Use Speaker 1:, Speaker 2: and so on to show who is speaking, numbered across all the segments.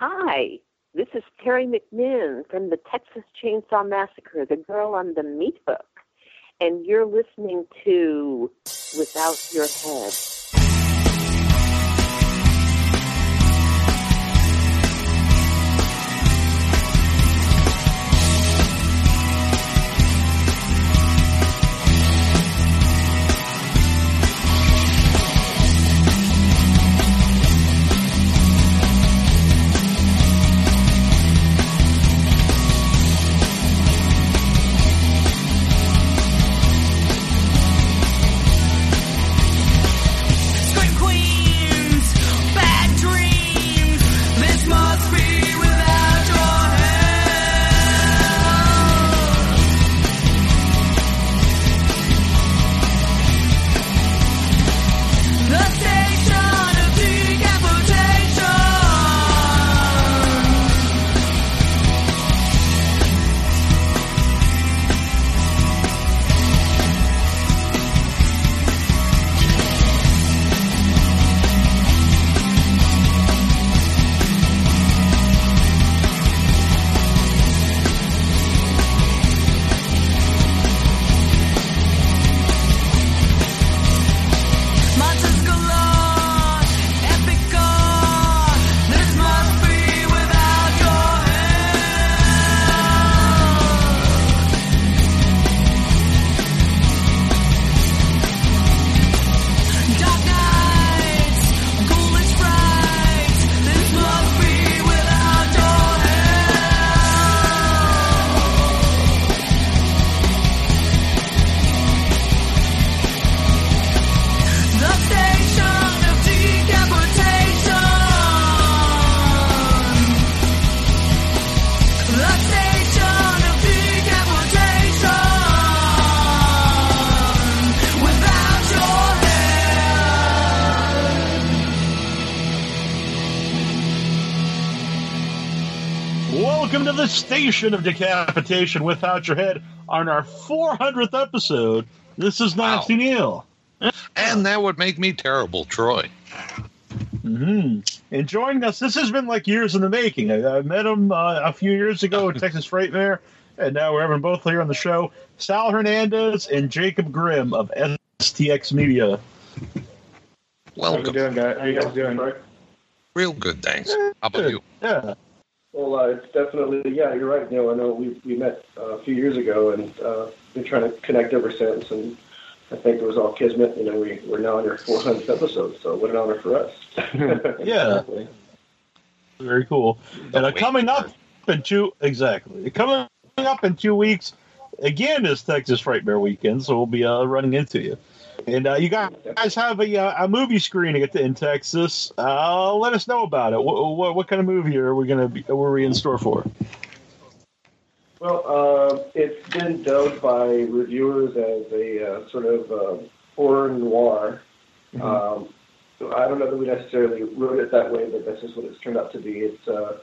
Speaker 1: Hi, this is Teri McMinn from the Texas Chainsaw Massacre, the girl on the meat hook. And you're listening to Without Your Head.
Speaker 2: To the station of decapitation without your head on our 400th episode. This is Nancy Neal.
Speaker 3: And that would make me terrible, Troy.
Speaker 2: Mm-hmm. And joining us, this has been like years in the making. I, I met him uh, a few years ago at Texas Frightmare, and now we're having both here on the show. Sal Hernandez and Jacob Grim of STX Media.
Speaker 3: Welcome.
Speaker 4: How you doing, guys? How you guys doing?
Speaker 3: Real good, thanks. How about you?
Speaker 2: Yeah.
Speaker 4: Well, uh, it's definitely yeah. You're right, Neal. I know we we met uh, a few years ago and uh, been trying to connect ever since. And I think it was all kismet. You know, we we're now on our 400th episode, so what an honor for us.
Speaker 2: Yeah. Very cool. And uh, coming up in two exactly coming up in two weeks again is Texas Frightmare weekend, so we'll be uh, running into you. And uh, you guys have a, uh, a movie screening at the, in Texas. Uh, let us know about it. What, what, what kind of movie are we going to be? Were we in store for?
Speaker 4: Well, uh, it's been dubbed by reviewers as a uh, sort of uh, horror noir. Um, so I don't know that we necessarily wrote it that way, but that's just what it's turned out to be. It's uh,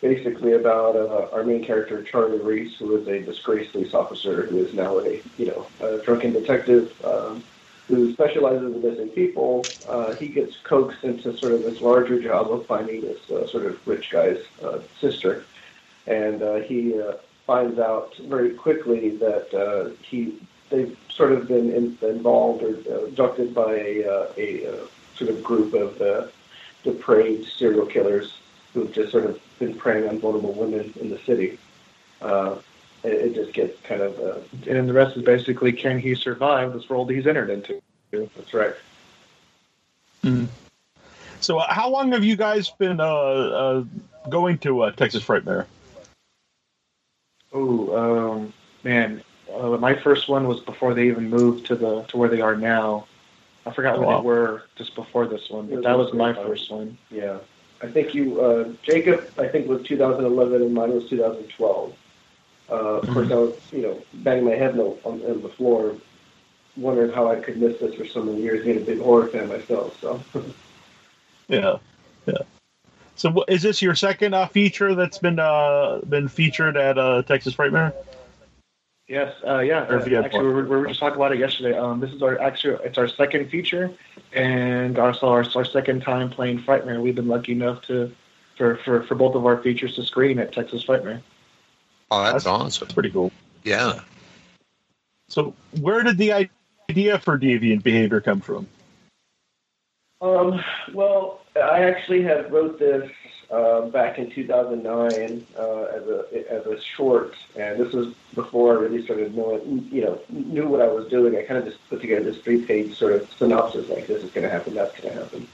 Speaker 4: basically about uh, our main character, Charlie Reese, who is a disgraced police officer who is now a you know a drunken detective um, who specializes in missing people. Uh, he gets coaxed into sort of this larger job of finding this uh, sort of rich guy's uh, sister, and uh, he uh, finds out very quickly that uh, he they've sort of been in, involved or uh, abducted by a, uh, a uh, sort of group of uh, depraved serial killers who've just sort of been preying on vulnerable women in the city. Uh, it, it just gets kind of uh,
Speaker 5: And the rest is basically can he survive this world he's entered into?
Speaker 4: That's right.
Speaker 2: So, uh, how long have you guys been uh, uh, going to uh, Texas Frightmare?
Speaker 5: Oh, um, man, uh, my first one was before they even moved to the to where they are now. I forgot when
Speaker 2: Wow.
Speaker 5: they were just before this one, but that was my first one.
Speaker 4: Yeah. I think you, uh, Jacob, I think was 2011 and mine was 2012. Uh, of course, I was, you know, banging my head on, on, on the floor, wondering how I could miss this for so many years, being a big horror fan myself. So,
Speaker 2: Yeah, yeah. So, wh- is this your second uh, feature that's been uh, been featured at uh, Texas Frightmare?
Speaker 5: Yes, uh, yeah.
Speaker 2: Or if
Speaker 5: actually, we were, we were just talking about it yesterday. Um, this is our actually it's our second feature, and also our, our second time playing Frightmare. We've been lucky enough to for, for, for both of our features to screen at Texas Frightmare.
Speaker 3: Oh, that's,
Speaker 2: That's-
Speaker 3: awesome.
Speaker 2: That's pretty cool.
Speaker 3: Yeah.
Speaker 2: So, where did the idea for deviant behavior come from?
Speaker 4: Um, well, I actually had wrote this uh, back in 2009 uh, as a as a short, and this was before I really started knowing, you know, knew what I was doing. I kind of just put together this three-page sort of synopsis, like this is going to happen, that's going to happen,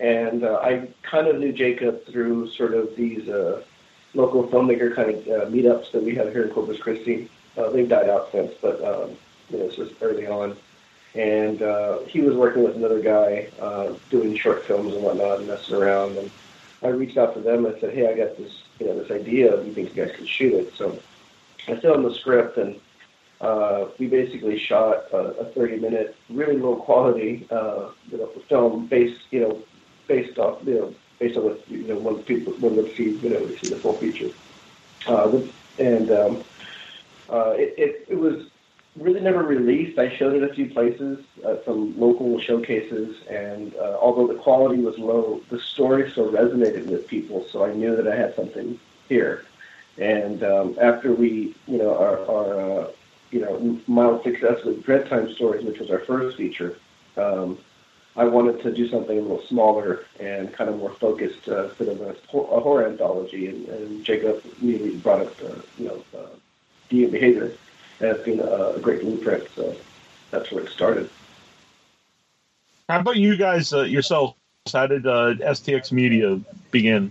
Speaker 4: and uh, I kind of knew Jacob through sort of these uh, local filmmaker kind of uh, meetups that we have here in Corpus Christi. Uh, they've died out since, but um, you know, this was early on and uh, he was working with another guy uh, doing short films and whatnot and messing around. And I reached out to them and said, "Hey, I got this, you know, this idea. Do you think you guys could shoot it?" So I sent them the script, and uh, we basically shot a, a 30-minute, really low quality, uh, you know, film based, you know, based off, you know, based on what you know, when people when they see, you know, see the full feature. Uh, and um, uh, it, it, it was really never released. I showed it a few places, uh, some local showcases, and uh, although the quality was low, the story still resonated with people. So I knew that I had something here. And um, after we, you know, our, our uh, you know, mild success with Dreadtime Stories, which was our first feature, um, I wanted to do something a little smaller and kind of more focused, uh, sort of a, a horror anthology. And, and Jacob immediately brought up, uh, you know, uh, deviant behavior as being a, a great blueprint. So that's where it started.
Speaker 2: How about you guys uh, yourselves? How did uh, STX Media begin?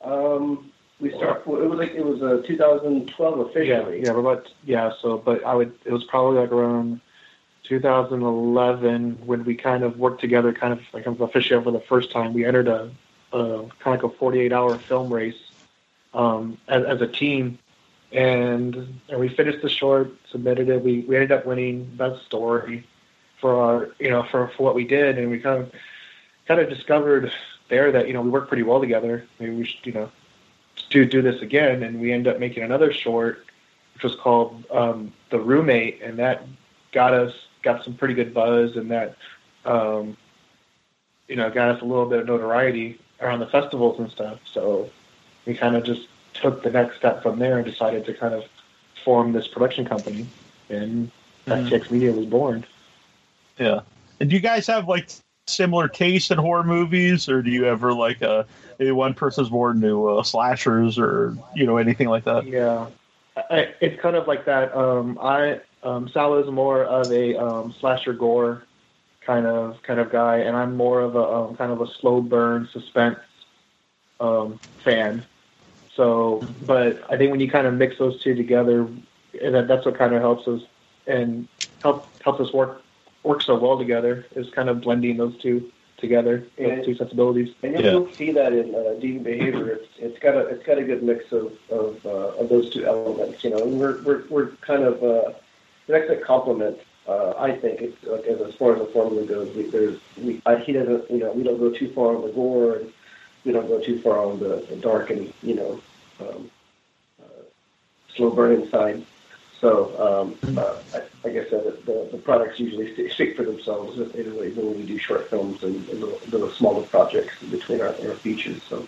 Speaker 4: Um, we start. It was like it was uh, 2012 officially.
Speaker 5: yeah, we're about yeah. So, but I would it was probably like around 2011 when we kind of worked together, kind of like officially for the first time. We entered a, a kind of like a 48 hour film race um, as, as a team, and and we finished the short, submitted it. We we ended up winning best story for our you know for for what we did, and we kind of kind of discovered there that you know we work pretty well together. Maybe we should you know do do this again, and we ended up making another short, which was called um, the roommate, and that got us got some pretty good buzz, and that um, you know got us a little bit of notoriety around the festivals and stuff. So we kind of just took the next step from there and decided to kind of form this production company, and
Speaker 2: Mhm.
Speaker 5: STX Media was born.
Speaker 2: Yeah. And do you guys have like similar tastes in horror movies, or do you ever like uh, one person's more into uh, slashers or you know anything like that?
Speaker 5: Yeah, I, it's kind of like that. Um, I um, Sal is more of a um, slasher gore kind of kind of guy, and I'm more of a um, kind of a slow burn suspense um, fan. So, but I think when you kind of mix those two together, and that, that's what kind of helps us and help helps us work work so well together is kind of blending those two together,
Speaker 4: Yeah.
Speaker 5: those two sensibilities.
Speaker 4: And you'll,
Speaker 2: Yeah.
Speaker 4: see that in uh, deviant behavior. It's, it's got a it's got a good mix of of, uh, of those two elements. You know, and we're we're, we're kind of uh, an excellent complement. Uh, I think it's like, as, as far as the formula goes. We, there's we uh, he doesn't you know we don't go too far on the gore and we don't go too far on the, the dark and you know um, uh, slow burning side. So um, uh, I, like I said, the, the products usually speak for themselves. Anyway, when we do short films and, and little, little smaller projects between our, our features. So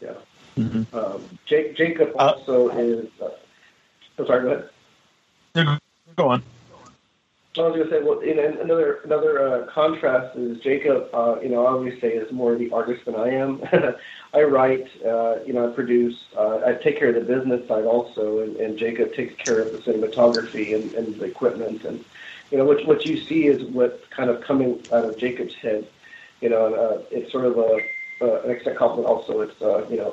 Speaker 4: yeah.
Speaker 2: Mm-hmm.
Speaker 4: Um, Jake, Jacob
Speaker 2: Uh,
Speaker 4: also is. Uh, I'm sorry. Go ahead.
Speaker 2: Go on.
Speaker 4: I was going to say, well, an- another another uh, contrast is Jacob. Uh, you know, I always say is more the artist than I am. I write, uh, you know, I produce. Uh, I take care of the business side also, and, and Jacob takes care of the cinematography and, and the equipment. And you know, what what you see is what kind of coming out of Jacob's head. You know, uh, it's sort of a an excellent compliment. Also, it's uh, you know,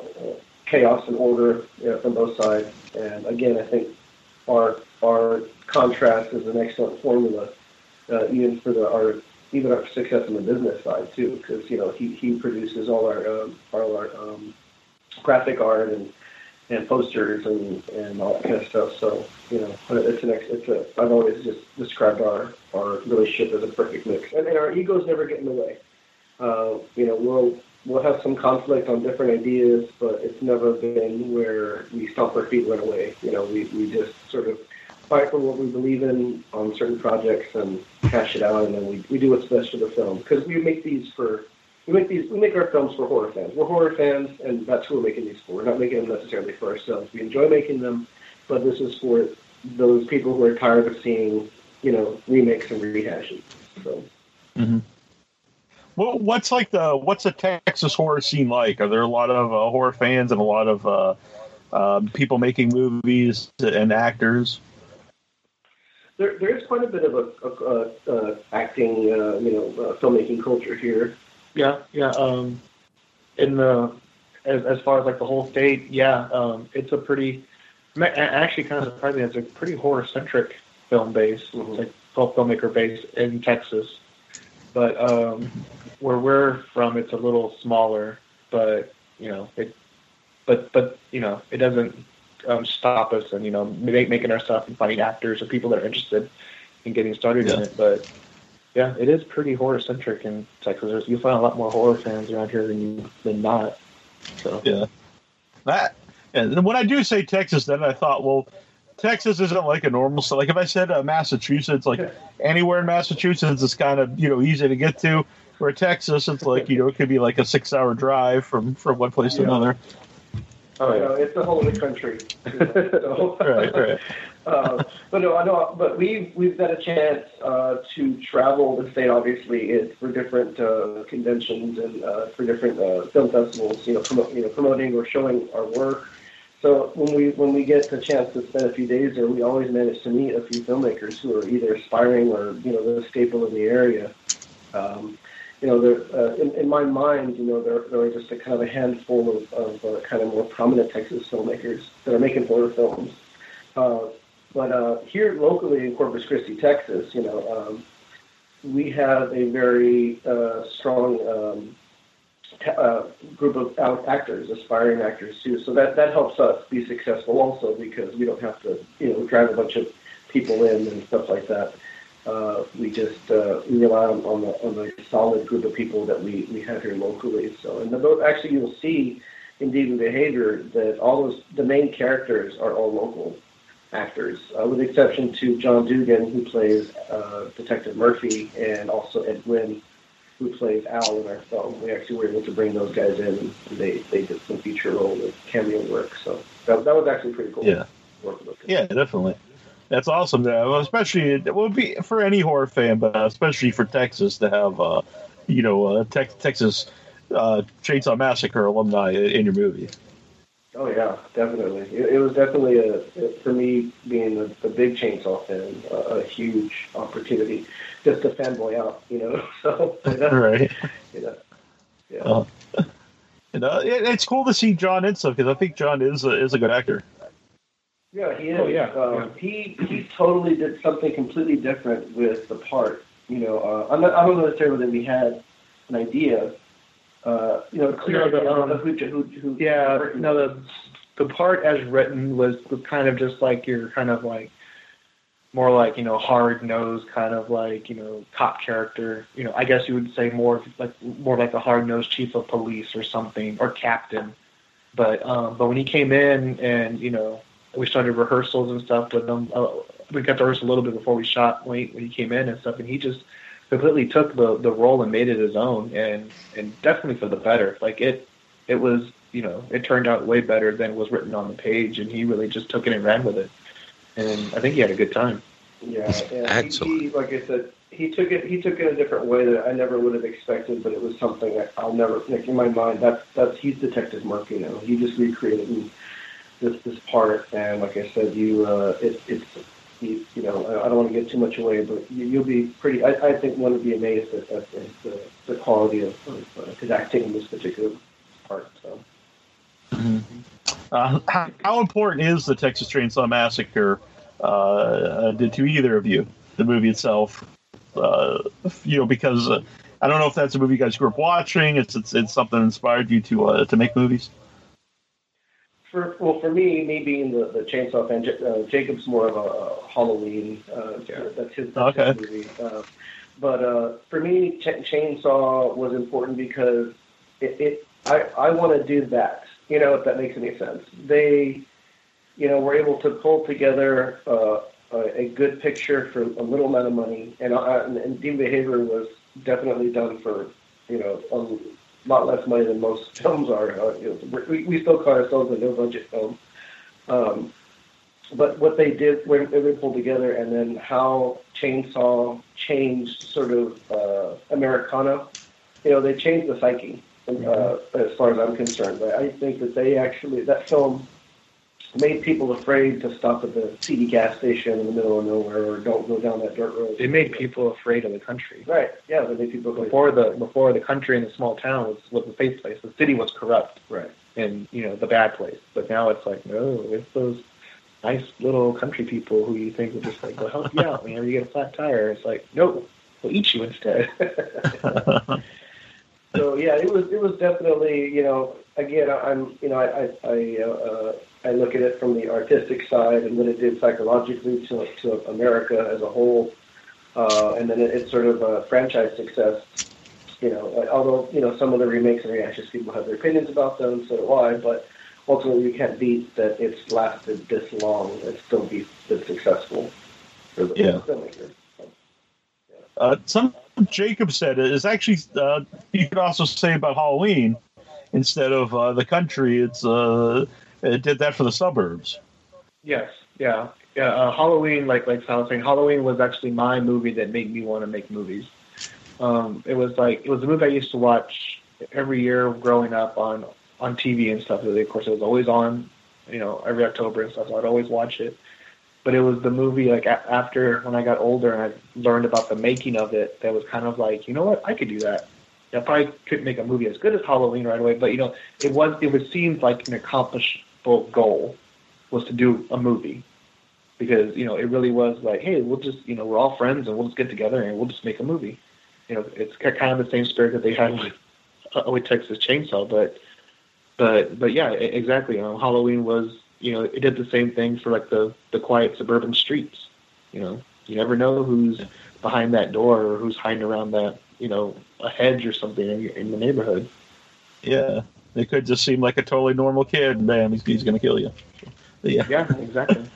Speaker 4: chaos and order you know, from both sides. And again, I think our our contrast is an excellent formula, uh, even for the our even our success on the business side too, because you know he, he produces all our um, all our um, graphic art and and posters and, and all that kind of stuff. So you know it's an ex- it's a I've always just described our our relationship as a perfect mix, and, and our egos never get in the way. Uh, you know we'll we'll have some conflict on different ideas, but it's never been where we stomp our feet right away. You know we we just sort of fight for what we believe in on certain projects and hash it out, and then we, we do what's best for the film. Because we make these for we make these we make our films for horror fans. We're horror fans, and that's who we're making these for. We're not making them necessarily for ourselves. We enjoy making them, but this is for those people who are tired of seeing you know remakes and rehashes. So.
Speaker 2: Well, what's like the what's the Texas horror scene like? Are there a lot of uh, horror fans and a lot of uh, uh, people making movies and actors?
Speaker 4: There, there is quite a bit of a, a, a, a acting, uh, you know, uh, filmmaking culture here.
Speaker 5: Yeah, yeah. Um, in the as as far as like the whole state, yeah, um, it's a pretty ma- actually kind of surprising. It's a pretty horror centric film base.
Speaker 4: Mhm.
Speaker 5: Like film filmmaker base in Texas, but um, where we're from, it's a little smaller. But you know, it but but you know, it doesn't um, stop us and you know make, making our stuff and finding actors or people that are interested in getting started in it. But yeah, it is pretty horror centric in Texas. You find a lot more horror fans around here than you than not. So
Speaker 2: Yeah. That and when I do say Texas, then I thought, well, Texas isn't like a normal state. Like if I said uh, Massachusetts, like anywhere in Massachusetts it's kind of you know easy to get to. Where Texas, it's like you know it could be like a six-hour drive from from one place to
Speaker 5: Yeah.
Speaker 2: another.
Speaker 5: Oh
Speaker 4: You know, it's the whole of the country. you know, so-
Speaker 2: Right, right.
Speaker 4: uh, but no, I know. But we we've got a chance uh, to travel the state. Obviously, it, for different uh, conventions and uh, for different uh, film festivals. You know, promote, you know, promoting or showing our work. So when we when we get the chance to spend a few days there, we always manage to meet a few filmmakers who are either aspiring or you know the staple in the area. Um, you know, there, uh, in, in my mind, you know, there, there are just a kind of a handful of, of uh, kind of more prominent Texas filmmakers that are making horror films. Uh, but uh, here locally in Corpus Christi, Texas, you know, um, we have a very uh, strong um, t- uh, group of out- actors, aspiring actors too. So that that helps us be successful also because we don't have to, you know, drive a bunch of people in and stuff like that. Uh, we just uh, we rely on, on the on the solid group of people that we, we have here locally. So and the, actually you'll see in Deviant Behavior that all those the main characters are all local actors, uh, with the exception to John Dugan, who plays uh, Detective Murphy, and also Ed Guinn, who plays Al in our film. We actually were able to bring those guys in, and they, they did some feature role and cameo work. So that, that was actually pretty cool.
Speaker 2: Yeah.
Speaker 4: Work with.
Speaker 2: Yeah, definitely. That's awesome. To have, especially it would be for any horror fan, but especially for Texas to have, uh, you know, uh, Tex Texas uh, Chainsaw Massacre alumni in your movie.
Speaker 4: Oh yeah, definitely. It, it was definitely a for me being a, a big chainsaw fan, a, a huge opportunity just to fanboy out, you know. So you know,
Speaker 2: right.
Speaker 4: you know, yeah.
Speaker 2: Uh, and, uh, it, it's cool to see John in stuff because I think John is a, is a good actor.
Speaker 4: Yeah, he is.
Speaker 5: Oh, yeah,
Speaker 4: Um, He he totally did something completely different with the part. You know, uh, I'm not, I don't know necessarily that we had an idea. Uh, you know, clear
Speaker 5: No, the, um,
Speaker 4: who, who, who
Speaker 5: Yeah, no, the the part as written was, was kind of just like your kind of like more like you know hard nosed kind of like you know cop character. You know, I guess you would say more like more like a hard nosed chief of police or something or captain. But um, but when he came in and you know we started rehearsals and stuff with him, uh, we got to rehearse a little bit before we shot when he, when he came in and stuff, and he just completely took the the role and made it his own, and and definitely for the better. Like it it was you know it turned out way better than was written on the page, and he really just took it and ran with it, and I think he had a good time.
Speaker 4: Yeah, and
Speaker 3: Excellent.
Speaker 4: He, he, like I said, he took it. He took it a different way that I never would have expected, but it was something that I'll never. Like in my mind, that's that's he's Detective Murphy now. He just recreated this this part, and like I said, you uh, it, it's you, you know I don't want to get too much away, but you, you'll be pretty. I, I think one would be amazed at, at, at the, the quality of, uh, his acting in this particular part. So.
Speaker 2: Uh, how, how important is the Texas Chainsaw Massacre uh, to to either of you? The movie itself, uh, you know, because uh, I don't know if that's a movie you guys grew up watching. It's it's, it's something that inspired you to uh, to make movies.
Speaker 4: For well, for me, me being the, the chainsaw fan, J- uh, Jacob's more of a, a Halloween. Uh,
Speaker 5: Yeah.
Speaker 4: That's his,
Speaker 2: Okay.
Speaker 4: his movie. Uh, but uh, for me, Ch- Chainsaw was important because it, it I I want to do that. You know, if that makes any sense. They, you know, were able to pull together uh, a, a good picture for a little amount of money, and uh, and, and Deviant Behavior was definitely done for you know a lot less money than most films are. Uh, you know, we, we still call ourselves a no budget film. Um, but what they did when they pulled together, and then how Chainsaw changed sort of uh, Americana, you know, they changed the psyche uh, as far as I'm concerned. But I think that they actually that film made people afraid to stop at the seedy gas station in the middle of nowhere or don't go down that dirt road.
Speaker 5: It made people afraid of the country.
Speaker 4: right, yeah, they made people afraid.
Speaker 5: Before the before the country and the small town was was a safe place. The city was corrupt
Speaker 4: right.
Speaker 5: and you know the bad place. But now it's like no, it's those nice little country people who you think will just like go help you out whenever you get a flat tire. It's like no, we'll eat you instead.
Speaker 4: So yeah, it was it was definitely you know again I'm you know I I I, uh, I look at it from the artistic side and what it did psychologically to to America as a whole, uh, and then it, it's sort of a franchise success. You know, although you know some of the remakes and reactions people have their opinions about them, so do I. But ultimately, you can't beat that it's lasted this long and still be this successful for the
Speaker 2: Yeah.
Speaker 4: filmmaker.
Speaker 2: Uh, some Jacob said is actually uh, you could also say about Halloween instead of uh, the country. It's uh, it did that for the suburbs.
Speaker 5: Yes, yeah, yeah. Uh, Halloween, like like Sal was saying, Halloween was actually my movie that made me want to make movies. Um, it was like it was a movie I used to watch every year growing up on on TV and stuff. Of course, it was always on, you know, every October and stuff. So I'd always watch it. But it was the movie like a- after when I got older and I learned about the making of it. That was kind of like, you know what, I could do that. I probably couldn't make a movie as good as Halloween right away, but you know, it was it was seemed like an accomplishable goal was to do a movie because you know it really was like, hey, we'll just you know we're all friends and we'll just get together and we'll just make a movie. You know, it's kind of the same spirit that they had with uh, with Texas Chainsaw, but but but yeah, exactly. You know, Halloween was you know it did the same thing for like the the quiet suburban streets. You know, you never know who's behind that door or who's hiding around that you know a hedge or something in, in the neighborhood.
Speaker 2: Yeah, it could just seem like a totally normal kid, and bam, he's, he's going to kill you. Yeah.
Speaker 5: Yeah, exactly.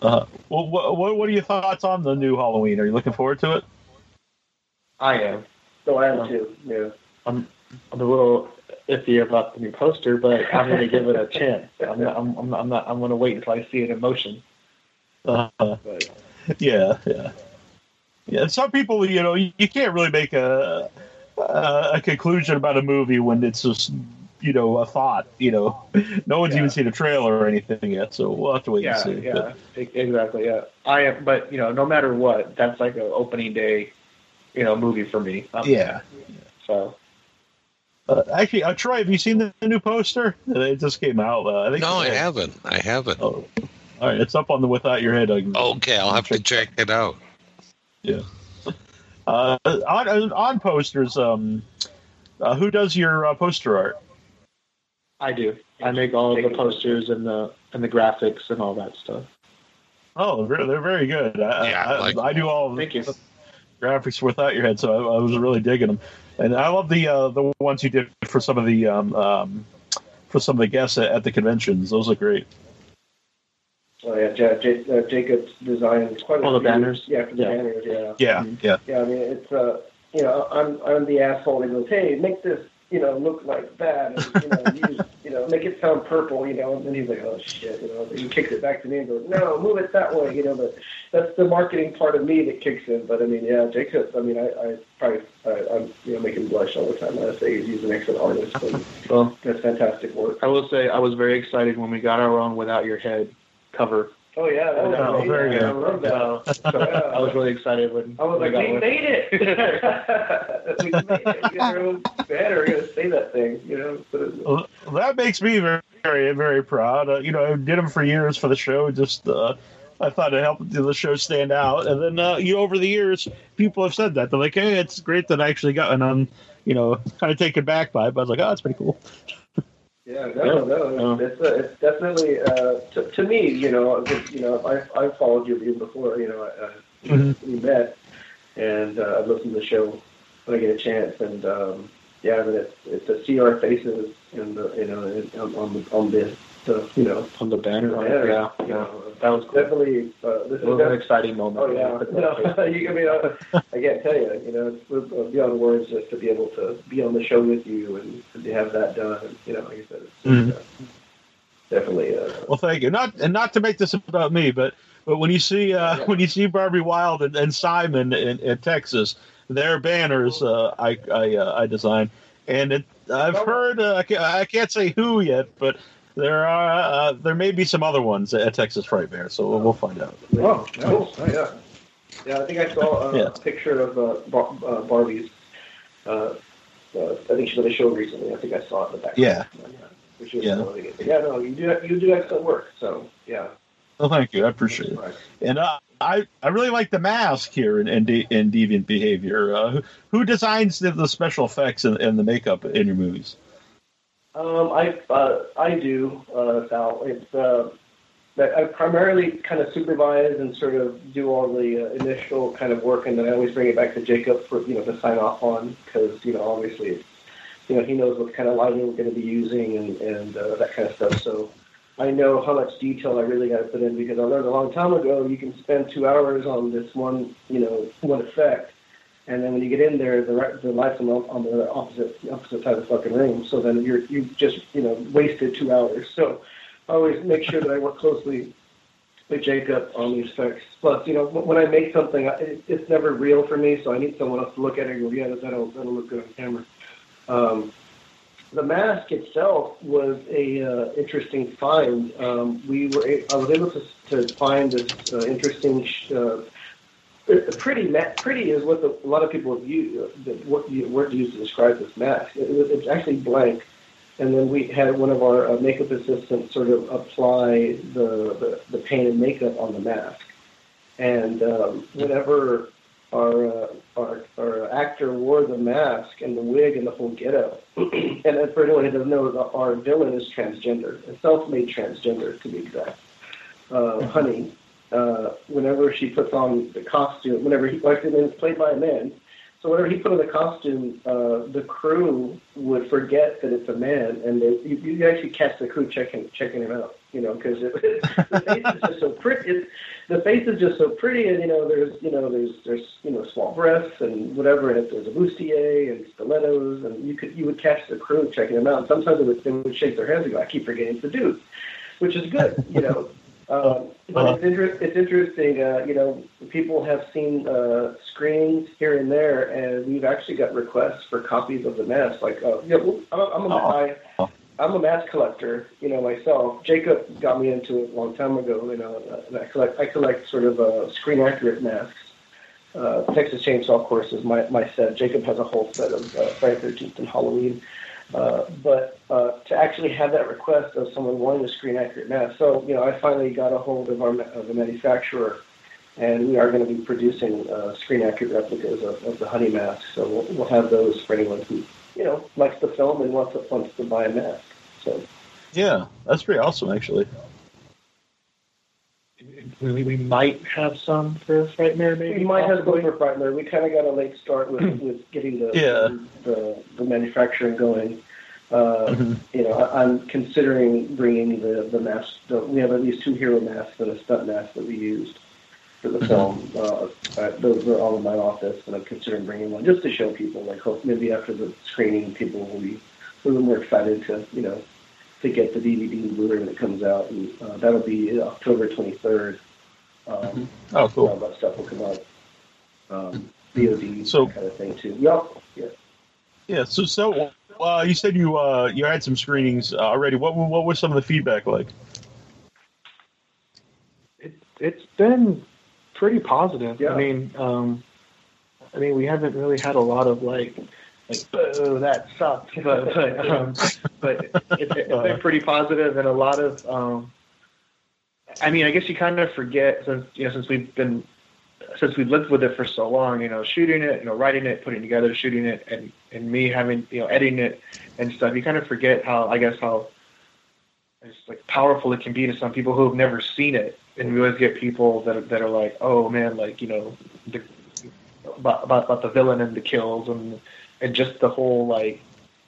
Speaker 2: Uh, well, what, what what are your thoughts on the new Halloween? Are you looking forward to it?
Speaker 5: I am.
Speaker 4: So I am too. Yeah.
Speaker 5: I'm I'm a little iffy about the new poster, but I'm going to give it a chance. I'm not, I'm, I'm not, I'm not, I'm going to wait until I see it in motion.
Speaker 2: Uh,
Speaker 5: But
Speaker 2: yeah, yeah, yeah. Some people, you know, you, you can't really make a a a conclusion about a movie when it's just you know a thought. You know, no one's
Speaker 5: Yeah.
Speaker 2: even seen a trailer or anything yet, so we'll have to wait
Speaker 5: yeah,
Speaker 2: and see.
Speaker 5: yeah, e- exactly. Yeah, I am. But you know, no matter what, that's like an opening day, you know, movie for me.
Speaker 2: But,
Speaker 5: Um,
Speaker 2: yeah.
Speaker 5: So
Speaker 2: Uh, actually, uh, Troy, have you seen the, the new poster? It just came out. Uh, I think.
Speaker 3: No, I haven't. I haven't.
Speaker 2: Oh, all right. It's up on the Without Your Head. uh,
Speaker 3: Okay, I'll have to check it out. Yeah.
Speaker 2: Uh, on on posters, um, uh, who does your uh, poster art?
Speaker 5: I do. I make all of the posters and the and the graphics and all that stuff.
Speaker 2: Oh, they're, they're very good. I,
Speaker 3: Yeah,
Speaker 2: I,
Speaker 3: like-
Speaker 2: I do all of
Speaker 5: Thank you.
Speaker 2: the graphics without your head, so I, I was really digging them. And I love the uh, the ones you did for some of the um, um, for some of the guests at, at the conventions. Those look great.
Speaker 4: Oh yeah, Ja- Ja- uh, Jacob's designed quite a
Speaker 5: the
Speaker 4: few-
Speaker 5: banners?
Speaker 4: Yeah, for the
Speaker 5: Yeah.
Speaker 4: banners. Yeah.
Speaker 2: Yeah, yeah.
Speaker 4: Yeah, I mean it's uh, you know, I'm I'm the asshole that goes, hey, make this you know look like that, and you know, use you know, make it sound purple, you know, and then he's like, oh shit, you know, he kicks it back to me and goes, no, move it that way, you know, but that's the marketing part of me that kicks in. But I mean, yeah, Jacob, I mean, I, I probably I, I'm you know making blush all the time. When I say he's an excellent artist, and
Speaker 5: Well,
Speaker 4: that's fantastic work.
Speaker 5: I will say I was very excited when we got our own Without Your Head cover.
Speaker 4: Oh yeah, that was
Speaker 2: Oh,
Speaker 4: amazing.
Speaker 2: very good.
Speaker 4: I love that.
Speaker 5: So, so I was really excited when
Speaker 4: I was
Speaker 5: when
Speaker 4: like,
Speaker 5: we
Speaker 4: we made it! we made it. You know, better. We're gonna say that thing. You know. So,
Speaker 2: Well, that makes me very, very, very proud. Uh, you know, I did them for years for the show. Just uh, I thought it helped the show stand out. And then uh, you know, over the years, people have said that they're like, "Hey, it's great that I actually got," and I'm, you know, kind of taken back by it. But I was like, "Oh, that's pretty cool."
Speaker 4: Yeah, no, no, it's, uh, it's definitely uh, to, to me. You know, you know, I I followed you even before. You know, uh,
Speaker 2: Mhm.
Speaker 4: we met, and uh, I've listened to the show when I get a chance. And um, yeah, I mean, it's, it's to see our faces and the, you know in- on, on the on the the you know
Speaker 5: On the banner,
Speaker 4: the banner.
Speaker 5: yeah,
Speaker 4: You
Speaker 5: yeah, that was cool.
Speaker 4: definitely uh, this
Speaker 5: It
Speaker 4: is
Speaker 5: was an
Speaker 4: definitely
Speaker 5: exciting moment.
Speaker 4: Oh yeah, no, you, I mean, I, I can't tell you. You know, it's uh, beyond words just to be able to be on the show with you and to have that done. You know, like I said, it's
Speaker 2: Mhm.
Speaker 4: uh, definitely. Uh,
Speaker 2: Well, thank you. Not and not to make this about me, but but when you see uh,
Speaker 4: Yeah.
Speaker 2: when you see Barbie Wilde and, and Simon in, in Texas, their banners uh, I I uh, I designed, and it, I've heard uh, I, can't, I can't say who yet, but there are uh, there may be some other ones at Texas Frightmare, so we'll, we'll find out.
Speaker 4: oh, cool. Oh yeah. Yeah, I think I saw a
Speaker 2: Yeah.
Speaker 4: picture of uh, Bar- uh, Barbie's. Uh, uh, I think she did a show recently. I think I saw it in the back.
Speaker 2: Yeah.
Speaker 4: Which
Speaker 2: yeah.
Speaker 4: yeah, no, you do you do excellent work. So yeah,
Speaker 2: Well, thank you. I appreciate it. And uh, I I really like the mask here in in, De- in Deviant Behavior. Uh, who, who designs the, the special effects and, and the makeup in your movies?
Speaker 4: Um, I uh, I do, uh, Sal. It's uh, I primarily kind of supervise and sort of do all the uh, initial kind of work, and then I always bring it back to Jacob for you know to sign off on because you know obviously it's, you know he knows what kind of lighting we're going to be using and and uh, that kind of stuff. So I know how much detail I really got to put in because I learned a long time ago you can spend two hours on this one you know one effect. And then when you get in there, the the lights on the, on the opposite opposite side of the fucking room. So then you're you just you know wasted two hours. So I always make sure that I work closely with Jacob on these effects. Plus, you know, when I make something, it, it's never real for me, so I need someone else to look at it and go, yeah, that'll that'll look good on camera. Um, the mask itself was a uh, interesting find. Um, we were I was able to, to find this uh, interesting. Uh, pretty pretty is what the, a lot of people the, what you, word used to describe this mask. It, it's actually blank, and then we had one of our uh, makeup assistants sort of apply the, the the paint and makeup on the mask. And um, whenever our, uh, our our actor wore the mask and the wig and the whole getup, and for anyone who doesn't know, our villain is transgender, a self-made transgender to be exact. Uh, Honey, uh, whenever she puts on the costume, whenever he, like, it's played by a man, so whenever he put on the costume, uh, the crew would forget that it's a man, and they, you, you actually catch the crew checking checking him out, you know, because the face is just so pretty. It, the face is just so pretty, and you know, there's you know, there's there's you know, small breasts and whatever, and there's a bustier and stilettos, and you could you would catch the crew checking him out. And sometimes they would, they would shake their heads and go, "I keep forgetting it's a dude," which is good, you know. Um, but it's, inter- it's interesting, uh, you know, people have seen uh, screenings here and there, and we've actually got requests for copies of the mask. Like, uh, yeah, well, I'm, a- I'm, a, I, I'm a mask collector, you know, myself. Jacob got me into it a long time ago, you know, uh, and I collect, I collect sort of uh, screen accurate masks. Uh, Texas Chainsaw, of course, is my, my set. Jacob has a whole set of uh, Friday the 13th and Halloween. Uh, but uh, to actually have that request of someone wanting a screen accurate mask, so you know, I finally got a hold of our of the manufacturer, and we are going to be producing uh, screen accurate replicas of, of the honey mask. So we'll, we'll have those for anyone who you know likes the film and wants wants to buy a mask. So
Speaker 2: Yeah, that's pretty awesome, actually.
Speaker 5: We, we might have some for Frightmare, maybe.
Speaker 4: we might have
Speaker 5: possibly.
Speaker 4: some for Frightmare. We kind of got a late start with, with getting the,
Speaker 2: Yeah.
Speaker 4: the the manufacturing going. Uh,
Speaker 2: Mhm.
Speaker 4: you know, I, I'm considering bringing the the mask. The, we have at least two hero masks and a stunt mask that we used for the film. Uh, uh, those are all in my office, and I'm considering bringing one just to show people. Like, hope maybe after the screening, people will be a little more excited to you know to get the DVD and Blu-ray when it comes out, and uh, that'll be October 23rd. Um,
Speaker 2: Oh,
Speaker 4: all
Speaker 2: cool.
Speaker 4: that stuff will come out. Um, VOD
Speaker 2: So-
Speaker 4: kind of thing too. Yep. Yeah.
Speaker 2: Yeah. So, so uh, you said you uh, you had some screenings uh, already. What what was some of the feedback like?
Speaker 5: it, it's been pretty positive.
Speaker 4: Yeah.
Speaker 5: I mean, um, I mean, we haven't really had a lot of like, like, oh, that sucks, but but, um, but it, it's been pretty positive and a lot of. Um, I mean, I guess you kind of forget since you know since we've been since we've lived with it for so long. You know, shooting it, you know, writing it, putting it together, shooting it, and and me having you know editing it and stuff. You kind of forget how I guess how it's like powerful it can be to some people who have never seen it, and we always get people that are, that are like, oh man, like you know, the, about, about about the villain and the kills and and just the whole like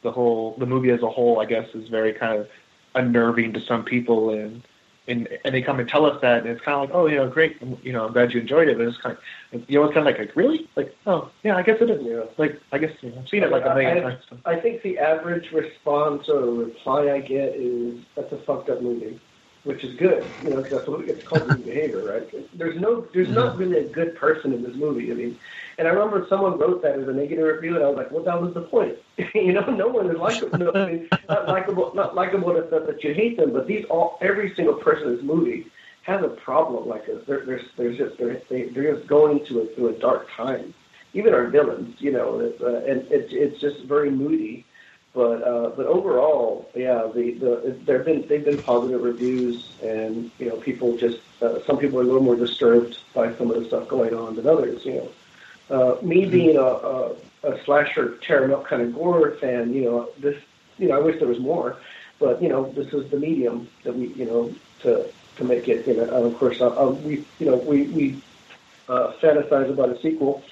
Speaker 5: the whole the movie as a whole, I guess, is very kind of unnerving to some people, and and and they come and tell us that, and it's kind of like, oh, you know, great, you know, I'm glad you enjoyed it, but it's kind of, you know, it's kind of like, like really, like, oh, yeah, I guess it is.
Speaker 4: Yeah.
Speaker 5: Like, I guess you know, I've seen it like a million
Speaker 4: I-
Speaker 5: times. So.
Speaker 4: I think the average response or reply I get is that's a fucked up movie, which is good, you know, because that's what it's called movie behavior, right? There's no, there's not really a good person in this movie. I mean, and I remember someone wrote that as a negative review, and I was like, well, that was the point. you know, no one is likable, no, I mean, not likable, not likable sense that you hate them, but these all, every single person in this movie has a problem like this. They're, they're, they're just, they're, they, they're just going to a, through a dark time. Even our villains, you know, it's, uh, and it's, it's just very moody. But uh, but overall, yeah, the the there've been they've been positive reviews, and you know people just uh, some people are a little more disturbed by some of the stuff going on than others. You know, uh, me being a, a, a slasher tear 'em up kind of gore fan, you know, this you know I wish there was more, but you know this is the medium that we you know to to make it. You know, and of course uh, uh, we you know we we uh, fantasize about a sequel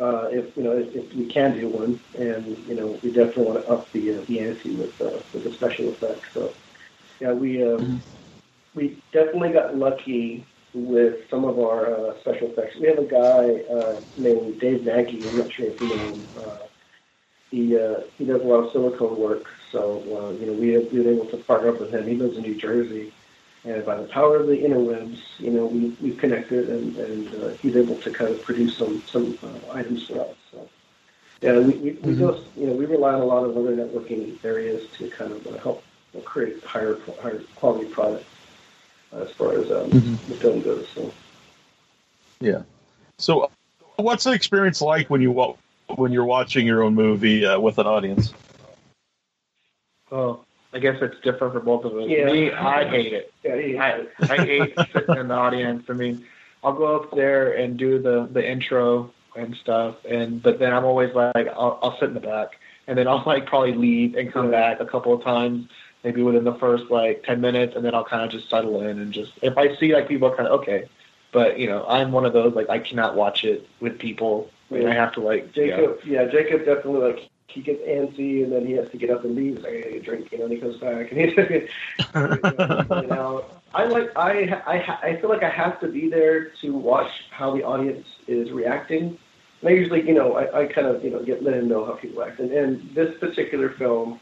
Speaker 4: uh, if you know if, if we can do one, and you know we definitely want to up the uh, the ante with uh, with the special effects. So yeah, we um, we definitely got lucky with some of our uh, special effects. We have a guy uh, named Dave Nagy. I'm not sure if you know him. Uh, he uh, he does a lot of silicone work, so uh, you know we have been able to partner up with him. He lives in New Jersey. And by the power of the interwebs, you know, we, we've connected and, and uh, he's able to kind of produce some, some uh, items for us. So, yeah, we, we, we just, you know, we rely on a lot of other networking areas to kind of uh, help uh, create higher, higher quality products as far as um,
Speaker 2: Mhm.
Speaker 4: the film goes. So,
Speaker 2: Yeah. So, what's the experience like when you when you're watching your own movie uh, with an audience?
Speaker 5: Well, I guess it's different for both of us.
Speaker 4: Yeah.
Speaker 5: Me, I hate it.
Speaker 4: yeah, he,
Speaker 5: I, I hate sitting in the audience. I mean, I'll go up there and do the the intro and stuff, and but then I'm always like, I'll, I'll sit in the back, and then I'll like probably leave and come back a couple of times, maybe within the first like ten minutes, and then I'll kind of just settle in and just if I see like people kind of okay, but you know I'm one of those like I cannot watch it with people. I, mean, I have to like yeah.
Speaker 4: Jacob, yeah. Jacob definitely like he gets antsy and then he has to get up and leave. He's like, I gotta a drink, you know, and he comes back and he's you know, I like I I I feel like I have to be there to watch how the audience is reacting. And I usually, you know, I, I kind of you know get let him know how people act. And, and this particular film,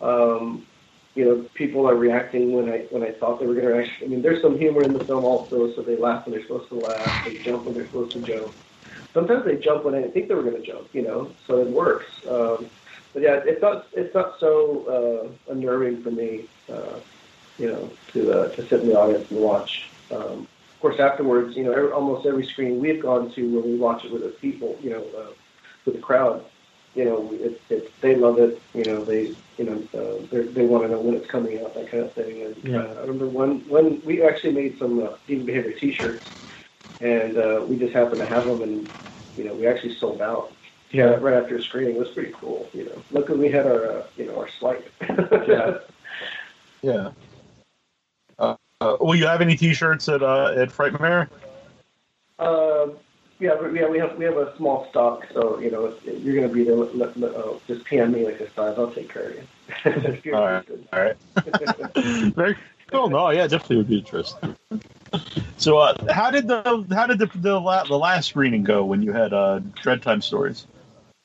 Speaker 4: um, you know, people are reacting when I when I thought they were going to react. I mean, there's some humor in the film also, so they laugh when they're supposed to laugh, they jump when they're supposed to jump. Sometimes they jump when I didn't think they were going to jump, you know, so it works. Um, but yeah, it's not it's not so uh, unnerving for me, uh, you know, to uh, to sit in the audience and watch. Um, of course, afterwards, you know, every, almost every screen we've gone to when we watch it with the people, you know, uh, with the crowd, you know, it, it, they love it. You know, they you know uh, they they want to know when it's coming out, that kind of thing. And
Speaker 5: Yeah.
Speaker 4: uh, I remember one one we actually made some uh, Deviant Behavior T-shirts, and uh, we just happened to have them, and you know, we actually sold out
Speaker 5: yeah.
Speaker 4: right after a screening. It was pretty cool, you know. Luckily, we had our, uh, you know, our swipe.
Speaker 5: Yeah.
Speaker 2: Yeah. Uh, uh, will you have any T-shirts at uh, at Frightmare?
Speaker 4: uh, yeah, but yeah, we have we have a small stock, so you know, you're going to be there, let, let, let, uh, just PM me like this size. I'll take care of you.
Speaker 2: All right. All right. Very cool. No, yeah, definitely would be interesting. So, uh, how did the how did the the, la- the last screening go when you had uh, Dreadtime Stories,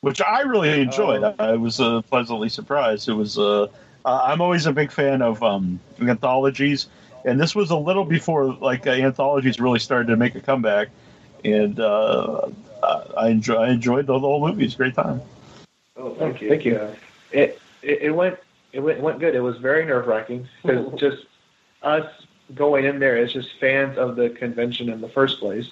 Speaker 2: which I really enjoyed.
Speaker 4: Um,
Speaker 2: I was uh, pleasantly surprised. It was. Uh, uh, I'm always a big fan of um, anthologies, and this was a little before like uh, anthologies really started to make a comeback. And uh, I enjoy I enjoyed the, the whole movie. It's a great time.
Speaker 4: Oh, thank you.
Speaker 5: Thank you.
Speaker 4: Yeah.
Speaker 5: it, it it went it went, went good. It was very nerve wracking because just us going in there as just fans of the convention in the first place.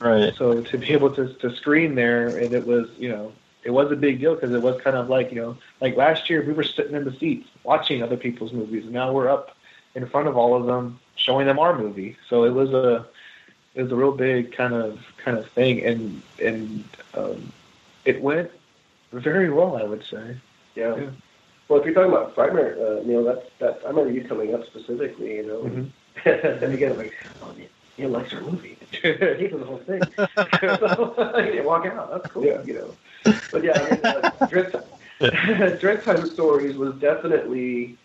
Speaker 2: Right.
Speaker 5: So to be able to to screen there and it was you know it was a big deal because it was kind of like you know like last year we were sitting in the seats watching other people's movies and now we're up in front of all of them showing them our movie. So it was a it was a real big kind of kind of thing and and um, it went very well I would say.
Speaker 4: Yeah.
Speaker 5: Yeah.
Speaker 4: Well, if you're talking about Frightmare, uh, Neal, that's that. I remember you coming up specifically. You know,
Speaker 5: Mhm.
Speaker 4: and again, like, oh, Neal likes our movie. he was the whole thing. so, you walk out. That's cool.
Speaker 5: Yeah.
Speaker 4: You know. But yeah, I mean, uh, Dread, Dreadtime Stories was definitely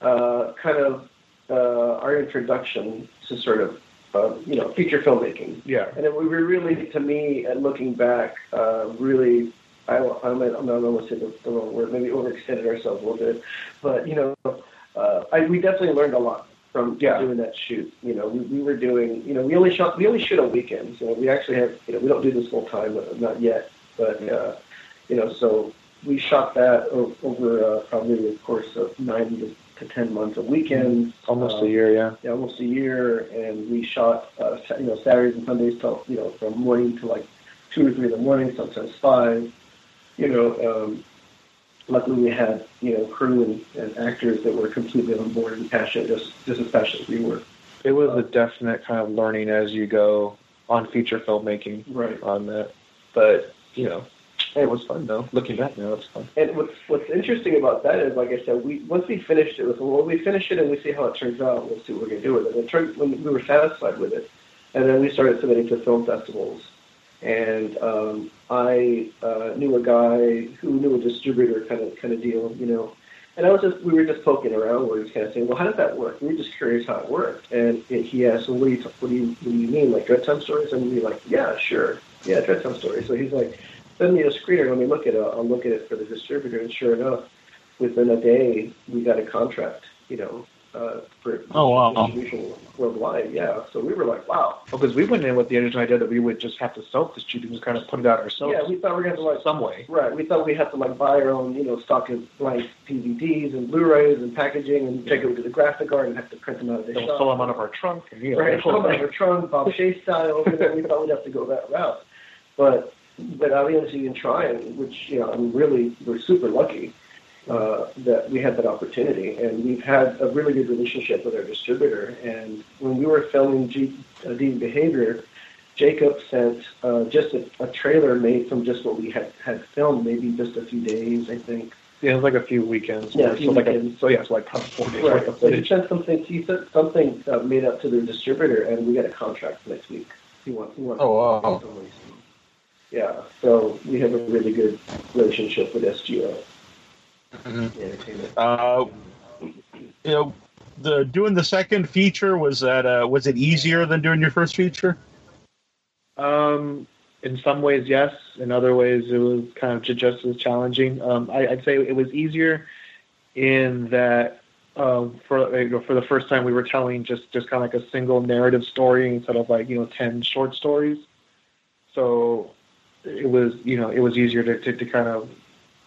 Speaker 4: uh, kind of uh, our introduction to sort of uh, you know feature filmmaking.
Speaker 5: Yeah.
Speaker 4: And it, we were really, to me, and looking back, uh, really, I, I might, I'm not going to say the, the wrong word, maybe overextended ourselves a little bit, but you know, uh, I, we definitely learned a lot from
Speaker 5: Yeah.
Speaker 4: doing that shoot. You know, we, we were doing, you know, we only shot, we only shoot on weekends. You know, we actually have, you know, we don't do this full time, uh, not yet, but uh, you know, so we shot that o- over uh, probably the course of nine to, to ten months of weekends.
Speaker 5: Almost
Speaker 4: Uh,
Speaker 5: a year, yeah.
Speaker 4: yeah, almost a year, and we shot, uh, you know, Saturdays and Sundays till, you know, from morning to like two or three in the morning, sometimes five. You know, um, luckily we had, you know, crew and, and actors that were completely on board and passionate, just just as passionate as we were.
Speaker 5: It was uh, a definite kind of learning as you go on feature filmmaking
Speaker 4: Right.
Speaker 5: on that. But, you know, hey, it was fun though. Looking back now, it's fun.
Speaker 4: And what's what's interesting about that is, like I said, we once we finished it, well, we finish it and we see how it turns out, we'll see what we're gonna do with it. And it turned, when we were satisfied with it, and then we started submitting to film festivals. And um, I uh, knew a guy who knew a distributor kind of kind of deal, you know. And I was just we were just poking around. We were kind of saying, well, how does that work? We were just curious how it worked. And it, he asked, well, what do you what do you what do you mean, like Dreadtime stories? And we were like, yeah, sure, yeah, Dreadtime stories. So he's like, send me a screener. Let me look at it. I'll look at it for the distributor. And sure enough, within a day, we got a contract. You know, uh, for
Speaker 2: Oh, wow.
Speaker 4: distribution worldwide. Yeah. So we were like, wow.
Speaker 5: Because we went in with the original idea that we would just have to self-distribute and just kind of put it out ourselves.
Speaker 4: Yeah, we thought we were gonna have to like
Speaker 5: some way.
Speaker 4: Right. We thought we had to like buy our own, you know, stock of blank DVDs and Blu-rays and packaging and take them to the graphic art and have to print them out of the shop.
Speaker 5: we'll fill them out of our trunk. And, you know,
Speaker 4: right,
Speaker 5: the whole
Speaker 4: fill them out of our trunk, Bob Shea style. You know, we thought we'd have to go that route, but but obviously in trying, which you know, I'm really we're super lucky uh, that we had that opportunity, and we've had a really good relationship with our distributor. And when we were filming G, uh, Deviant Behavior, Jacob sent uh, just a, a trailer made from just what we had had filmed, maybe just a few days, I think.
Speaker 5: Yeah, it was like a few weekends.
Speaker 4: Yeah, a
Speaker 5: so
Speaker 4: few
Speaker 5: like. A, so yeah, it's like probably four days
Speaker 4: Right.
Speaker 5: worth of
Speaker 4: So he sent something. He sent something uh, made up to the distributor, and we got a contract next week. He wants. He wants.
Speaker 2: Oh, wow.
Speaker 4: Yeah. So we have a really good relationship with SGO
Speaker 3: Mhm.
Speaker 2: Uh, you know, the doing the second feature was that uh, was it easier than doing your first feature?
Speaker 5: Um, in some ways, yes. In other ways, it was kind of just as challenging. Um, I, I'd say it was easier in that um, for you know, for the first time we were telling just just kind of like a single narrative story instead of like you know ten short stories. So it was you know it was easier to, to, to kind of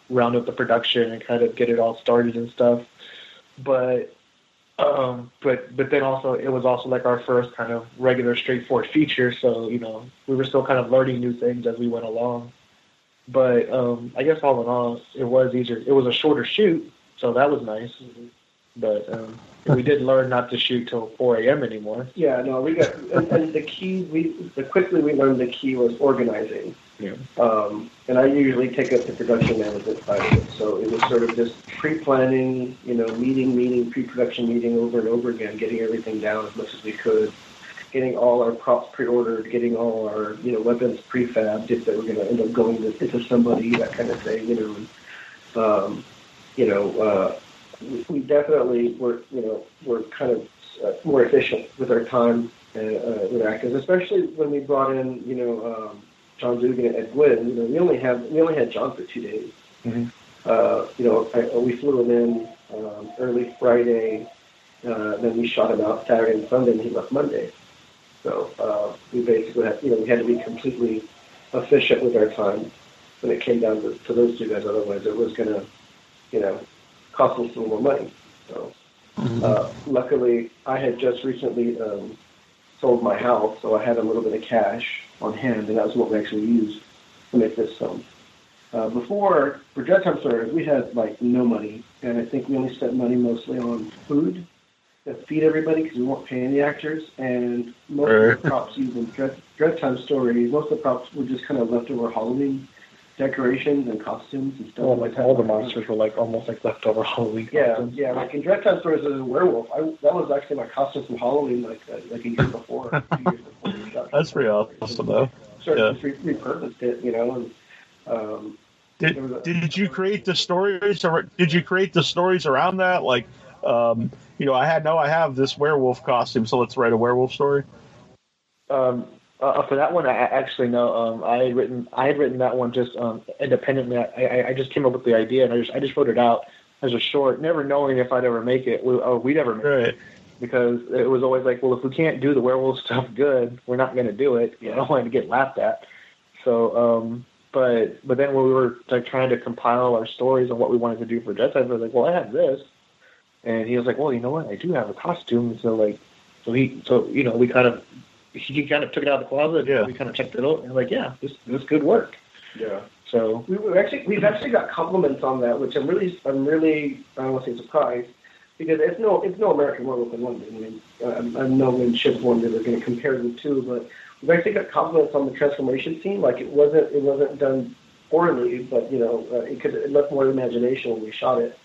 Speaker 5: round up the production and kind of get it all started and stuff. But um, but but then also it was also like our first kind of regular straightforward feature, so you know we were still kind of learning new things as we went along. But um, I guess all in all, it was easier. It was a shorter shoot, so that was nice. But um, we did learn not to shoot till 4 a.m. anymore.
Speaker 4: Yeah. No, we got. And, and the key. We the quickly we learned the key was organizing.
Speaker 5: Yeah.
Speaker 4: Um, and I usually take up the production management side of it. So it was sort of just pre-planning, you know, meeting, meeting, pre-production meeting over and over again, getting everything down as much as we could, getting all our props pre-ordered, getting all our, you know, weapons prefabbed if they were going to end up going to, into somebody, that kind of thing, you know. Um, you know, uh, we, we definitely were, you know, were kind of uh, more efficient with our time uh, uh, with actors, especially when we brought in, you know, um, John Dugan and Ed Guinn, you know, we only have we only had John for two days.
Speaker 5: Mhm.
Speaker 4: Uh, you know, I, we flew him in um, early Friday, uh, then we shot him out Saturday and Sunday, and he left Monday. So uh, we basically had, you know, we had to be completely efficient with our time when it came down to, to those two guys. Otherwise, it was going to, you know, cost us a little more money. So uh, luckily, I had just recently um, sold my house, so I had a little bit of cash on hand, and that was what we actually used to make this film. Uh, before, for Dreadtime Stories, we had like no money, and I think we only spent money mostly on food to feed everybody because we weren't paying the actors, and most of the props used in Dread, Dreadtime Stories, most of the props were just kind of leftover Halloween decorations and costumes and stuff
Speaker 5: All,
Speaker 4: like
Speaker 5: like
Speaker 4: that.
Speaker 5: all the monsters were like almost like leftover Halloween.
Speaker 4: Yeah,
Speaker 5: costumes.
Speaker 4: yeah. Like in Dreadtime Stories as a werewolf, I, that was actually my costume from Halloween, like uh, like a year before. two years before we shot.
Speaker 2: That's pretty awesome, though.
Speaker 4: Sort of
Speaker 2: yeah.
Speaker 4: just re- repurposed it, you know. And um,
Speaker 2: Did, did you create the stories or did you create the stories around that? Like, Um, you know, I had no, I have this werewolf costume, so let's write a werewolf story.
Speaker 5: Um, uh, for that one, I actually know. Um, I had written I had written that one just um, independently. I, I, I just came up with the idea and I just I just wrote it out as a short, never knowing if I'd ever make it. We, or we'd ever make it because it was always like, well, if we can't do the werewolf stuff good, we're not going to do it. You know, and to get laughed at. So, um, but but then when we were like trying to compile our stories and what we wanted to do for Dread Times, I was like, well, I have this, and he was like, well, you know what, I do have a costume. So like, so he, so you know, we kind of he kind of took it out of the closet.
Speaker 2: Yeah.
Speaker 5: We kind of checked it out, and like, yeah, this this good work.
Speaker 4: Yeah.
Speaker 5: So
Speaker 4: We were actually we've actually got compliments on that, which I'm really I'm really I don't want to say surprised because it's no it's no American Werewolf in London. I mean, I'm, I know when Chip wondered they're going to compare the two, but we've actually got compliments on the transformation scene. Like it wasn't it wasn't done poorly, but you know uh, it could it left more imagination when we shot it.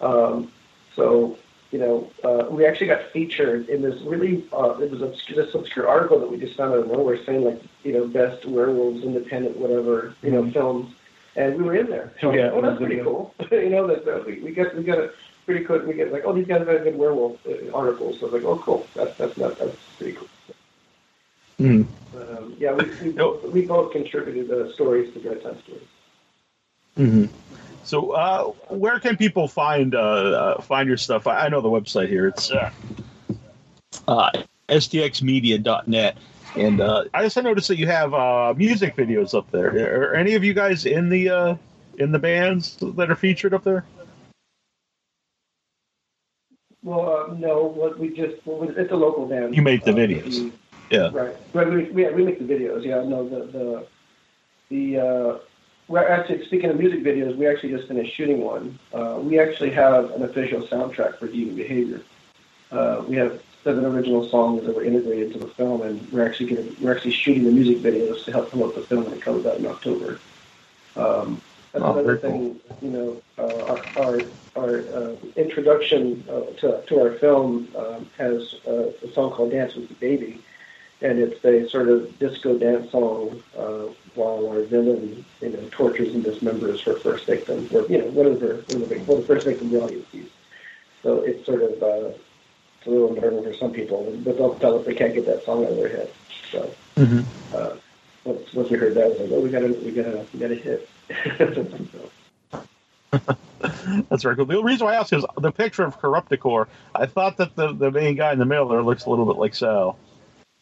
Speaker 4: Um, so you know uh, we actually got featured in this really uh, it was obscure, this obscure article that we just found out of nowhere saying like you know best werewolves independent whatever you know films and we were in there. So,
Speaker 5: Yeah,
Speaker 4: oh, that's
Speaker 5: it was
Speaker 4: pretty cool. you know, that, that we, we get we get a pretty cool. We get like, oh, these guys have a good werewolf uh, articles. So I was like, oh, cool. That's that's not that's pretty cool.
Speaker 2: Mm.
Speaker 4: Um, yeah, we we, we both contributed uh, stories to Dreadtime stories.
Speaker 2: Hmm So, uh, where can people find uh, uh, find your stuff? I, I know the website here. It's uh, uh, stxmedia.net. And uh, I just noticed that you have uh, music videos up there. Are any of you guys in the uh, in the bands that are featured up there?
Speaker 4: Well, uh, no, what we just well, it's a local band.
Speaker 2: You make the
Speaker 4: Uh,
Speaker 2: videos.
Speaker 4: we-
Speaker 2: Yeah.
Speaker 4: Right. Right. We, we, yeah, we make the videos. Yeah. No. The the the. We're actually speaking of music videos. We actually just finished shooting one. Uh, we actually have an official soundtrack for Deviant Behavior. Uh, we have seven original songs that were integrated into the film, and we're actually gonna, we're actually shooting the music videos to help promote the film when it comes out in October. Um, that's
Speaker 2: Oh,
Speaker 4: another
Speaker 2: very cool.
Speaker 4: thing. You know, uh, our our, our uh, introduction uh, to to our film um, has uh, a song called "Dance with the Baby." And it's a sort of disco dance song uh, while our villain, you know, tortures and dismembers her first victim, or you know, one of her, one of the, well, the first victim the audience sees. So it's sort of uh, it's a little unnerving for some people, but they'll tell us they can't get that song out of their head. So
Speaker 2: Mhm.
Speaker 4: uh, once, once we heard that, I was like, oh, we gotta, we gotta, we gotta hit. so,
Speaker 2: That's very cool. The reason why I ask is the picture of Corrupticore. I thought that the, the main guy in the middle there looks a little bit like Sal.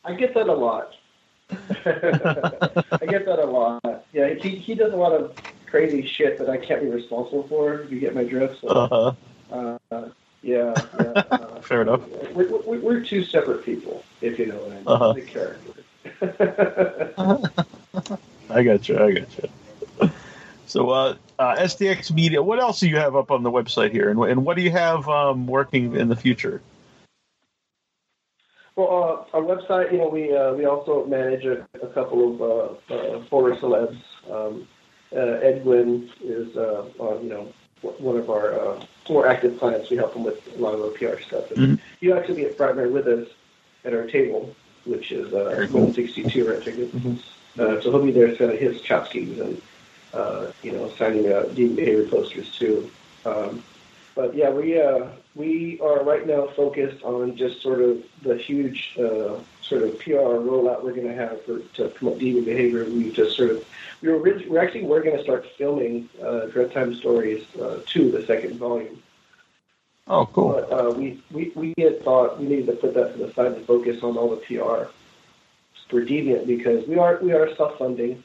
Speaker 4: I get that a lot. I get that a lot. Yeah, he he does a lot of crazy shit that I can't be responsible for. If you get my drift. So,
Speaker 2: Uh-huh.
Speaker 4: uh, yeah, yeah. Uh,
Speaker 2: Fair enough.
Speaker 4: We're, we're, we're two separate people, if you know what I mean.
Speaker 2: Uh-huh.
Speaker 4: The character.
Speaker 2: I got you. I got you. So, uh, uh, STX Media. What else do you have up on the website here, and, and what do you have um, working in the future?
Speaker 4: Well, uh, our website, you know, we uh, we also manage a, a couple of uh, uh, horror celebs. Um, uh, Ed Guinn is, uh, you know, one of our uh, more active clients. We help him with a lot of our PR stuff.
Speaker 2: Mhm.
Speaker 4: He'll actually get Frightmare with us at our table, which is uh,
Speaker 2: Very cool.
Speaker 4: 162 right ticket. Uh, so he'll be there setting his chopskis and, uh, you know, signing uh, behavior posters too. Um, but yeah, we uh, we are right now focused on just sort of the huge uh, sort of PR rollout we're going to have for to promote deviant behavior. We just sort of we were we're actually we're going to start filming uh, Dreadtime Stories uh, two, the second volume.
Speaker 2: Oh, cool.
Speaker 4: But uh, we, we we had thought we needed to put that to the side to focus on all the PR for Deviant because we are we are self funding.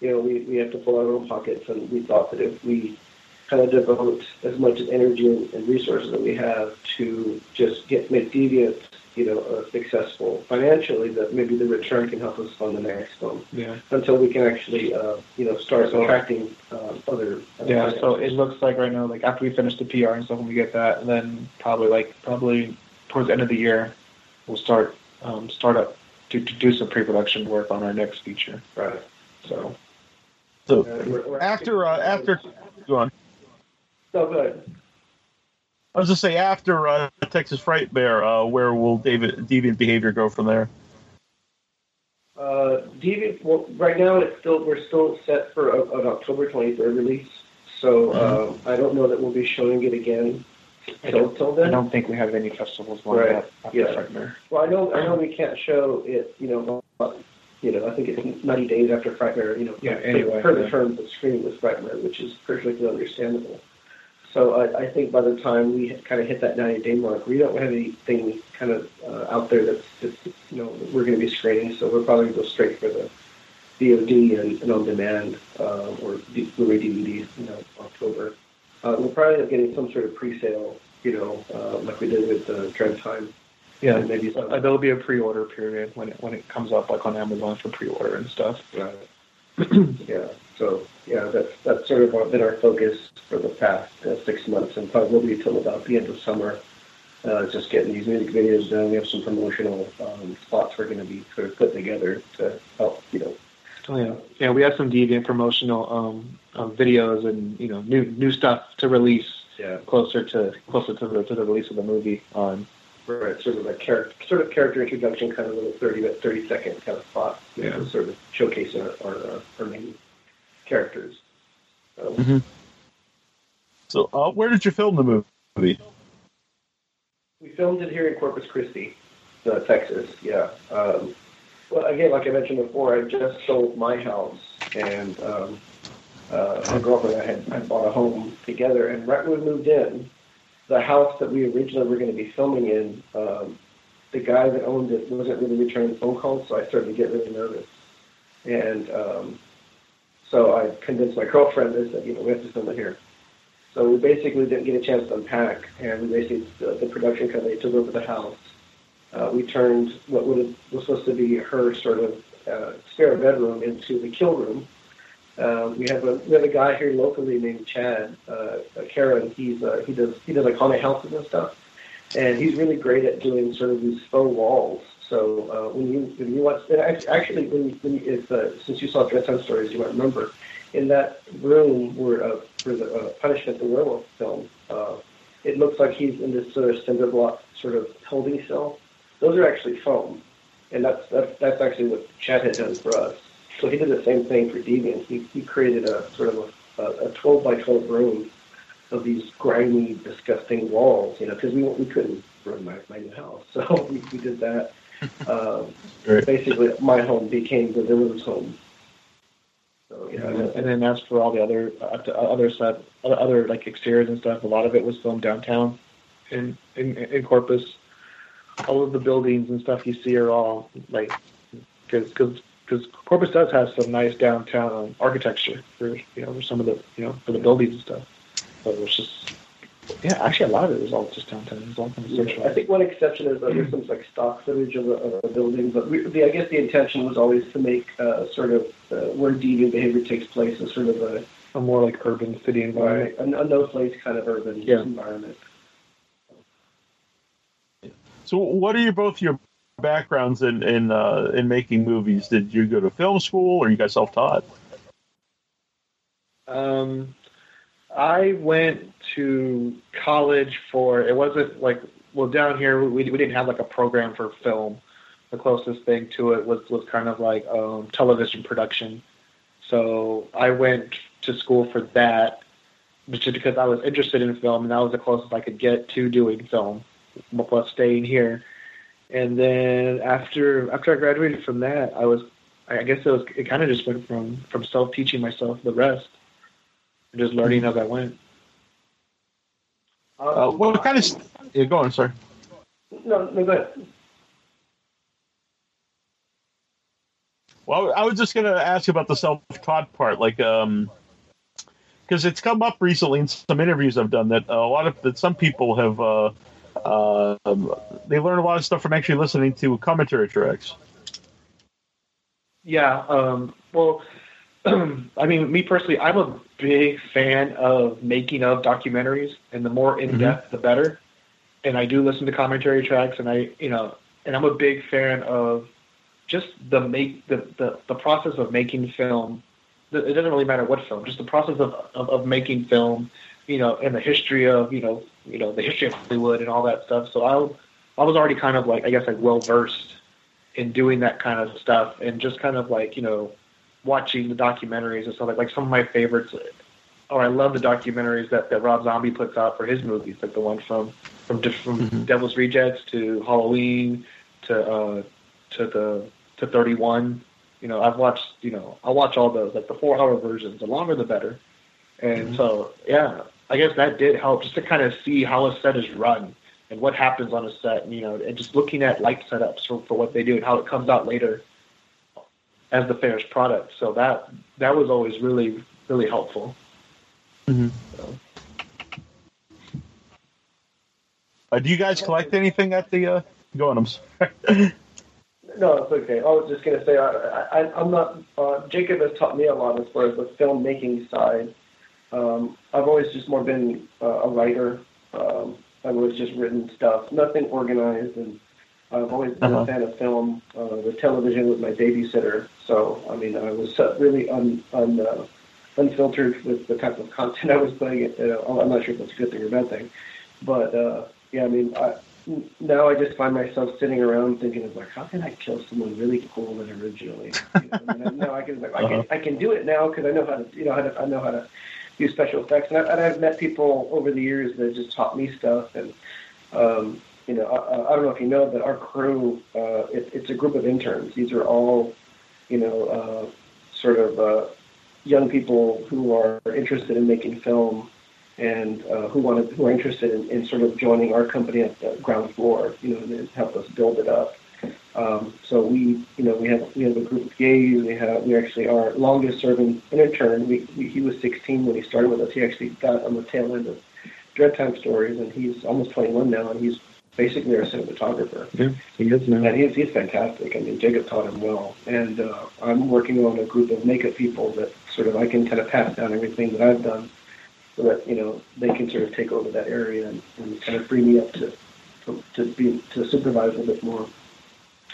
Speaker 4: You know, we, we have to pull our own pockets, and we thought that if we kind of devote as much energy and, and resources that we have to just get make Deviant, you know, uh, successful financially, that maybe the return can help us fund the next film
Speaker 5: yeah,
Speaker 4: until we can actually, uh, you know, start
Speaker 5: So-
Speaker 4: attracting uh, other. Uh,
Speaker 5: yeah. So it looks like right now, like after we finish the PR and stuff, when we get that, and then probably like probably towards the end of the year, we'll start um, start up to, to do some pre-production work on our next feature.
Speaker 4: right.
Speaker 5: So
Speaker 2: So,
Speaker 4: Uh, we're- we're-
Speaker 2: after uh, after, go on.
Speaker 4: So good.
Speaker 2: I was just say after uh, Texas Frightmare, uh, where will David Deviant Behavior go from there?
Speaker 4: Uh, Deviant, well, right now it's still we're still set for a, an October 23rd release. So um, I don't know that we'll be showing it again
Speaker 5: I
Speaker 4: till
Speaker 5: don't,
Speaker 4: till
Speaker 5: I don't think we have any festivals lined
Speaker 4: Right,
Speaker 5: up after
Speaker 4: yeah.
Speaker 5: Frightmare.
Speaker 4: Well, I know I know we can't show it. You know, uh, you know. I think it's 90 days after Frightmare. You know,
Speaker 5: Yeah,
Speaker 4: per-
Speaker 5: anyway,
Speaker 4: per the
Speaker 5: yeah.
Speaker 4: terms of screening with Frightmare, which is perfectly understandable. So I, I think by the time we kind of hit that 90 day mark, we don't have anything kind of uh, out there that's, that's you know we're going to be screening. So we're probably going to go straight for the VOD and, and on demand uh, or D- Blu-ray DVD. You know, October. Uh, we'll probably end up getting some sort of pre-sale. You know, uh, like we did with uh, Dreadtime.
Speaker 5: Yeah,
Speaker 4: And maybe some.
Speaker 5: uh, there'll be a pre-order period when it when it comes up, like on Amazon for pre-order and stuff.
Speaker 4: Right. yeah. So yeah, that's that's sort of been our focus for the past uh, six months, and probably will be till about the end of summer. Uh, just getting these music videos done. We have some promotional um, spots we're going to be sort of putting together to help, you know.
Speaker 5: Oh yeah, yeah. We have some deviant promotional um, um, videos and you know new new stuff to release
Speaker 4: Yeah.
Speaker 5: closer to closer to the to the release of the movie on.
Speaker 4: Right. Sort of a character, sort of character introduction, kind of little thirty thirty second kind of spot. you know,
Speaker 5: Yeah.
Speaker 4: sort of showcase our our, our main characters. So,
Speaker 2: Mhm. So, uh, where did you film the movie?
Speaker 4: We filmed it here in Corpus Christi, uh, Texas. Yeah. Um, well, again, like I mentioned before, I just sold my house, and um, uh, my girlfriend and I had, had bought a home together. And right when we moved in, the house that we originally were going to be filming in, um, the guy that owned it wasn't really returning phone calls, so I started to get really nervous. And um, so I convinced my girlfriend I said, you know, we have to film it here. So we basically didn't get a chance to unpack, and we basically the, the production company took over the house. Uh, we turned what would have, was supposed to be her sort of uh, spare bedroom into the kill room. Um, we have a we have a guy here locally named Chad uh, Karen. He's uh, he does he does like haunted houses and stuff, and he's really great at doing sort of these faux walls. So uh, when you when you watch actually when when you, if, uh, since you saw Dreadtime Stories, you might remember in that room where uh, for the uh, Punishment the Werewolf film, uh, it looks like he's in this sort of cinder block sort of holding cell. Those are actually foam, and that's that's, that's actually what Chad had done for us. So he did the same thing for Deviant. He, he created a sort of a, a 12 by 12 room of these grimy, disgusting walls, you know, because we, we couldn't run my, my new house. So we, we did that. Um,
Speaker 2: Right.
Speaker 4: Basically, my home became the villain's home. So, yeah,
Speaker 5: And, and then as for all the other uh, the other stuff, other, other like exteriors and stuff, a lot of it was filmed downtown in in, in Corpus. All of the buildings and stuff you see are all like because because Corpus does have some nice downtown architecture for you know for some of the you know for the buildings and stuff. So it was just yeah, actually a lot of it was all just downtown. It was all kind
Speaker 4: Yeah, I think one exception is that there's some like stock footage of a, of a building, but we, the, I guess the intention was always to make uh, sort of uh, where deviant behavior takes place a sort of a,
Speaker 5: A more like urban city environment.
Speaker 4: a, a no place kind of urban
Speaker 5: Yeah.
Speaker 4: environment.
Speaker 2: So, what are your both your backgrounds in in uh, in making movies? Did you go to film school, or you guys self taught?
Speaker 5: Um, I went to college for it wasn't like well down here we we didn't have like a program for film. The closest thing to it was was kind of like um, television production. So I went to school for that, just because I was interested in film, and that was the closest I could get to doing film, plus staying here. And then after after I graduated from that, I was I guess it was it kind of just went from from self teaching myself the rest just learning as I went.
Speaker 2: Uh, what kind of? st- Yeah, go on. Sorry.
Speaker 4: No, no, go ahead.
Speaker 2: Well, I was just going to ask about the self-taught part, like, um, because it's come up recently in some interviews I've done that a lot of that some people have, uh, uh, um, they learn a lot of stuff from actually listening to commentary tracks.
Speaker 5: Yeah. Um, well, I mean, me personally, I'm a big fan of making of documentaries, and the more in depth, mm-hmm. the better. And I do listen to commentary tracks, and I, you know, and I'm a big fan of just the make the the, the process of making film. It doesn't really matter what film, just the process of, of, of making film, you know, and the history of you know you know the history of Hollywood and all that stuff. So I I was already kind of like I guess like well versed in doing that kind of stuff, and just kind of like you know watching the documentaries and stuff like like some of my favorites or I love the documentaries that, that Rob Zombie puts out for his movies, like the one from from from
Speaker 2: Mhm.
Speaker 5: Devil's Rejects to Halloween to uh, to the to Thirty One. You know, I've watched. You know, I'll watch all those, like the four hour versions. The longer, the better. And so, yeah, I guess that did help just to kind of see how a set is run and what happens on a set. And, you know, and just looking at light setups for, for what they do and how it comes out later as the finished product. So that that was always really really helpful.
Speaker 2: Mhm.
Speaker 5: So,
Speaker 2: Uh, do you guys collect anything at the? Uh, go on, I'm sorry.
Speaker 4: No, it's okay. I was just going to say, I, I, I'm not. Uh, Jacob has taught me a lot as far as the filmmaking side. Um, I've always just more been uh, a writer. Um, I've always just written stuff, nothing organized, and I've always been
Speaker 2: Uh-huh.
Speaker 4: a fan of film. Uh, the television was my babysitter, so I mean, I was uh, really un, un, uh, unfiltered with the type of content I was putting. Uh, I'm not sure if that's a good thing or a bad thing, but uh, yeah, I mean, I, now I just find myself sitting around thinking of like, how can I kill someone really cool and originally? You know, and now I can, like, I
Speaker 2: Uh-huh.
Speaker 4: can, I can do it now because I know how to, you know, how to, I know how to do special effects, and, I, and I've met people over the years that just taught me stuff, and um, you know, I, I don't know if you know, but our crew, uh, it, it's a group of interns. These are all, you know, uh, sort of uh, young people who are interested in making film and uh, who want to, who are interested in, in sort of joining our company at the ground floor, you know, and help us build it up. Um, so we, you know, we have we have a group of gays. We have we actually our longest serving intern. We, we he was 16 when he started with us. He actually got on the tail end of Dreadtime Stories, and he's almost 21 now, and he's basically our cinematographer.
Speaker 5: Yeah, he is now.
Speaker 4: And he's, he's fantastic. I mean, Jacob taught him well. And uh, I'm working on a group of makeup people that sort of I can kind of pass down everything that I've done so that, you know, they can sort of take over that area and, and kind of free me up to, to, to be, to supervise a bit more.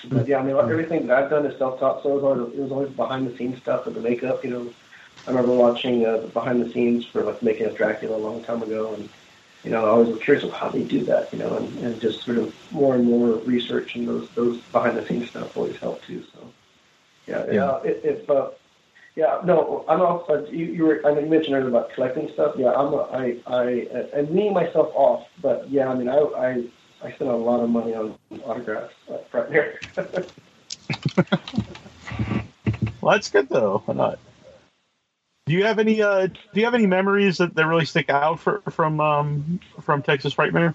Speaker 4: But yeah, I mean, everything that I've done is self-taught, so it was always, it was always behind-the-scenes stuff with the makeup, you know. I remember watching uh, the behind-the-scenes for like making of Dracula a long time ago, and you know, I always was curious of how they do that, you know, and, and just sort of more and more research and those those behind the scenes stuff always help too. So, yeah,
Speaker 2: Yeah.
Speaker 4: If, if uh, yeah, no, I'm also you, you were I mean, you mentioned earlier about collecting stuff. Yeah, I'm a, I I I'm weaning myself off, but yeah, I mean, I I I spend a lot of money on autographs uh, right there.
Speaker 2: Well, that's good though. Why not? Do you have any? Uh, do you have any memories that, that really stick out for, from um, from Texas Frightmare?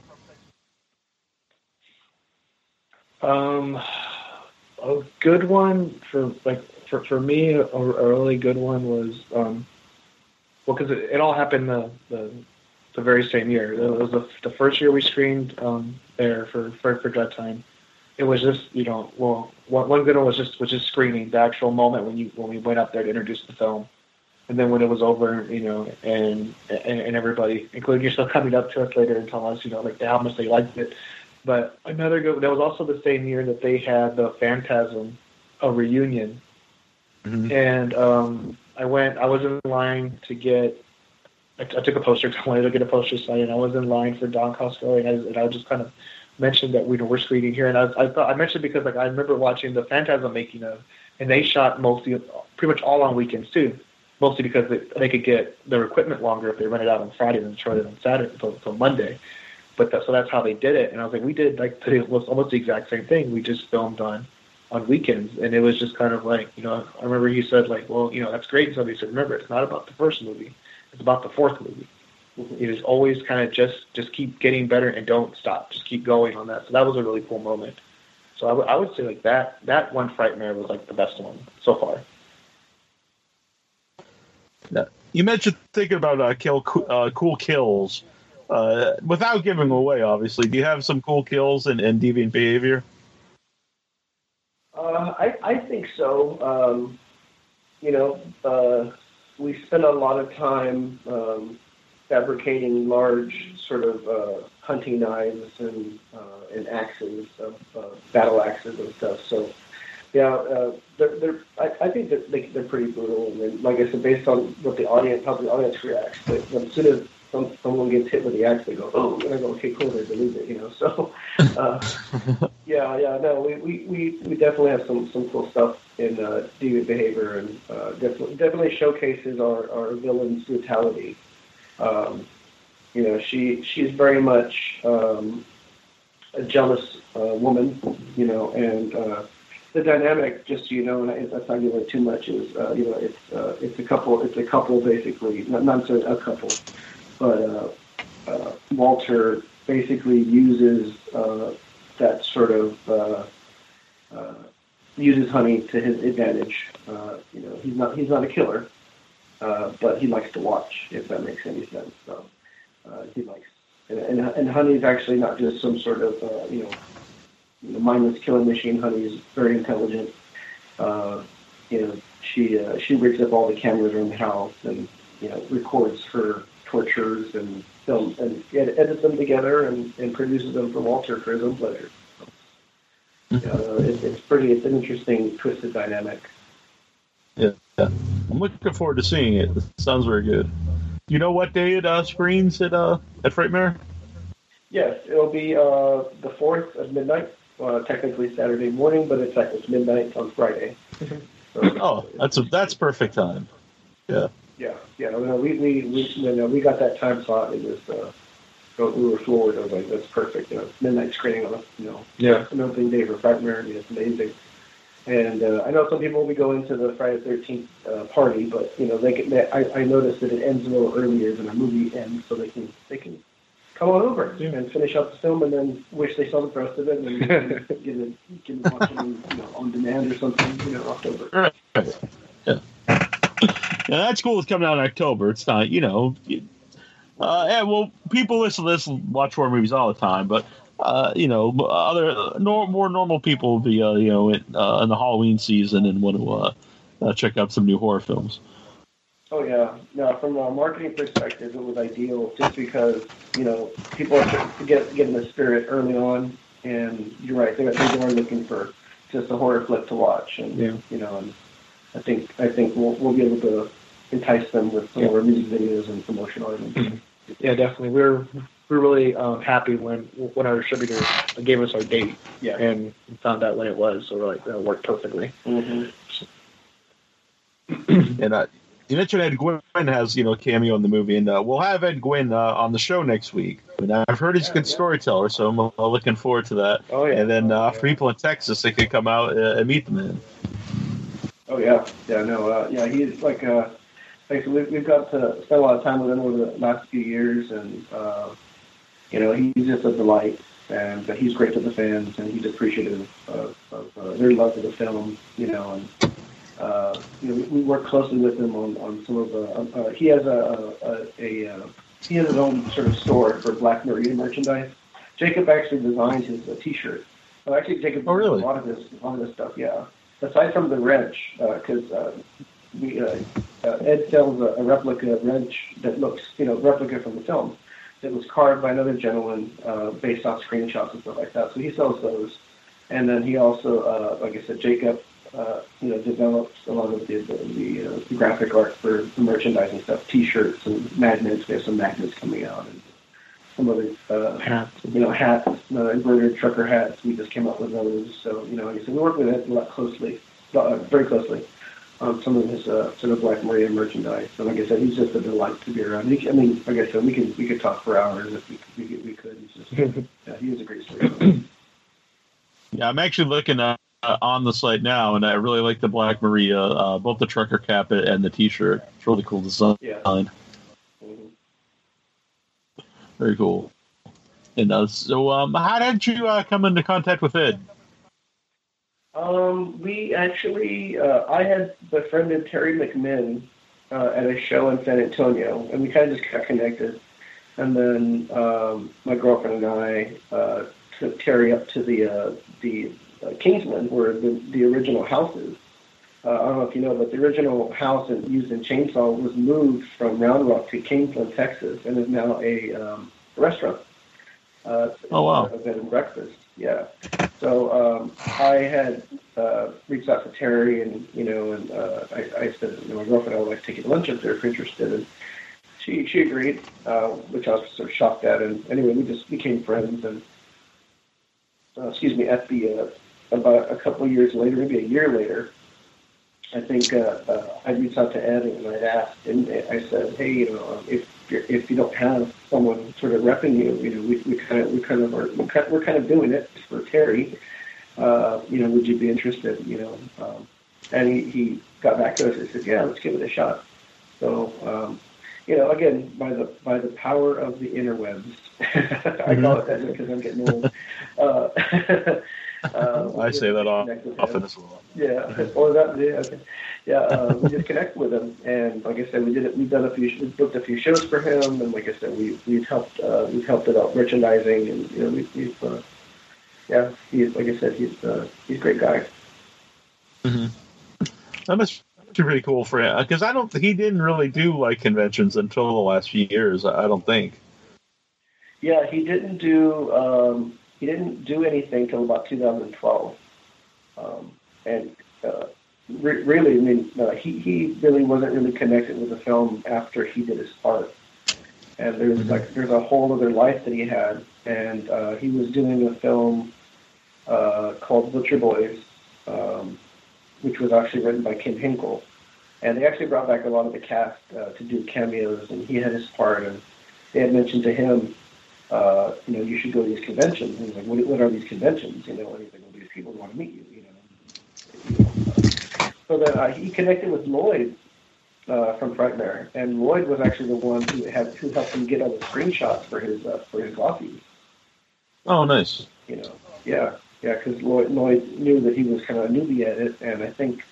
Speaker 5: Um, a good one for like for for me, a, a really good one was um, well, because it, it all happened the, the the very same year. It was the, the first year we screened um, there for for for Dreadtime. It was just you know well one, one good one was just was just screening the actual moment when you when we went up there to introduce the film. And then when it was over, you know, and, and and everybody, including yourself, coming up to us later and telling us, you know, like how much they liked it. But another good. That was also the same year that they had the Phantasm, a reunion,
Speaker 2: Mhm.
Speaker 5: and um, I went. I was in line to get. I, I took a poster. I wanted to get a poster signed, and I was in line for Don Coscarelli, and I, and I just kind of mentioned that we were screening here, and I, I thought I mentioned because like I remember watching the Phantasm making of, and they shot mostly, pretty much all on weekends too, mostly because they, they could get their equipment longer if they rented it out on Friday than it on Saturday until, until Monday. But that, so that's how they did it, and I was like, we did like the, almost the exact same thing. We just filmed on on weekends, and it was just kind of like you know. I remember he said like, well, you know, that's great. And somebody said, remember, it's not about the first movie, it's about the fourth movie. Mm-hmm. You just always kind of just just keep getting better and don't stop. Just keep going on that. So that was a really cool moment. So I would- I would say like that that one Frightmare was like the best one so far.
Speaker 2: You mentioned thinking about uh, kill uh, cool kills. Uh, without giving away, obviously, do you have some cool kills and, deviant behavior?
Speaker 4: Uh, I, I think so. Um, you know, uh, we spend a lot of time um, fabricating large sort of uh, hunting knives and uh, and axes, uh, uh, battle axes and stuff. So, yeah, uh, they're, they're I, I think that they, they're pretty brutal. And then, like I said, based on what the audience, how the audience reacts, they, as soon as some, someone gets hit with the axe, they go, "Oh," and I go, "Okay, cool, they believe it," you know. So. Uh, yeah, yeah, no, we, we, we, we definitely have some, some cool stuff in uh, deviant behavior, and uh, definitely definitely showcases our, our villain's brutality. Um, you know, she she's very much um, a jealous uh, woman. You know, and uh, the dynamic, just so you know, and I, that's not giving it too much, is uh, you know, it's uh, it's a couple, it's a couple basically, not not a couple, but uh, uh, Walter basically uses uh, that sort of uh, uses honey to his advantage. You know, he's not he's not a killer, but he likes to watch, if that makes any sense. So he likes, and, and, and honey is actually not just some sort of you know, know mindless killing machine. Honey is very intelligent. Uh, you know, she uh, she rigs up all the cameras around the house and you know records her tortures and films and ed- edits them together and, and produces them for Walter for his own pleasure. Uh, it, it's pretty. It's an interesting twisted dynamic.
Speaker 2: Yeah, yeah, I'm looking forward to seeing it. It sounds very good. You know what day it uh, screens at uh, at Frightmare?
Speaker 4: Yes, it'll be uh, the fourth at midnight. Uh, technically Saturday morning, but it's like it's midnight on Friday. So,
Speaker 2: Oh, that's a, that's perfect time.
Speaker 4: yeah, yeah. No, we we we you know, we got that time slot. It was uh, so we were floored. I was like, that's perfect. You know, midnight screening on a you know
Speaker 5: Yeah.
Speaker 4: an opening day for Frightmare. I mean, it's amazing. And uh, I know some people will be going to the Friday Thirteenth uh, party, but you know they can. They, I, I noticed that it ends a little earlier than a movie ends, so they can they can come on over and finish up the film, and then wish they saw the rest of it, and get it get it watching you know on demand or something. You know, October.
Speaker 2: Yeah, Yeah, that's cool. It's coming out in October. It's not, you know, you- uh, yeah. Well, people listen to this and watch horror movies all the time, but uh, you know, other nor, more normal people will be, uh, you know, in, uh, in the Halloween season and want to uh, uh, check out some new horror films.
Speaker 4: Oh yeah, no. From a marketing perspective, it was ideal just because you know people are starting to get get in the spirit early on, and you're right. They they are looking for just a horror flick to watch, and
Speaker 5: Yeah.
Speaker 4: you know, and I think I think we'll we'll be able to entice them with some of our music videos and promotional items.
Speaker 5: Yeah, definitely. We're we're really um, happy when when our distributor gave us our date
Speaker 4: Yeah.
Speaker 5: and found out when it was. So we're like, that worked perfectly.
Speaker 4: Mm-hmm.
Speaker 2: And uh, you mentioned Ed Guinn has, you know, a cameo in the movie, and uh, we'll have Ed Guinn uh, on the show next week. And I've heard he's a good storyteller, so I'm uh, looking forward to that.
Speaker 4: Oh yeah.
Speaker 2: And then uh, for people in Texas, they could come out uh, and meet the man.
Speaker 4: Oh yeah, yeah, no, uh, yeah, he's like, uh, like we've, we've got to spend a lot of time with him over the last few years, and uh, you know, he's just a delight, and uh, he's great to the fans, and he's appreciative of, of uh, their love for the film, you know, and uh, you know, we, work closely with him on, on some of the. Uh, uh, he has a a, a, uh he has his own sort of store for Black Maria merchandise. Jacob actually designed his uh, T-shirt. Well, actually, Jacob
Speaker 2: Oh, really?
Speaker 4: a lot of this, a lot of this stuff. Yeah aside from the wrench, because uh, we uh, uh, Ed sells a, a replica wrench that looks, you know, replica from the film that was carved by another gentleman uh, based off screenshots and stuff like that. So he sells those, and then he also, uh, like I said, Jacob, uh, you know, develops a lot of the the, the, uh, the graphic art for the merchandising stuff, T-shirts and magnets. We have some magnets coming out and some other uh,
Speaker 5: Hats.
Speaker 4: you know, hats, uh, embroidered trucker hats. We just came up with those. So, you know, like I said, we work with Ed a lot closely, uh, very closely, on some of his uh, sort of Black Maria merchandise. And like I said, he's just a delight to be around. He, I mean, like I said, we could we could talk for hours if we we could. We could. He's just, yeah, he is a great storyteller.
Speaker 2: Yeah, I'm actually looking uh, on the site now, and I really like the Black Maria, uh, both the trucker cap and the T-shirt. It's really cool design.
Speaker 4: Yeah. Mhm.
Speaker 2: Very cool. And uh, so, um, how did you uh, come into contact with Ed?
Speaker 4: Um, we actually, uh, I had befriended Teri McMinn uh, at a show in San Antonio, and we kind of just got connected. And then um, my girlfriend and I uh, took Teri up to the uh, the uh, Kingsland, where the the original house is. Uh, I don't know if you know, but the original house used in Chainsaw was moved from Round Rock to Kingsland, Texas, and is now a um, restaurant. Uh,
Speaker 2: Oh, wow.
Speaker 4: A bed and breakfast. Yeah. So um, I had uh, reached out to Teri, and you know, and uh, I, I said, you know, my girlfriend, I would like to take you to lunch up there if you're interested. And she she agreed, uh, which I was sort of shocked at. And anyway, we just became friends. And uh, excuse me, at the uh, about a couple of years later, maybe a year later, I think uh, uh, I reached out to Ed and I asked, and I said, hey, you know, um, if you're, if you don't have someone sort of repping you, you know, we, we kind of we kind of are we're kind we're kind of doing it for Teri. Uh, you know, would you be interested? You know, um, and he, he got back to us and said, yeah, let's give it a shot. So, um, you know, again, by the by the power of the interwebs, I call it that because I'm getting old. Uh, uh,
Speaker 2: I say that off-
Speaker 4: connect with him.
Speaker 2: often as well.
Speaker 4: Yeah, or that. Yeah, okay. yeah. Uh, we just connect with him, and like I said, we did it. We've done a few. We booked a few shows for him, and like I said, we we've helped. Uh, we've helped it out merchandising, and you know, we, we've. Uh, yeah, he's like I said, he's uh, he's a great guy. Mhm.
Speaker 2: That must be pretty cool for him because I don't. He didn't really do like conventions until the last few years. I I don't think.
Speaker 4: Yeah, he didn't do um, he didn't do anything till about 2012, um, and uh, re- really, I mean, uh, he he really wasn't really connected with the film after he did his part. And there's like there's a whole other life that he had, and uh, he was doing a film uh, called Butcher Boys, um, which was actually written by Kim Henkel, and they actually brought back a lot of the cast uh, to do cameos, and he had his part, and they had mentioned to him uh, you know, you should go to these conventions. And he's like, what, what are these conventions? You know, and he's like, well, these people want to meet you, you know. So then uh, he connected with Lloyd uh, from Frightmare, and Lloyd was actually the one who had who helped him get all the screenshots for his uh, for his glossies.
Speaker 2: Oh, nice.
Speaker 4: You know, yeah, yeah, because Lloyd Lloyd knew that he was kind of a newbie at it, and I think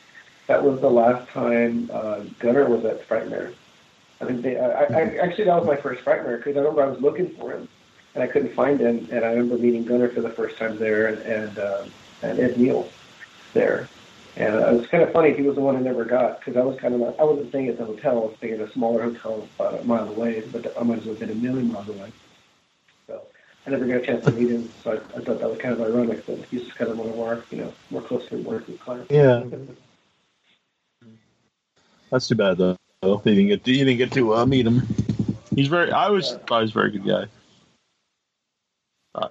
Speaker 4: that was the last time uh, Gunnar was at Frightmare. I think they. I, I actually that was my first Frightmare because I remember I was looking for him and I couldn't find him. And I remember meeting Gunnar for the first time there, and and, um, and Ed Neal there. And uh, it was kind of funny. He was the one I never got because I was kind of not, I wasn't staying at the hotel. I was staying at a smaller hotel about a mile away, but I might as well have been a million miles away. So I never got a chance to meet him. So I, I thought that was kind of ironic that he's just kind of one of our, you know, more closely working clients.
Speaker 2: Yeah. That's too bad though. You didn't get to, you didn't get to uh, meet him. He's very. I always thought he was a very good guy. Uh,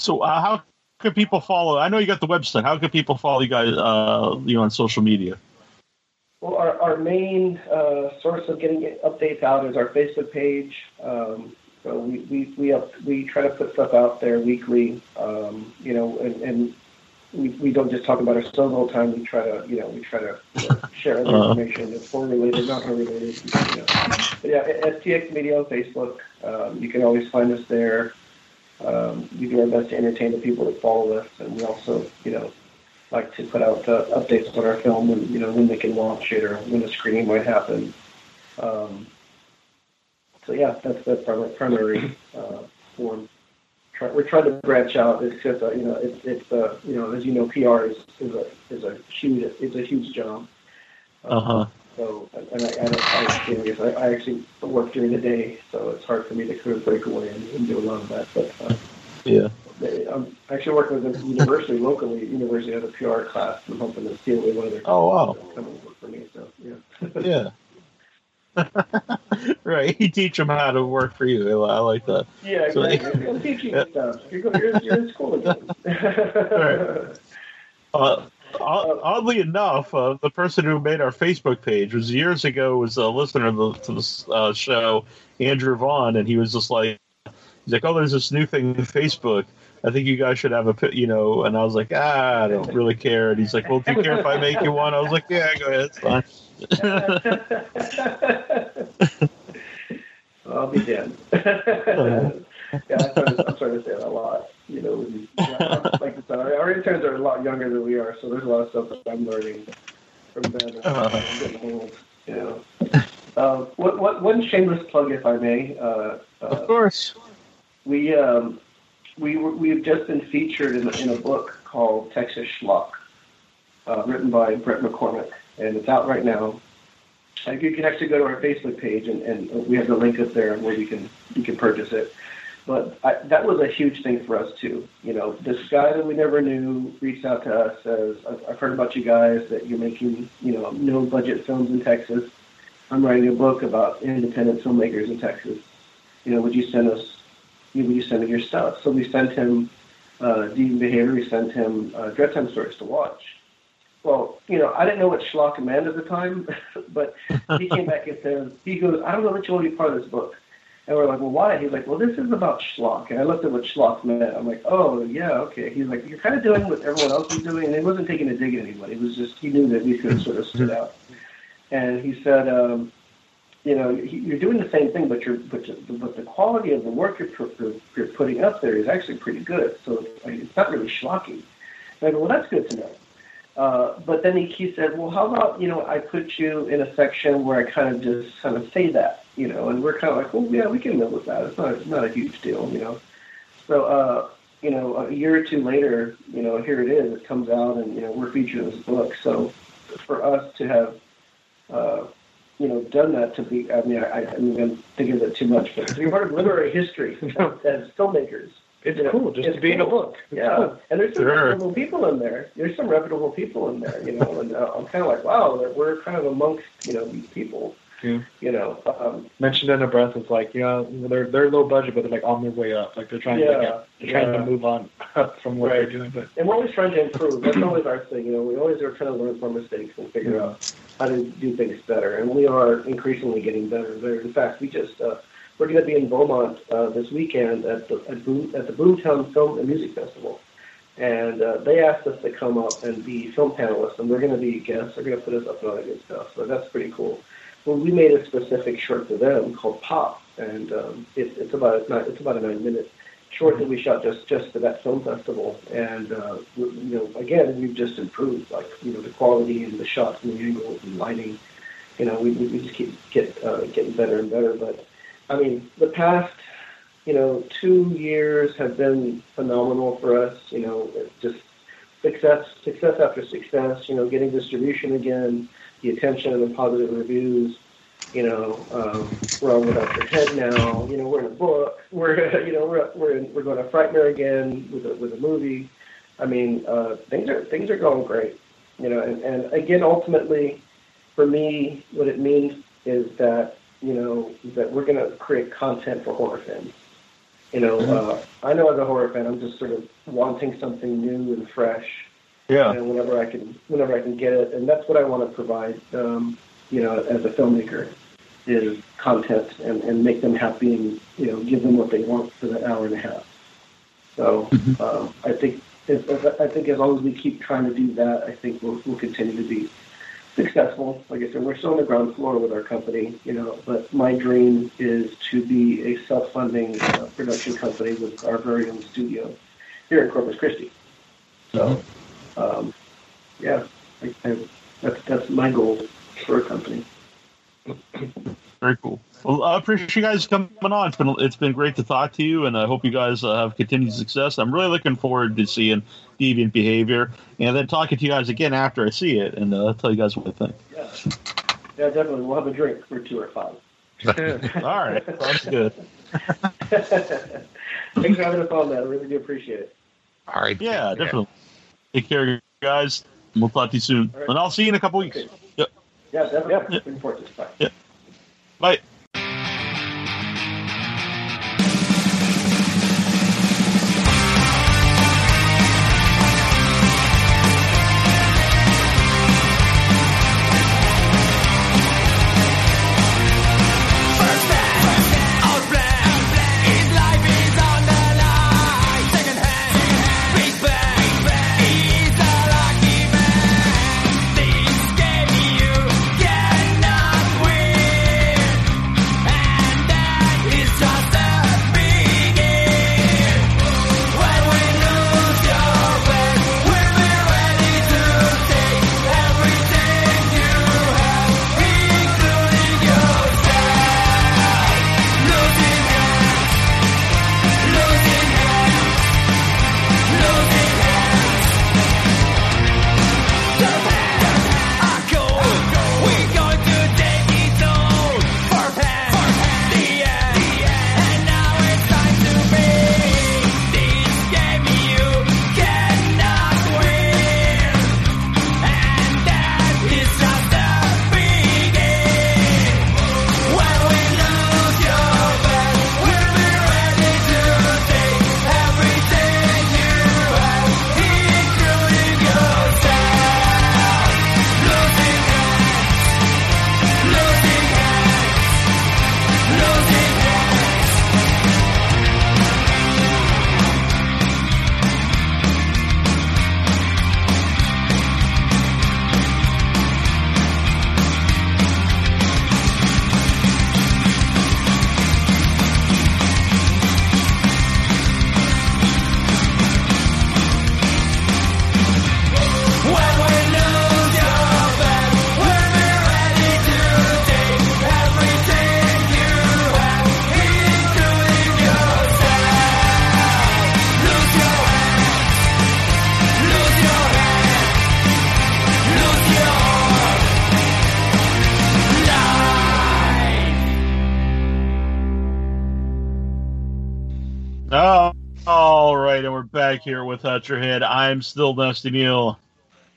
Speaker 2: so uh, how could people follow? I know you got the website. How could people follow you guys? Uh, you know, on social media.
Speaker 4: Well, our, our main uh, source of getting updates out is our Facebook page. Um, so we, we, we, up, we try to put stuff out there weekly, um, you know, and, and we, we don't just talk about ourselves all the time. We try to, you know, we try to uh, share other
Speaker 2: Uh-huh.
Speaker 4: information that's more related, not unrelated. You know. But yeah, STX Media on Facebook. Um, you can always find us there. Um, we do our best to entertain the people that follow us, and we also, you know, like to put out uh, updates on our film and you know when they can watch it or when a screening might happen. Um, so yeah, that's the primary, primary uh, form. Try, we're trying to branch out. It's just uh, you know it's it's uh, you know as you know PR is, is a is a huge it's a huge job.
Speaker 2: Uh huh.
Speaker 4: So and I and I, I, you know, I, actually work during the day, so it's hard for me to kind of break away and, and do a lot of that. But uh,
Speaker 2: Yeah.
Speaker 4: they- I'm actually working with a university locally. University has a PR class. I'm hoping to steal away one of their.
Speaker 2: Oh, wow.
Speaker 4: Come and work for me. So yeah.
Speaker 2: Yeah. right. You teach them how to work for you. I like that.
Speaker 4: Yeah,
Speaker 2: So-
Speaker 4: exactly. I'm teaching stuff. You're, you're, you're in school again.
Speaker 2: Right. Uh, oddly enough, uh, the person who made our Facebook page was years ago was a listener to the, to the uh, show, Andrew Vaughn, and he was just like, he's like, oh, there's this new thing in Facebook. I think you guys should have a, you know, and I was like, ah, I don't really care. And he's like, well, do you care if I make you one? I was like, yeah, go ahead, it's fine.
Speaker 4: I'll be damned. yeah, I'm starting to say that a lot. You know, like I said, our, interns are a lot younger than we are, so there's a lot of stuff that I'm learning from them. I'm getting old, you know. Uh, what, what, one shameless plug, if I may. Uh,
Speaker 2: Of
Speaker 4: uh,
Speaker 2: course.
Speaker 4: We um, we we've just been featured in, in a book called Texas Schlock, uh, written by Brett McCormick, and it's out right now. And you can actually go to our Facebook page, and, and we have the link up there where you can you can purchase it. But I, that was a huge thing for us too. You know, this guy that we never knew reached out to us says, "I've, I've heard about you guys that you're making you know no budget films in Texas. I'm writing a book about independent filmmakers in Texas. You know, would you send us you would you send me your stuff? So we sent him uh, Deviant Behavior, we sent him uh, Dreadtime Stories to watch. well, you know, I didn't know what schlock meant at the time, but he came back and said, he goes, I don't know that you want to be part of this book. And we're like, well, why? He's like, well, this is about schlock. And I looked at what schlock meant. I'm like, oh, yeah, okay. He's like, you're kind of doing what everyone else is doing. And he wasn't taking a dig at anybody. It was just, he knew that we could sort of stood out. And he said, um, you know, you're doing the same thing, but you're, but, but the quality of the work you're, you're putting up there is actually pretty good. So it's not really schlocky. And I go, well, that's good to know. Uh, but then he, he said, well, how about, you know, I put you in a section where I kind of just kind of say that, you know, and we're kind of like, well, yeah, we can live with that. It's not, it's not a huge deal, you know. So, uh, you know, a year or two later, you know, here it is. It comes out, and you know, we're featured in this book. So, for us to have, uh, you know, done that to be, I mean, I, I mean, I'm thinking of it too much, but to be part of literary history as filmmakers,
Speaker 5: It's
Speaker 4: you know,
Speaker 5: cool just
Speaker 4: it's
Speaker 5: to be in a book. It's
Speaker 4: Yeah,
Speaker 5: cool.
Speaker 4: and there's some
Speaker 2: Sure.
Speaker 4: reputable people in there. There's some reputable people in there, you know, and uh, I'm kind of like, wow, we're kind of amongst, you know, these people.
Speaker 5: Yeah.
Speaker 4: You know, um,
Speaker 5: Mentioned in a breath is like, you know, they're they're low budget, but they're like on their way up. Like they're trying to
Speaker 4: Yeah,
Speaker 5: like, they're trying
Speaker 4: yeah.
Speaker 5: to move on from what
Speaker 4: Right.
Speaker 5: they're doing. But
Speaker 4: and we're always trying to improve. That's always our thing. You know, we always are trying to learn from mistakes and figure out how to do things better. And we are increasingly getting better and better. In fact, we just uh, we're going to be in Beaumont uh, this weekend at the at, Boom, at the Boomtown Film and Music Festival, and uh, they asked us to come up and be film panelists, and we're going to be guests. They're going to put us up and all that good stuff. So that's pretty cool. Well, we made a specific short for them called Pop, and um, it, it's about it's, it's about a nine minute short that we shot just just for that film festival. And uh, we- you know, again, we've just improved, like you know, the quality and the shots and the angles and lighting. You know, we, we we just keep get uh, getting better and better. But I mean, the past you know two years have been phenomenal for us. You know, just success success after success. You know, getting distribution again, the attention and the positive reviews. You know, um, we're on without your head now. You know, we're in a book. We're you know we're we're in, we're going to Frightmare again with a with a movie. I mean, uh, things are things are going great. You know, and, and again, ultimately, for me, what it means is that you know that we're going to create content for horror fans. You know, uh, I know as a horror fan, I'm just sort of wanting something new and fresh
Speaker 2: Yeah.
Speaker 4: and whenever I can, whenever I can get it, and that's what I want to provide. Um, you know, as a filmmaker, is content and, and make them happy and you know give them what they want for that hour and a half. So um, I think if, if, I think as long as we keep trying to do that, I think we'll, we'll continue to be successful. Like I said, we're still on the ground floor with our company, you know. But my dream is to be a self-funding uh, production company with our very own studio here in Corpus Christi. So, um, yeah, I, I, that's that's my goal for a company.
Speaker 2: Very cool. Well, I appreciate you guys coming on. It's been it's been great to talk to you, and I hope you guys uh, have continued success. I'm really looking forward to seeing deviant behavior, and then talking to you guys again after I see it, and uh, tell you guys what I think.
Speaker 4: Yeah, yeah, definitely. We'll have a drink for two or five.
Speaker 2: All right, sounds good.
Speaker 4: Thanks for having us on, man. I really do appreciate it.
Speaker 3: All right.
Speaker 2: Yeah, definitely. Take care, guys. We'll talk to you soon,
Speaker 4: right.
Speaker 2: and I'll see you in a couple weeks.
Speaker 4: Okay.
Speaker 2: Yep.
Speaker 4: Yeah, definitely.
Speaker 2: Yeah.
Speaker 4: Looking forward to it. Bye.
Speaker 2: Bye. Back here with Head. I'm still Dusty Neal.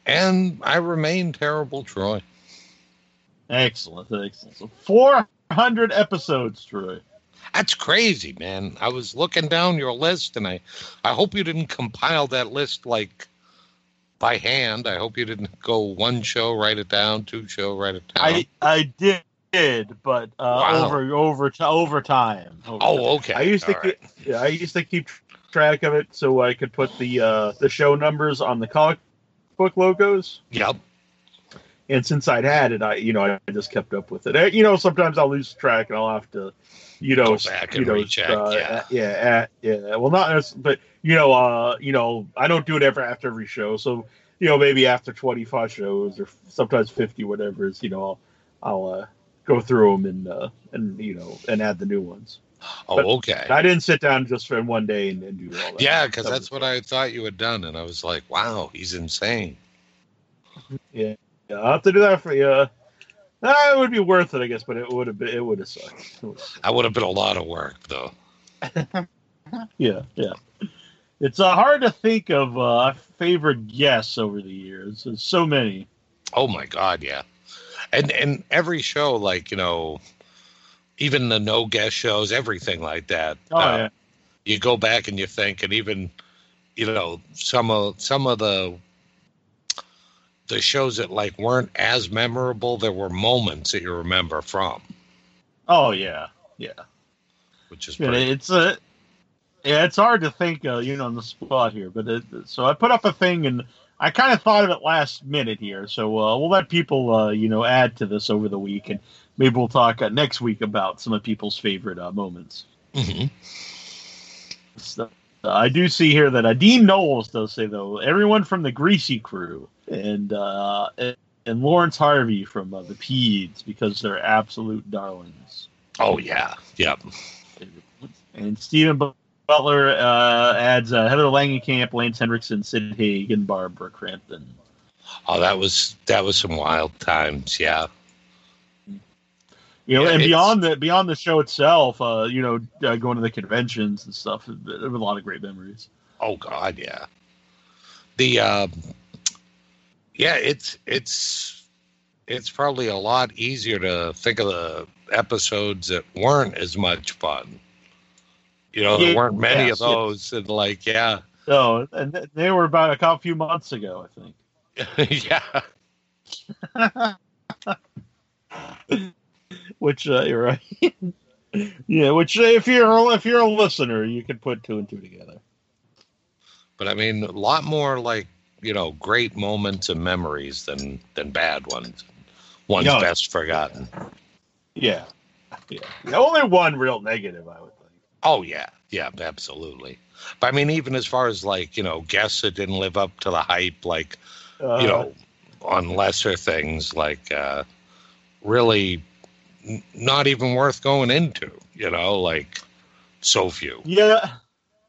Speaker 3: And I remain terrible, Troy.
Speaker 2: Excellent, excellent. So 400 episodes, Troy.
Speaker 3: That's crazy, man. I was looking down your list, and I, I hope you didn't compile that list like by hand. I hope you didn't go one show, write it down, two show, write it down.
Speaker 2: I I did, did, but uh,
Speaker 3: Wow.
Speaker 2: over over over time. Over time.
Speaker 3: oh, okay.
Speaker 2: I used to
Speaker 3: All
Speaker 2: keep, yeah, I used to keep track of it so I could put the uh, the show numbers on the comic book logos.
Speaker 3: Yep.
Speaker 2: And since I'd had it, I you know I just kept up with it. Uh, You know, sometimes I'll lose track and I'll have to, you know,
Speaker 3: Go back
Speaker 2: you
Speaker 3: and
Speaker 2: know,
Speaker 3: recheck,
Speaker 2: uh,
Speaker 3: yeah.
Speaker 2: yeah, yeah. Well, not as, but you know, uh, you know, I don't do it ever after every show. So you know, maybe after twenty five shows or sometimes fifty, whatever is, you know, I'll, I'll uh, go through them and uh, and you know and add the new ones.
Speaker 3: Oh,
Speaker 2: But-
Speaker 3: okay.
Speaker 2: I didn't sit down just for one day and, and do all that.
Speaker 3: Yeah, because that's what I thought you had done, and I was like, "Wow, he's insane."
Speaker 2: Yeah, yeah I'll have to do that for you. Uh, it would be worth it, I guess, but it would have been it would have sucked.
Speaker 3: That would have been a lot of work, though.
Speaker 2: yeah, yeah. It's uh, hard to think of uh, favorite guests over the years. There's so many.
Speaker 3: Oh my God, yeah. And and every show, like you know, even the no guest shows, everything like that.
Speaker 2: Oh
Speaker 3: uh,
Speaker 2: yeah,
Speaker 3: You go back and you think, and even you know some of some of the the shows that like weren't as memorable. There were moments that you remember from,
Speaker 2: oh yeah, yeah.
Speaker 3: which is
Speaker 2: Yeah,
Speaker 3: pretty.
Speaker 2: it's uh, yeah, it's hard to think, uh, you know, on the spot here. But it, so I put up a thing, and I kind of thought of it last minute here. So uh, we'll let people, uh, you know, add to this over the week, and maybe we'll talk uh, next week about some of people's favorite uh, moments.
Speaker 3: Mhm.
Speaker 2: So, uh, I do see here that uh, Dean Knowles does say though everyone from the Greasy Crew and uh, and, and Lawrence Harvey from uh, the Peds because they're absolute darlings.
Speaker 3: Oh yeah, yep.
Speaker 2: And Stephen Butler uh, adds uh, Heather Langenkamp, Lance Henriksen, Sid Haig, and Barbara Crampton.
Speaker 3: Oh, that was that was some wild times. Yeah.
Speaker 2: You know,
Speaker 3: Yeah,
Speaker 2: and beyond the beyond the show itself, uh, you know, uh, going to the conventions and stuff, there were a lot of great memories.
Speaker 3: Oh God, yeah. The um, yeah, it's it's it's probably a lot easier to think of the episodes that weren't as much fun. You know, there
Speaker 2: Yeah,
Speaker 3: weren't many
Speaker 2: yes,
Speaker 3: of those, and like, yeah,
Speaker 2: So, and they were about a couple few months ago, I think.
Speaker 3: yeah,
Speaker 2: Which uh, you're right. yeah, which uh, if you're if you're a listener, you can put two and two together.
Speaker 3: but I mean, a lot more like you know, great moments and memories than than bad ones. One's best forgotten.
Speaker 2: Yeah, yeah. The only one real negative, I would think.
Speaker 3: Oh yeah, yeah, absolutely. But I mean, even as far as like you know, guests that didn't live up to the hype, like
Speaker 2: Uh,
Speaker 3: you know, on lesser things, like uh, really not even worth going into. You know, like so few.
Speaker 2: Yeah,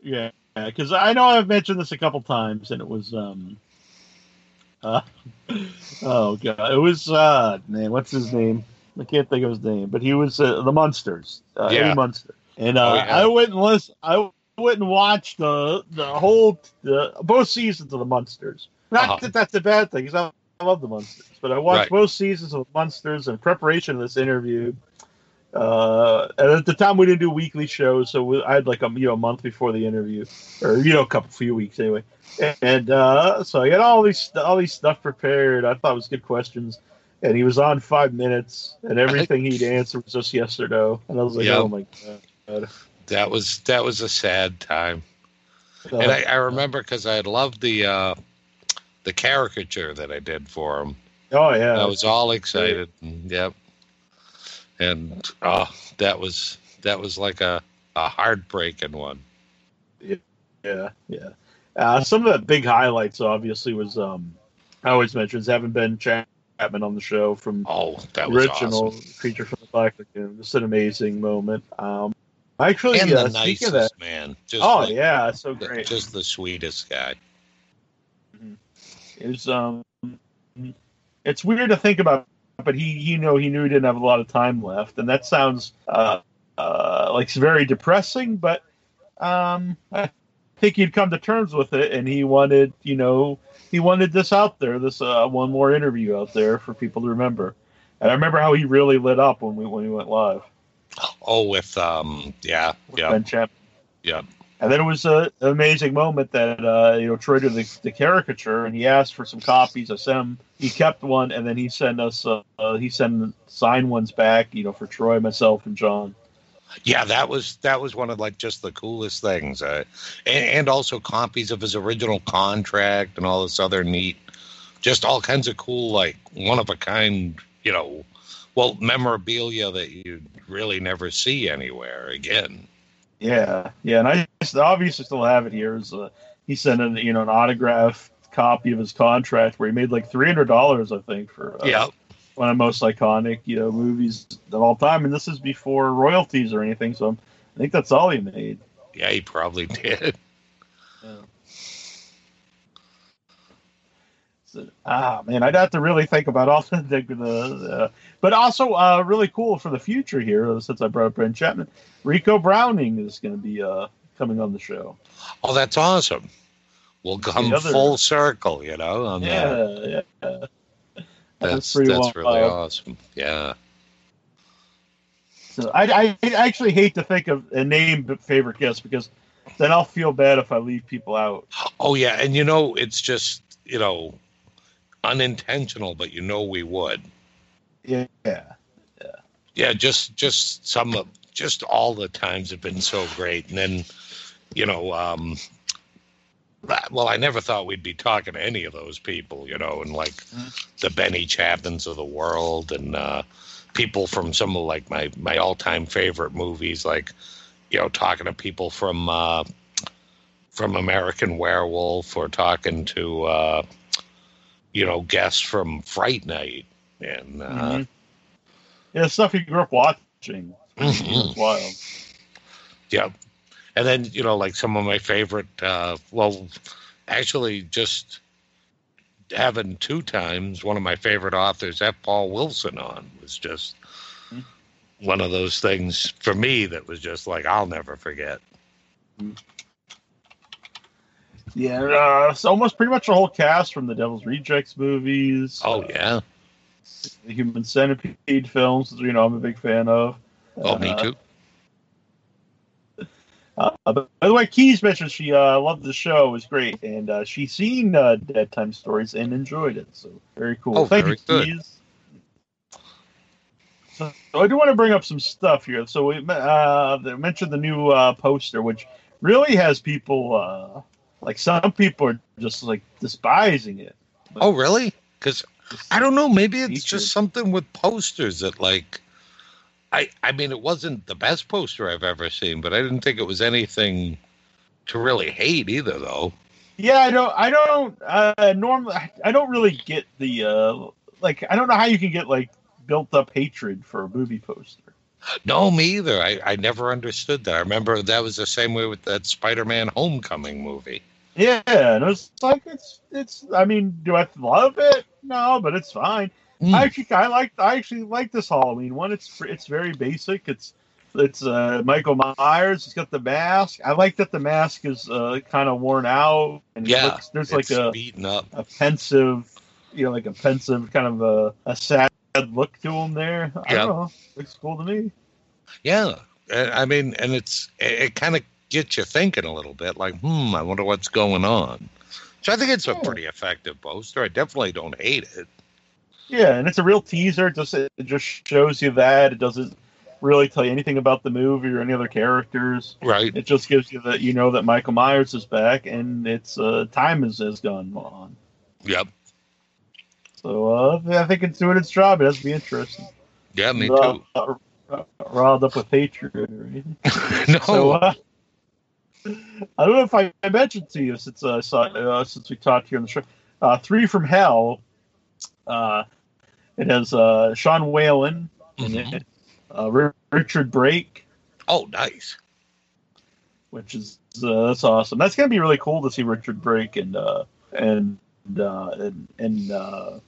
Speaker 2: yeah. Because I know I've mentioned this a couple times, and it was um. Uh, oh god, it was uh man, what's his name? I can't think of his name, but he was uh, the Munsters, uh,
Speaker 3: Yeah.
Speaker 2: Eddie Munster, and uh,
Speaker 3: Oh, yeah.
Speaker 2: I went and listen. I went and watched the the whole the both seasons of the Munsters. Not
Speaker 3: Uh-huh.
Speaker 2: that that's a bad thing, I love the Munsters, but I watched
Speaker 3: Right.
Speaker 2: both seasons of the Munsters in preparation of this interview. Uh, and at the time we didn't do weekly shows, so we, I had like a you know a month before the interview, or you know a couple few weeks anyway. And uh, so I got all these all these stuff prepared. I thought it was good questions, and he was on five minutes, and everything he'd answer was just yes or no. And I was like,
Speaker 3: Yep.
Speaker 2: oh my god.
Speaker 3: That was that was a sad time.
Speaker 2: So,
Speaker 3: And I, I remember because I loved the uh, the caricature that I did for him.
Speaker 2: oh yeah,
Speaker 3: I was all excited. And, yep. And oh, that was that was like a a heartbreaking one.
Speaker 2: Yeah, yeah. Uh, some of the big highlights, obviously, was um, I always mention is having Ben Chapman on the show from
Speaker 3: Oh, that was
Speaker 2: original
Speaker 3: awesome.
Speaker 2: Creature from the Black Lagoon. Just an amazing moment. Um, actually,
Speaker 3: And
Speaker 2: uh,
Speaker 3: the nicest
Speaker 2: of that,
Speaker 3: man. Just
Speaker 2: oh
Speaker 3: like,
Speaker 2: yeah, so great.
Speaker 3: just the sweetest guy.
Speaker 2: It's um, it's weird to think about, but he, you know, he knew he didn't have a lot of time left, and that sounds uh, uh, like it's very depressing. But um, I think he'd come to terms with it, and he wanted, you know, he wanted this out there, this uh, one more interview out there for people to remember. And I remember how he really lit up when we when we went live.
Speaker 3: Oh, with um, yeah,
Speaker 2: with
Speaker 3: yeah,
Speaker 2: Ben Chapman.
Speaker 3: yeah.
Speaker 2: And then it was a, an amazing moment that uh, you know Troy did the, the caricature, and he asked for some copies. I sent him. He kept one, and then he sent us. Uh, uh, he sent signed ones back, you know, for Troy, myself, and John.
Speaker 3: Yeah, that was that was one of like just the coolest things, uh, and, and also copies of his original contract and all this other neat, just all kinds of cool like one of a kind, you know, well memorabilia that you'd really never see anywhere again.
Speaker 2: Yeah, yeah, and I obviously still have it here. Is uh, he sent an you know an autograph copy of his contract where he made like three hundred dollars, I think, for uh,
Speaker 3: Yeah,
Speaker 2: one of the most iconic you know movies of all time, and this is before royalties or anything. So I'm, I think that's all he made.
Speaker 3: yeah, he probably did.
Speaker 2: Ah man, I'd have to really think about all the, the, the but also uh, really cool for the future here. uh, Since I brought up Ben Chapman, Ricou Browning is going to be uh, coming on the show.
Speaker 3: Oh, that's awesome. We'll come
Speaker 2: other-
Speaker 3: full circle, you know. On that.
Speaker 2: Yeah, yeah.
Speaker 3: That's
Speaker 2: pretty
Speaker 3: that's really awesome. Yeah.
Speaker 2: So I, I, I actually hate to think of a name favorite guest because then I'll feel bad if I leave people out.
Speaker 3: Oh yeah, and you know it's just you know unintentional, but you know we would.
Speaker 2: Yeah,
Speaker 3: Yeah, Yeah. just just some of just all the times have been so great, and then you know, um, well, I never thought we'd be talking to any of those people, you know, and like the Benny Chapmans of the world, and uh, people from some of like my my all time favorite movies, like you know, talking to people from uh, from American Werewolf, or talking to uh, you know guests from Fright Night, and uh,
Speaker 2: Mhm. yeah, stuff you grew up watching.
Speaker 3: Mhm.
Speaker 2: Wild.
Speaker 3: Yeah. And then, you know, like some of my favorite, uh, well, actually, just having two times one of my favorite authors, F. Paul Wilson, on was just
Speaker 2: Hmm.
Speaker 3: one of those things for me that was just like, I'll never forget.
Speaker 2: Yeah, uh, it's almost pretty much the whole cast from the Devil's Rejects movies.
Speaker 3: Oh,
Speaker 2: uh,
Speaker 3: yeah.
Speaker 2: the Human Centipede films. You know, I'm a big fan of.
Speaker 3: Oh, me
Speaker 2: Uh,
Speaker 3: too.
Speaker 2: Uh, by the way, Keys mentioned she uh, loved the show. It was great, and uh, she's seen uh, Dreadtime Stories and enjoyed it. So very cool.
Speaker 3: Oh,
Speaker 2: Thank
Speaker 3: very
Speaker 2: you,
Speaker 3: good.
Speaker 2: Keys. So, so I do want to bring up some stuff here. So we uh, they mentioned the new uh, poster, which really has people uh, like some people are just like despising it.
Speaker 3: Oh, really? Because I don't know. Maybe it's
Speaker 2: Featured.
Speaker 3: just something with posters that, like, I I mean, it wasn't the best poster I've ever seen, but I didn't think it was anything to really hate either, though.
Speaker 2: Yeah, I don't. I don't. Uh, normally, I don't really get the uh, like. I don't know how you can get like built up hatred for a movie poster.
Speaker 3: No, me either. I, I never understood that. I remember that was the same way with that Spider-Man Homecoming movie.
Speaker 2: Yeah, and it's like it's it's. I mean, do I love it? No, but it's fine.
Speaker 3: Hmm.
Speaker 2: I actually I like I actually like this Halloween one. It's it's very basic. It's it's uh, Michael Myers. He's got the mask. I like that the mask is uh, kind of worn out and
Speaker 3: yeah,
Speaker 2: looks, there's like a
Speaker 3: beaten up.
Speaker 2: a pensive, you know, like a pensive kind of a, a sad look to him there. I
Speaker 3: Yeah.
Speaker 2: don't know. Looks cool to me.
Speaker 3: Yeah, I mean, and it's it, it kind of gets you thinking a little bit, like, hmm, I wonder what's going on. So I think it's a pretty effective poster. I definitely don't hate it.
Speaker 2: Yeah, and it's a real teaser. It just it just shows you that. It doesn't really tell you anything about the movie or any other characters.
Speaker 3: Right.
Speaker 2: It just gives you that you know that Michael Myers is back and it's uh, time has, has gone on.
Speaker 3: Yep.
Speaker 2: So uh, I think it's doing its job. It has to be interesting.
Speaker 3: Yeah, me too.
Speaker 2: uh, uh, riled up with hatred or anything.
Speaker 3: no.
Speaker 2: So uh, I don't know if I, mentioned to you since uh, saw, uh, since we talked here on the show. Uh, Three from Hell. Uh, it has uh, Sean Whalen
Speaker 3: Mhm.
Speaker 2: it, uh, Richard Brake,
Speaker 3: Oh, nice.
Speaker 2: which is uh, that's awesome. That's gonna be really cool to see Richard Brake and uh, and uh, and and uh,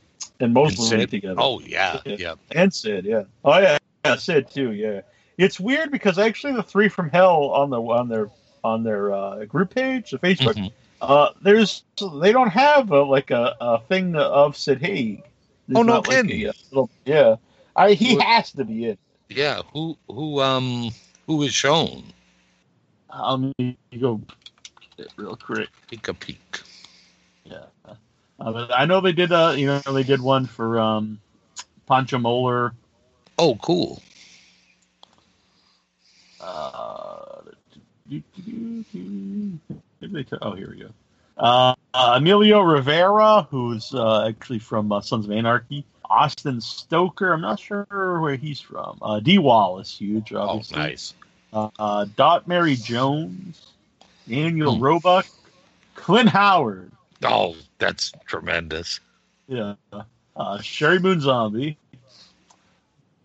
Speaker 2: and Moseley
Speaker 3: Sid?
Speaker 2: together.
Speaker 3: Oh, yeah.
Speaker 2: Yeah.
Speaker 3: Yeah.
Speaker 2: and Sid, yeah. Oh yeah, yeah, Sid too, yeah. It's weird because actually the three from hell on the on their on their uh, group page, the Facebook.
Speaker 3: Mhm.
Speaker 2: Uh, there's they don't have a, like a, a thing of Sid Haig. There's
Speaker 3: Oh, no
Speaker 2: like, a, uh, little- yeah, I he
Speaker 3: What-
Speaker 2: has to be it.
Speaker 3: Yeah, who who um who is shown?
Speaker 2: I'll need to go real quick.
Speaker 3: Peek a peek.
Speaker 2: Yeah, uh, I know they did. Uh, you know, they did one for um, Pancho Moler.
Speaker 3: Oh, cool.
Speaker 2: Uh, did they t- oh, here we go. Uh, uh, Emilio Rivera, who's uh, actually from uh, Sons of Anarchy. Austin Stoker, I'm not sure where he's from. Uh, Dee Wallace, huge,
Speaker 3: Oh, nice.
Speaker 2: Uh, Dot Mary Jones, Daniel
Speaker 3: Hmm.
Speaker 2: Roebuck, Clint Howard,
Speaker 3: Oh, that's tremendous.
Speaker 2: yeah, uh, Sheri Moon Zombie,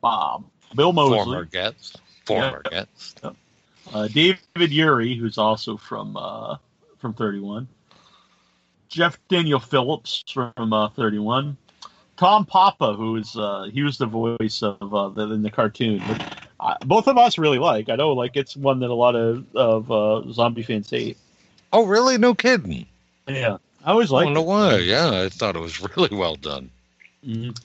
Speaker 2: Bob, Bill Moseley,
Speaker 3: Former guest. Former guest.
Speaker 2: Uh, David Ury, who's also from uh, from 31, Jeff Daniel Phillips from uh, 31, Tom Papa, who is uh, he was the voice of uh, the, in the cartoon. Which, uh, both of us really like. I know, like it's one that a lot of of uh, zombie fans hate.
Speaker 3: Oh, really? No kidding.
Speaker 2: Yeah, I always
Speaker 3: Oh,
Speaker 2: liked.
Speaker 3: no
Speaker 2: it.
Speaker 3: way. Yeah, I thought it was really well done.
Speaker 2: Mhm.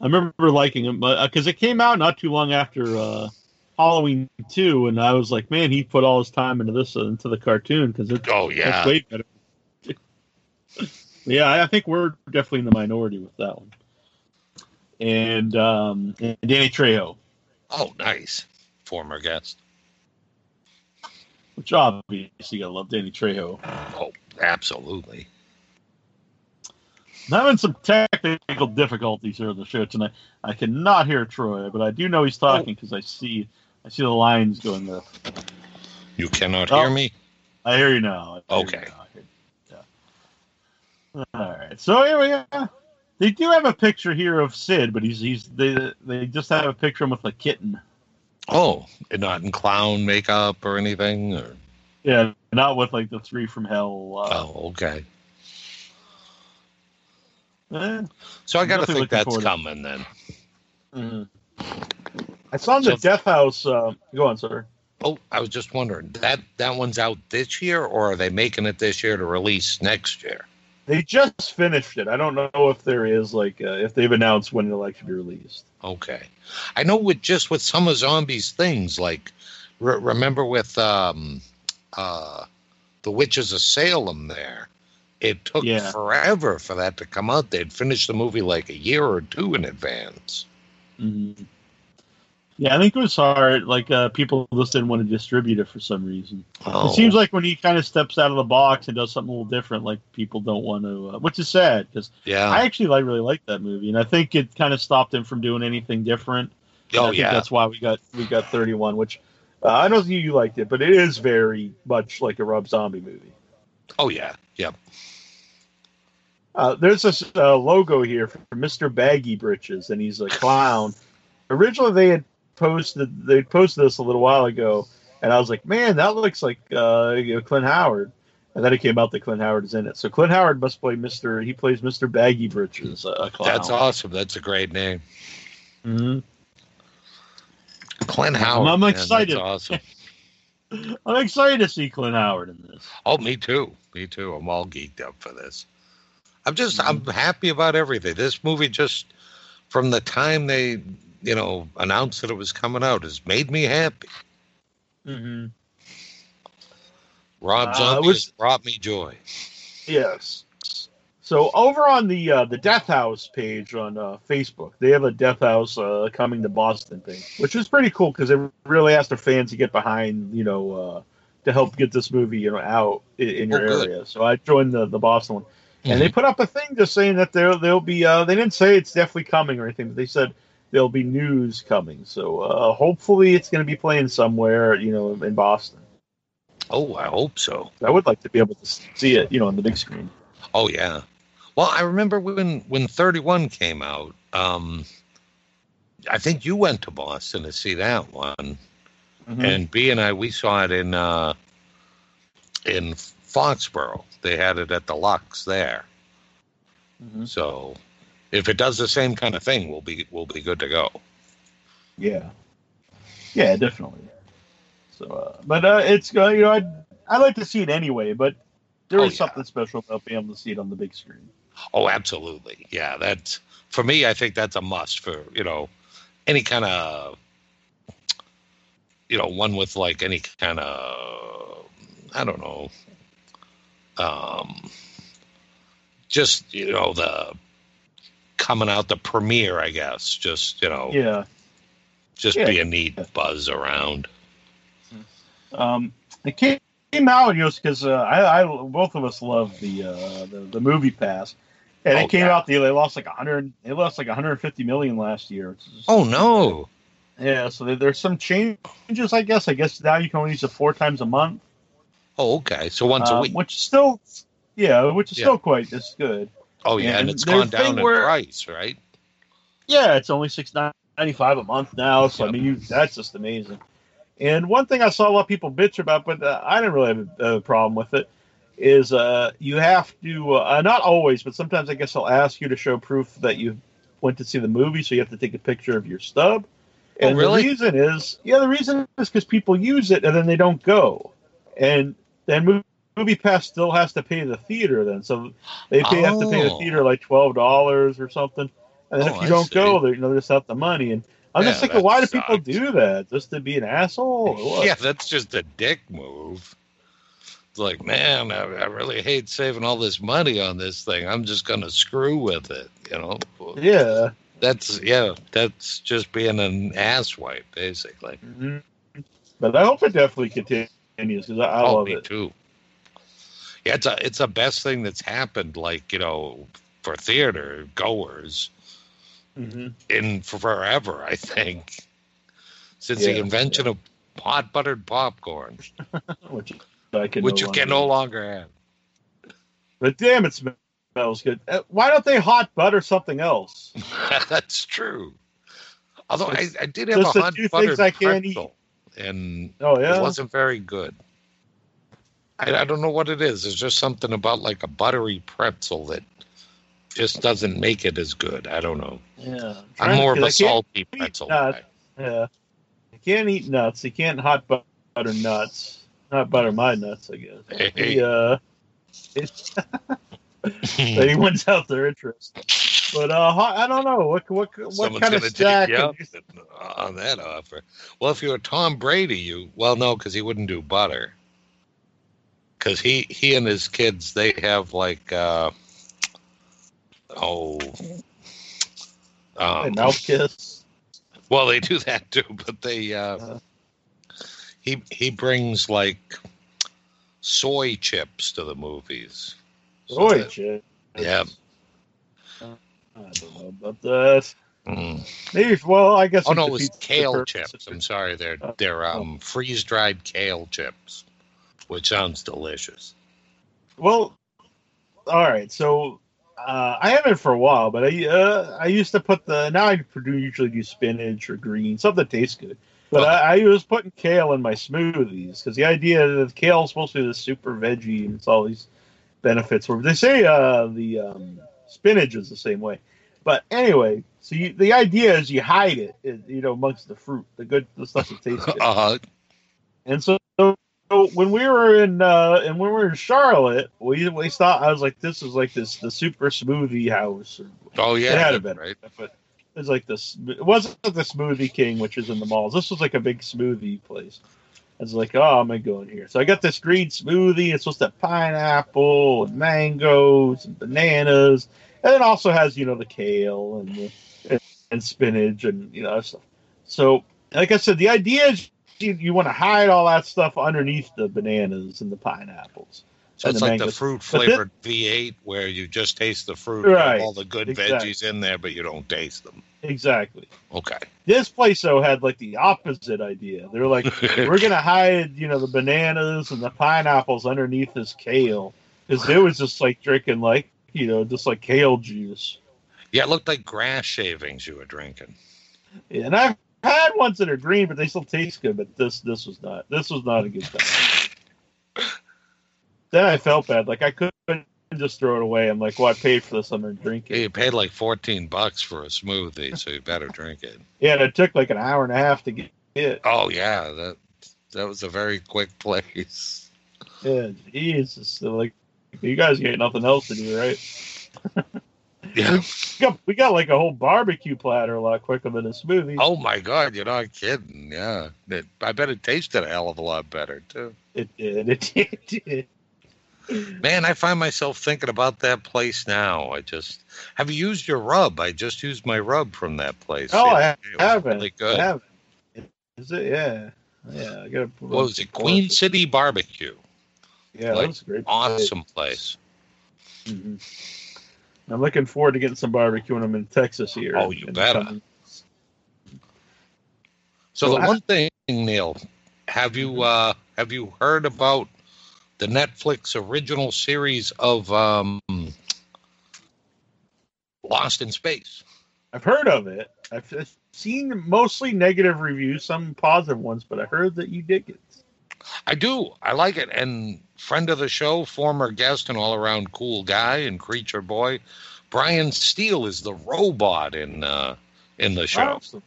Speaker 2: I remember liking it, because it came out not too long after uh, Halloween two, and I was like, man, he put all his time into this into the cartoon because it's
Speaker 3: Oh, yeah.
Speaker 2: way better. yeah, I think we're definitely in the minority with that one. And, um, and Danny Trejo,
Speaker 3: Oh, nice. Former guest.
Speaker 2: which obviously you gotta love Danny Trejo.
Speaker 3: Oh, absolutely.
Speaker 2: I'm having some technical difficulties here on the show tonight. I cannot hear Troy, but I do know he's talking because I see I see the lines going there.
Speaker 3: You cannot
Speaker 2: Oh.
Speaker 3: hear me?
Speaker 2: I hear you now. Hear you
Speaker 3: Okay.
Speaker 2: now. Yeah. All right. So here we are. They do have a picture here of Sid, but he's he's they they just have a picture of him with a kitten.
Speaker 3: Oh, not in clown makeup or anything? Or
Speaker 2: Yeah, not with like the three from hell. Uh,
Speaker 3: Oh, okay.
Speaker 2: eh,
Speaker 3: So I got to think that's coming then.
Speaker 2: mhm. I saw the
Speaker 3: So-
Speaker 2: Death House. Uh, go on, sir.
Speaker 3: Oh, I was just wondering that that one's out this year, or are they making it this year to release next year?
Speaker 2: They just finished it. I don't know if there is like uh, if they've announced when it'll actually be released.
Speaker 3: Okay, I know with just with some of zombies things like re- remember with um uh the witches of Salem there, it took
Speaker 2: Yeah.
Speaker 3: forever for that to come out. They'd finished the movie like a year or two in advance.
Speaker 2: hmm Yeah, I think it was hard. Like uh, people just didn't want to distribute it for some reason.
Speaker 3: Oh,
Speaker 2: It seems like when he kind of steps out of the box and does something a little different, like people don't want to, uh, which is sad because
Speaker 3: yeah,
Speaker 2: I actually like really like that movie, and I think it kind of stopped him from doing anything different.
Speaker 3: Oh
Speaker 2: think
Speaker 3: yeah,
Speaker 2: that's why we got we got 31, which uh, I know you you liked it, but it is very much like a Rob Zombie movie.
Speaker 3: oh yeah, yep.
Speaker 2: Uh, there's this uh, logo here for Mr. Baggy Britches, and he's a clown. Originally, they had posted they posted this a little while ago, and I was like, man, that looks like uh, you know, Clint Howard. And then it came out that Clint Howard is in it. So Clint Howard must play Mr. He plays Mr. Baggy Britches, a.
Speaker 3: That's awesome. That's a great name,
Speaker 2: Mhm.
Speaker 3: Clint Howard.
Speaker 2: I'm
Speaker 3: man,
Speaker 2: excited.
Speaker 3: That's awesome.
Speaker 2: I'm excited to see Clint Howard in this.
Speaker 3: Oh, me too. Me too. I'm all geeked up for this. I'm just I'm
Speaker 2: Mm-hmm.
Speaker 3: happy about everything. This movie just from the time they, you know, announced that it was coming out has made me happy.
Speaker 2: Mm-hmm.
Speaker 3: Rob
Speaker 2: Uh,
Speaker 3: Zombie
Speaker 2: it was-
Speaker 3: has brought me joy.
Speaker 2: Yes. So over on the uh, the Death House page on uh, Facebook, they have a Death House uh, coming to Boston thing, which is pretty cool because they really asked their fans to get behind, you know, uh, to help get this movie, you know, out in, in your
Speaker 3: Oh,
Speaker 2: area. So I joined the the Boston one, and
Speaker 3: Mm-hmm.
Speaker 2: they put up a thing just saying that there they'll be. Uh, they didn't say it's definitely coming or anything, but they said there'll be news coming. So uh, hopefully it's going to be playing somewhere, you know, in Boston.
Speaker 3: Oh, I hope so.
Speaker 2: I would like to be able to see it, you know, on the big screen.
Speaker 3: Oh yeah. Well, I remember when when 31 came out. Um, I think you went to Boston to see that one.
Speaker 2: Mhm.
Speaker 3: and B and I we saw it in uh, in Foxborough. They had it at the Lux there.
Speaker 2: Mhm.
Speaker 3: So if it does the same kind of thing, we'll be we'll be good to go.
Speaker 2: Yeah, yeah, definitely. So, uh, but uh, it's uh, you know, I I like to see it anyway, but there
Speaker 3: Oh,
Speaker 2: is
Speaker 3: yeah.
Speaker 2: something special about being able to see it on the big screen.
Speaker 3: Oh, absolutely. Yeah, that's for me. I think that's a must for you know any kind of you know one with like any kind of I don't know, um, just you know the coming out the premiere. I guess just you know
Speaker 2: Yeah.
Speaker 3: just
Speaker 2: Yeah.
Speaker 3: be a neat buzz around.
Speaker 2: Um, it came, came out just because uh, I, I both of us love the, uh, the the movie pass, and
Speaker 3: Oh,
Speaker 2: it came
Speaker 3: yeah.
Speaker 2: out. They they lost like 100. They lost like 150 million last year. Just-
Speaker 3: Oh no!
Speaker 2: Yeah, so there, there's some changes. I guess. I guess now you can only use it four times a month,
Speaker 3: Oh okay. So once a
Speaker 2: um,
Speaker 3: week.
Speaker 2: which is still, yeah, which is
Speaker 3: Yeah.
Speaker 2: still quite as good.
Speaker 3: Oh yeah, and
Speaker 2: and
Speaker 3: it's gone down in
Speaker 2: where-
Speaker 3: price, right?
Speaker 2: Yeah, it's only six ninety five a month now. So I mean, you, that's just amazing. And one thing I saw a lot of people bitch about, but uh, I didn't really have a, a problem with it, is uh, you have to uh, not always, but sometimes I guess they'll ask you to show proof that you went to see the movie, so you have to take a picture of your stub.
Speaker 3: Oh,
Speaker 2: And
Speaker 3: really?
Speaker 2: the reason is, yeah, the reason is because people use it and then they don't go, and then Movie Pass still has to pay the theater then, so they pay, have to pay the
Speaker 3: Oh.
Speaker 2: theater like twelve dollars or something, and then
Speaker 3: Oh,
Speaker 2: if you
Speaker 3: I
Speaker 2: don't go,
Speaker 3: see.
Speaker 2: they you know just out the money. And I'm
Speaker 3: Yeah,
Speaker 2: just thinking, why do people do that? Just to be an asshole?
Speaker 3: Yeah, that's just a dick move. It's like, man, I, I really hate saving all this money on this thing. I'm just gonna screw with it, you know.
Speaker 2: yeah.
Speaker 3: That's yeah, that's just being an asswipe, basically.
Speaker 2: Mhm. But I hope it definitely continues because I, I
Speaker 3: oh,
Speaker 2: love
Speaker 3: me
Speaker 2: it.
Speaker 3: too. Yeah, it's a it's the best thing that's happened, like you know, for theater goers
Speaker 2: hmm
Speaker 3: in forever. I think since the
Speaker 2: Yeah,
Speaker 3: invention of hot buttered popcorn,
Speaker 2: Which I can
Speaker 3: which
Speaker 2: no
Speaker 3: you can no longer have.
Speaker 2: But damn, it smells good. Uh, Why don't they hot butter something else?
Speaker 3: That's true. Although I, I did have a
Speaker 2: just the
Speaker 3: hot buttered pretzel, and
Speaker 2: Oh yeah,
Speaker 3: it
Speaker 2: yeah.
Speaker 3: wasn't very good. I, I don't know what it is. It's just something about like a buttery pretzel that just doesn't make it as good. I don't know.
Speaker 2: Yeah.
Speaker 3: I'm more of a
Speaker 2: Trying to- 'cause I can't-
Speaker 3: salty pretzel
Speaker 2: nuts.
Speaker 3: guy.
Speaker 2: Yeah. You can't eat nuts. You can't hot bu- butter nuts. Not butter my nuts, I guess.
Speaker 3: Hey.
Speaker 2: The, uh, anyone's out there interest. But uh, I don't know what what what
Speaker 3: Someone's
Speaker 2: kind of stack.
Speaker 3: you
Speaker 2: you-
Speaker 3: on that offer. Well, if you were Tom Brady, you well no, because he wouldn't do butter. Because he he and his kids they have like uh, oh um,
Speaker 2: mouth kiss.
Speaker 3: well they do that too, but they uh,
Speaker 2: Uh.
Speaker 3: he he brings like soy chips to the movies. So
Speaker 2: Soy
Speaker 3: that-
Speaker 2: chip.
Speaker 3: Yeah.
Speaker 2: I don't know about that.
Speaker 3: Mm.
Speaker 2: Maybe. Well, I guess.
Speaker 3: Oh no, it was kale chips. I'm sorry, they're
Speaker 2: Oh.
Speaker 3: they're um, freeze dried kale chips, which sounds delicious.
Speaker 2: Well, all right. So uh, I haven't for a while, but I uh, I used to put the now I do usually do spinach or green something that tastes good. But
Speaker 3: Uh-huh.
Speaker 2: I, I was putting kale in my smoothies because the idea that kale is supposed to be the super veggie and it's all these benefits. Where they say uh, the um, spinach is the same way. But anyway, so you, the idea is you hide it, you know, amongst the fruit, the good, the stuff that tastes good.
Speaker 3: Uh,
Speaker 2: And so, so when we were in uh, and when we were in Charlotte, we we thought I was like, this was like this the super smoothie house. Or,
Speaker 3: oh yeah, it
Speaker 2: had a bit,
Speaker 3: right.
Speaker 2: but it's like this. It wasn't the Smoothie King, which is in the malls. This was like a big smoothie place. I was like, oh, I'm gonna go in here. So I got this green smoothie. It's supposed to have pineapple and mangoes and bananas, and it also has you know the kale and the, and, and spinach and you know stuff. So, like I said, the idea is you, you want to hide all that stuff underneath the bananas and the pineapples.
Speaker 3: So it's
Speaker 2: the
Speaker 3: like the fruit flavored V8 where you just taste the fruit,
Speaker 2: Right,
Speaker 3: all the good
Speaker 2: exactly.
Speaker 3: veggies in there, but you don't taste them.
Speaker 2: Exactly.
Speaker 3: Okay.
Speaker 2: This place though had like the opposite idea. They're like, we're gonna hide, you know, the bananas and the pineapples underneath this kale because it was just like drinking like, you know, just like kale juice.
Speaker 3: yeah, it looked like grass shavings you were drinking.
Speaker 2: And I've had ones that are green, but they still taste good. But this, this was not. This was not a good time. then I felt bad. Like I couldn't just throw it away. I'm like, well, I paid for this. I'm gonna drink it.
Speaker 3: you paid like 14 bucks for a smoothie, so you better drink it.
Speaker 2: Yeah, and it took like an hour and a half to get it.
Speaker 3: Oh yeah, that that was a very quick place.
Speaker 2: Yeah, Jesus. So, like, you guys get nothing else to do, right?
Speaker 3: Yeah.
Speaker 2: We got, we got like a whole barbecue platter a lot quicker than a smoothie.
Speaker 3: Oh my God, you're not kidding. Yeah. It, I bet it tasted a hell of a lot better too.
Speaker 2: It did. It did. It did.
Speaker 3: Man, I find myself thinking about that place now. I just have you used your rub? I just used my rub from that place.
Speaker 2: Oh, I
Speaker 3: It- it was
Speaker 2: haven't.
Speaker 3: Really good.
Speaker 2: I haven't. Is it? Yeah. Yeah. I gotta.
Speaker 3: What was it? Queen City Barbecue.
Speaker 2: Yeah,
Speaker 3: like,
Speaker 2: that was a great.
Speaker 3: Awesome place.
Speaker 2: hmm I'm looking forward to getting some barbecue when I'm in Texas here.
Speaker 3: Oh, you better. So
Speaker 2: So
Speaker 3: the
Speaker 2: I-
Speaker 3: one thing, Neal, have you uh have you heard about the Netflix original series of um Lost in Space?
Speaker 2: I've heard of it. I've I've seen mostly negative reviews, some positive ones, but I heard that you dig it.
Speaker 3: I do. I like it. And friend of the show, former guest and all around cool guy and creature boy, Brian Steele is the robot in uh in the show.
Speaker 2: Awesome.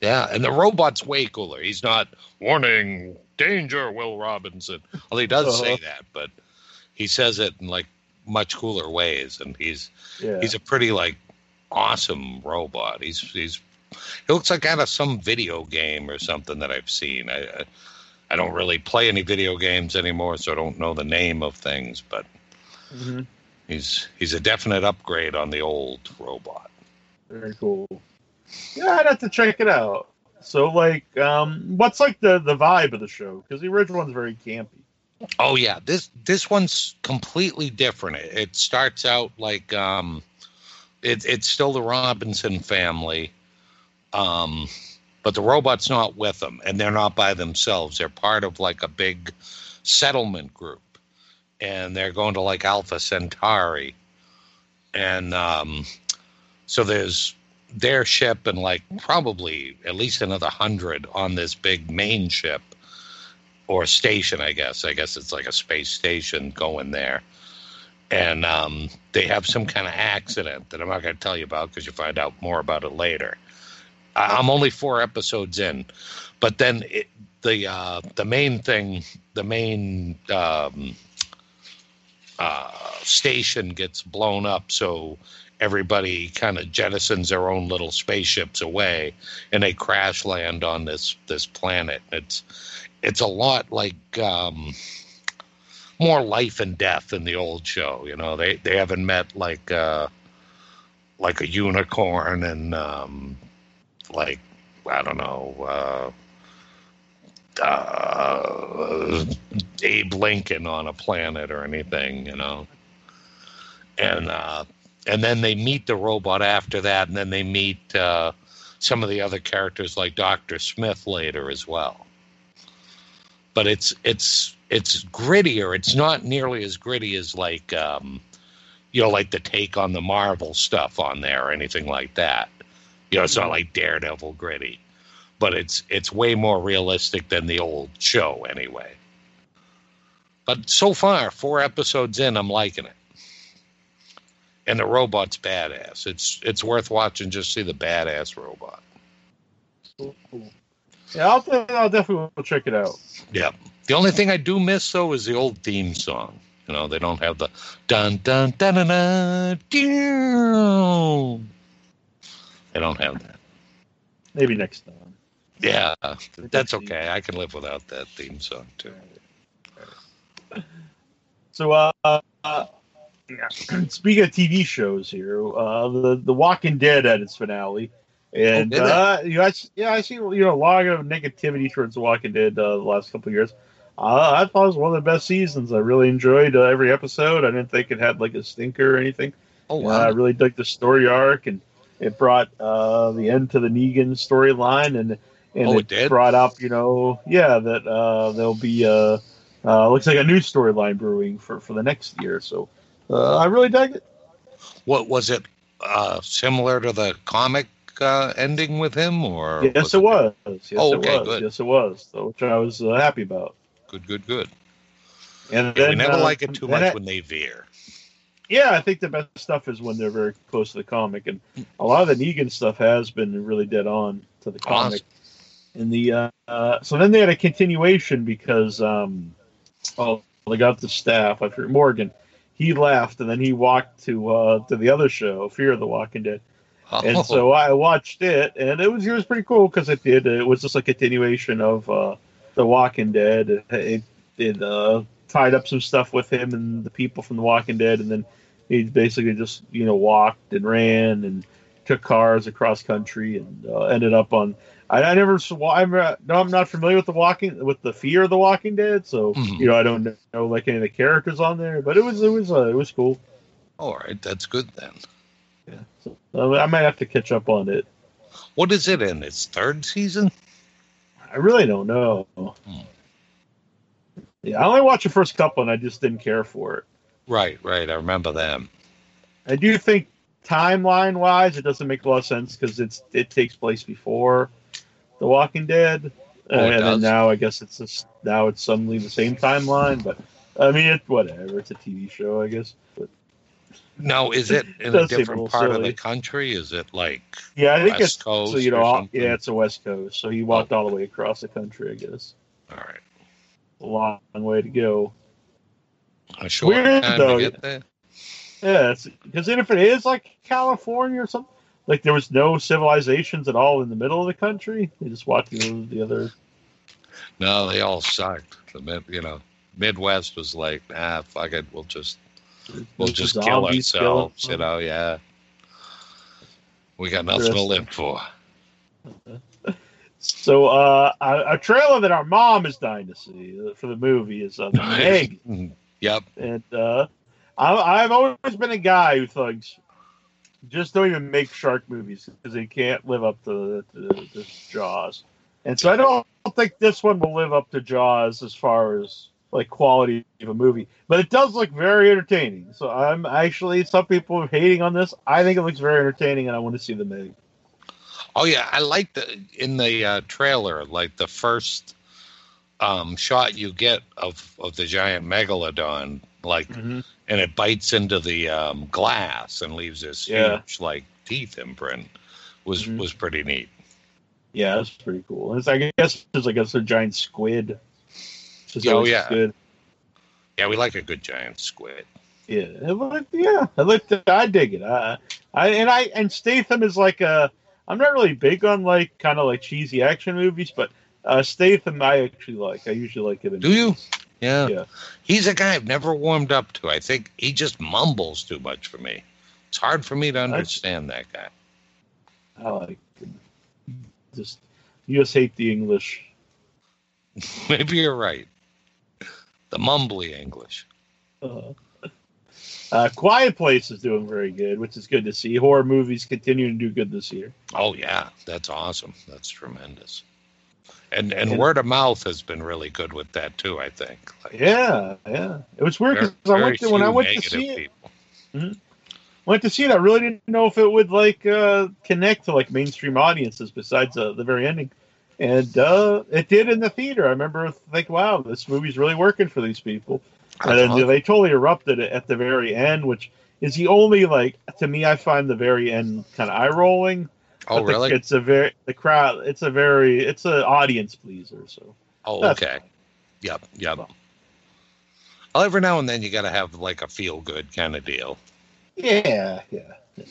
Speaker 3: Yeah, and the robot's way cooler. He's not warning danger, Will Robinson. Well, he does say
Speaker 2: Uh-huh.
Speaker 3: that, but he says it in like much cooler ways, and he's
Speaker 2: Yeah.
Speaker 3: he's a pretty like awesome robot. He's he's he looks like out of some video game or something that I've seen. I I, I don't really play any video games anymore, so I don't know the name of things, but
Speaker 2: hmm
Speaker 3: he's he's a definite upgrade on the old robot.
Speaker 2: Very cool. Yeah, I'd have to check it out. So, like, um, what's like the the vibe of the show? Because the original one's very campy.
Speaker 3: Oh yeah, this this one's completely different. It, it starts out like um, it, it's still the Robinson family, um, but the robot's not with them, and they're not by themselves. They're part of like a big settlement group, and they're going to like Alpha Centauri, and um, so there's their ship and like probably at least another hundred on this big main ship or station, I guess. I guess it's like a space station going there. And um, they have some kind of accident that I'm not going to tell you about because you find out more about it later. I'm only four episodes in, but then it, the uh, the main thing, the main um, uh, station gets blown up, so everybody kind of jettisons their own little spaceships away, and they crash land on this this planet. It's it's a lot like um, more life and death in the old show. You know, they they haven't met like uh, like a unicorn and um, like I don't know. Uh, uh, Abe Lincoln on a planet or anything, you know, and uh, and then they meet the robot after that, and then they meet uh, some of the other characters like Doctor Smith later as well but it's it's it's grittier. It's not nearly as gritty as like um, you know, like the take on the Marvel stuff on there or anything like that. You know, it's not mm-hmm. like Daredevil gritty, but it's it's way more realistic than the old show anyway. But so far, four episodes in, I'm liking it. And the robot's badass. It's it's worth watching just to see the badass robot.
Speaker 2: Yeah, I'll, I'll definitely will check it out.
Speaker 3: Yeah. The only thing I do miss though is the old theme song. You know, they don't have the dun dun dun dun dun. dun. They don't have that.
Speaker 2: Maybe next time.
Speaker 3: Yeah, that's okay. I can live without that theme song too.
Speaker 2: So, uh, uh, speaking of TV shows here, uh, the the Walking Dead at its finale, and
Speaker 3: Oh,
Speaker 2: uh, you know, I, yeah, I see you know a lot of negativity towards The Walking Dead uh, the last couple of years. Uh, I thought it was one of the best seasons. I really enjoyed uh, every episode. I didn't think it had like a stinker or anything.
Speaker 3: Oh
Speaker 2: Uh, I really dug the story arc, and it brought uh, the end to the Negan storyline, and and
Speaker 3: Oh,
Speaker 2: it,
Speaker 3: it
Speaker 2: brought up, you know, yeah, that uh, there'll be a uh, looks like a new storyline brewing for for the next year. So uh, I really dug it.
Speaker 3: What was it? Uh, similar to the comic uh, ending with him, or
Speaker 2: Yes, it was. Yes,
Speaker 3: Oh,
Speaker 2: it
Speaker 3: okay,
Speaker 2: was.
Speaker 3: good.
Speaker 2: Yes, it was. So, which I was uh, happy about.
Speaker 3: Good, good, good.
Speaker 2: And
Speaker 3: Yeah,
Speaker 2: then,
Speaker 3: we never
Speaker 2: uh,
Speaker 3: like it too much
Speaker 2: I-
Speaker 3: when they veer.
Speaker 2: Yeah, I think the best stuff is when they're very close to the comic, and a lot of the Negan stuff has been really dead on to the comic. And the uh, uh, so then they had a continuation because um, well, they got the staff. I forget Morgan. He left, and then he walked to uh, to the other show, Fear of the Walking Dead.
Speaker 3: Oh,
Speaker 2: And so I watched it, and it was it was pretty cool because it did it was just a continuation of uh, the Walking Dead. It, it, it uh, tied up some stuff with him and the people from the Walking Dead, and then he basically just you know walked and ran and took cars across country and uh, ended up on. I, I never saw. I'm uh, no, I'm not familiar with the Walking with the Fear of the Walking Dead, so
Speaker 3: Mhm.
Speaker 2: you know I don't know like any of the characters on there, but it was it was uh, it was cool.
Speaker 3: all right, that's good then.
Speaker 2: Yeah, so uh, I might have to catch up on it.
Speaker 3: What is it in its third season?
Speaker 2: I really don't know. Yeah, I only watched the first couple, and I just didn't care for it.
Speaker 3: Right, right. I remember them.
Speaker 2: I do think timeline wise, it doesn't make a lot of sense because it's it takes place before The Walking Dead,
Speaker 3: Oh,
Speaker 2: and then now I guess it's just now it's suddenly the same timeline. But I mean, it whatever. It's a TV show, I guess. But
Speaker 3: Now, is it in a
Speaker 2: a
Speaker 3: different
Speaker 2: little
Speaker 3: part of the country? Is it like
Speaker 2: yeah, I think
Speaker 3: West
Speaker 2: it's
Speaker 3: Coast?
Speaker 2: so you know,
Speaker 3: or
Speaker 2: all-
Speaker 3: something?
Speaker 2: yeah, it's the West Coast. So he walked oh. all the way across the country. I guess
Speaker 3: All right.
Speaker 2: A long way to go.
Speaker 3: A short
Speaker 2: Weird,
Speaker 3: time
Speaker 2: though.
Speaker 3: to get there.
Speaker 2: Yeah, because then if it is like California or something, like there was no civilizations at all in the middle of the country, they just walked through the other.
Speaker 3: No, they all sucked. The mid, you know, Midwest was like, ah, fuck it, we'll just we'll just kill
Speaker 2: zombies kill
Speaker 3: ourselves. You know, yeah. We got nothing to live for.
Speaker 2: So uh, a, a trailer that our mom is dying to see uh, for the movie is uh, the Meg,
Speaker 3: Yep.
Speaker 2: and uh, I, I've always been a guy who thinks just don't even make shark movies because they can't live up to, to, to Jaws, and so I don't think this one will live up to Jaws as far as like quality of a movie, but it does look very entertaining. So I'm actually some people are hating on this. I think it looks very entertaining, and I want to see the Meg.
Speaker 3: Oh yeah, I like the in the uh, trailer, like the first um, shot you get of of the giant megalodon, like, and it bites into the um, glass and leaves this
Speaker 2: Yeah.
Speaker 3: huge like teeth imprint. Was
Speaker 2: Mhm.
Speaker 3: was pretty neat.
Speaker 2: Yeah, that's pretty cool. It's, I guess it's like a, a giant squid.
Speaker 3: Oh, yeah.
Speaker 2: good.
Speaker 3: Yeah, we like a good giant squid.
Speaker 2: Yeah, it looked- yeah, I like I dig it. I, I and I and Statham is like a. I'm not really big on like kind of like cheesy action movies, but uh, Statham I actually like. I usually like it. In
Speaker 3: Do you? Yeah.
Speaker 2: Yeah.
Speaker 3: He's a guy I've never warmed up to. I think he just mumbles too much for me. It's hard for me to understand that guy.
Speaker 2: I like. It. Just you just hate the English.
Speaker 3: Maybe you're right. The mumbly English.
Speaker 2: Uh, uh, Quiet Place is doing very good, which is good to see. Horror movies continue to do good this year.
Speaker 3: Oh yeah, that's awesome. That's tremendous. And and word of mouth has been really good with that too. I think. Like,
Speaker 2: Yeah, yeah. It was weird because I went to, when I went to see it.
Speaker 3: people.
Speaker 2: went to see it. I really didn't know if it would like uh, connect to like mainstream audiences besides uh, the very ending, and uh, it did in the theater. I remember thinking, "Wow, this movie's really working for these people."
Speaker 3: I
Speaker 2: And they totally erupted it at the very end, which is the only like to me. I find the very end kind of eye rolling.
Speaker 3: oh
Speaker 2: But the-
Speaker 3: really?
Speaker 2: it's a very the crowd. It's a very it's an audience pleaser. So
Speaker 3: Oh
Speaker 2: that's-
Speaker 3: okay. Yep. Yep. Well, every now and then you got to have like a feel good kind of deal.
Speaker 2: yeah, yeah.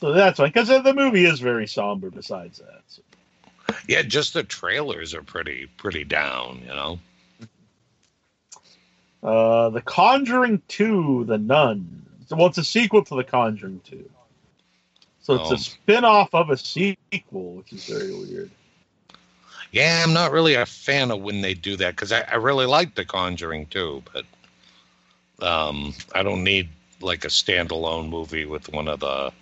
Speaker 2: So that's why, because the movie is very somber. Besides that, so.
Speaker 3: Yeah, just the trailers are pretty pretty down. You know.
Speaker 2: Uh, The Conjuring 2, The Nun. So, well, it's a sequel to The Conjuring 2. So it's
Speaker 3: Oh.
Speaker 2: a spin off of a sequel, which is very weird.
Speaker 3: Yeah, I'm not really a fan of when they do that because I, I really like The Conjuring 2, but um, I don't need like a standalone movie with one of the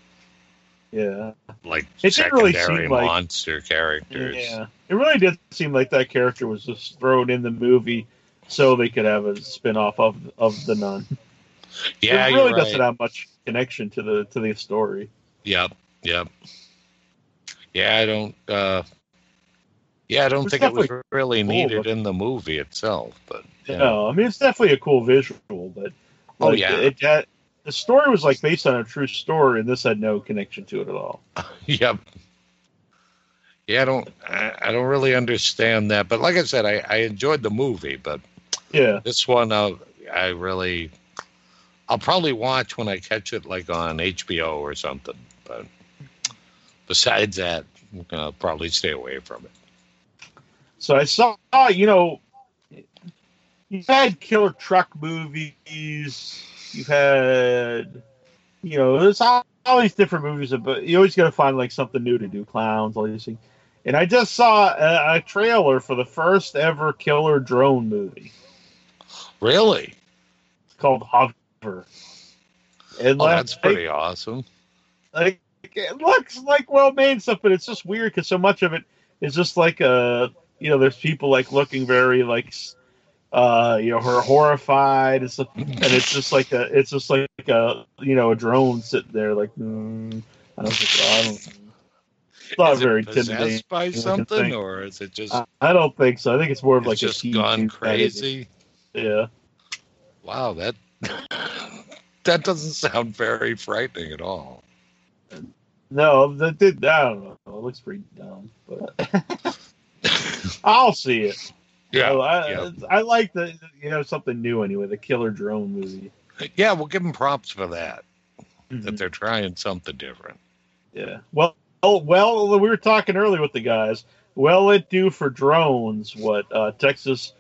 Speaker 2: Yeah.
Speaker 3: like
Speaker 2: It didn't really
Speaker 3: secondary
Speaker 2: seem like-
Speaker 3: monster characters.
Speaker 2: Yeah. It really did seem like that character was just thrown in the movie so they could have a spin off of of The Nun.
Speaker 3: Yeah,
Speaker 2: it really
Speaker 3: right.
Speaker 2: doesn't have much connection to the to the story.
Speaker 3: Yep, yep. Yeah, I don't. uh Yeah, I don't
Speaker 2: It's
Speaker 3: think it was really
Speaker 2: cool,
Speaker 3: needed in the movie itself, but yeah.
Speaker 2: No, I mean it's definitely a cool visual, but
Speaker 3: Oh,
Speaker 2: like,
Speaker 3: yeah.
Speaker 2: it had, the story was like based on a true story, and this had no connection to it at all.
Speaker 3: Yep. Yeah, I don't. I, I don't really understand that, but like I said, I, I enjoyed the movie, but
Speaker 2: Yeah.
Speaker 3: This one, uh, I really, I'll probably watch when I catch it, like on HBO or something. But besides that, I'll probably stay away from it.
Speaker 2: So I saw, you know, you've had killer truck movies. You've had, you know, there's all, all these different movies, but you always got to find like something new to do. Clowns, all these things. And I just saw a, a trailer for the first ever killer drone movie.
Speaker 3: Really?
Speaker 2: It's called Hover. And
Speaker 3: Oh,
Speaker 2: like-
Speaker 3: that's pretty awesome.
Speaker 2: like it looks like well made stuff, but it's just weird because so much of it is just like uh you know there's people like looking very like uh you know her horrified and stuff, and it's just like a it's just like a you know a drone sitting there like mm, I don't think I don't. It's not
Speaker 3: is
Speaker 2: very
Speaker 3: it
Speaker 2: intimidating.
Speaker 3: by something, or is it just
Speaker 2: I, I don't think so. I think it's more of
Speaker 3: it's
Speaker 2: like
Speaker 3: just
Speaker 2: a
Speaker 3: gone
Speaker 2: kind of-
Speaker 3: crazy?
Speaker 2: Yeah.
Speaker 3: Wow, that that doesn't sound very frightening at all.
Speaker 2: No, that did. I don't know. It looks pretty dumb, but I'll see it.
Speaker 3: Yeah,
Speaker 2: Oh, I,
Speaker 3: yeah.
Speaker 2: I like the you know something new anyway. The killer drone movie.
Speaker 3: yeah. We'll give them props for that.
Speaker 2: Mm-hmm.
Speaker 3: That they're trying something different.
Speaker 2: Yeah. Well, well, well, we were talking earlier with the guys. Will it do for drones what uh, Texas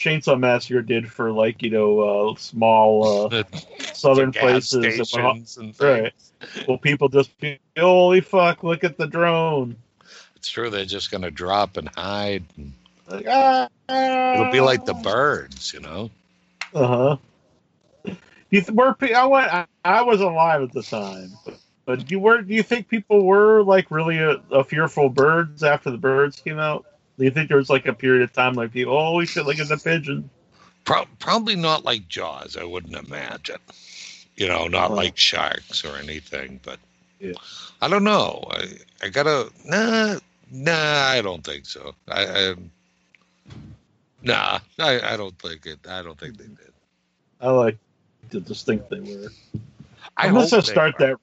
Speaker 2: Chainsaw Massacre did for like you know uh, small uh,
Speaker 3: The
Speaker 2: southern places? that went off-
Speaker 3: stations and
Speaker 2: Right. Will people just be holy fuck? Look at the drone.
Speaker 3: It's true. They're just going to drop and hide. and
Speaker 2: Like, ah,
Speaker 3: It'll be like the birds, you know.
Speaker 2: Uh huh. You th- were I went. I, I was alive at the time, but, but you were. Do you think people were like really a, a fearful birds after the birds came out? Do you think there was like a period of time like people, holy shit, look at the pigeon?
Speaker 3: Pro- probably not like Jaws. I wouldn't imagine. You know, not like sharks or anything. But
Speaker 2: Yeah.
Speaker 3: I don't know. I, I gotta. Nah, nah. I don't think so. I. I Nah, I, I don't think it. I don't think they did.
Speaker 2: I like to just think they were.
Speaker 3: I
Speaker 2: I'm gonna start that.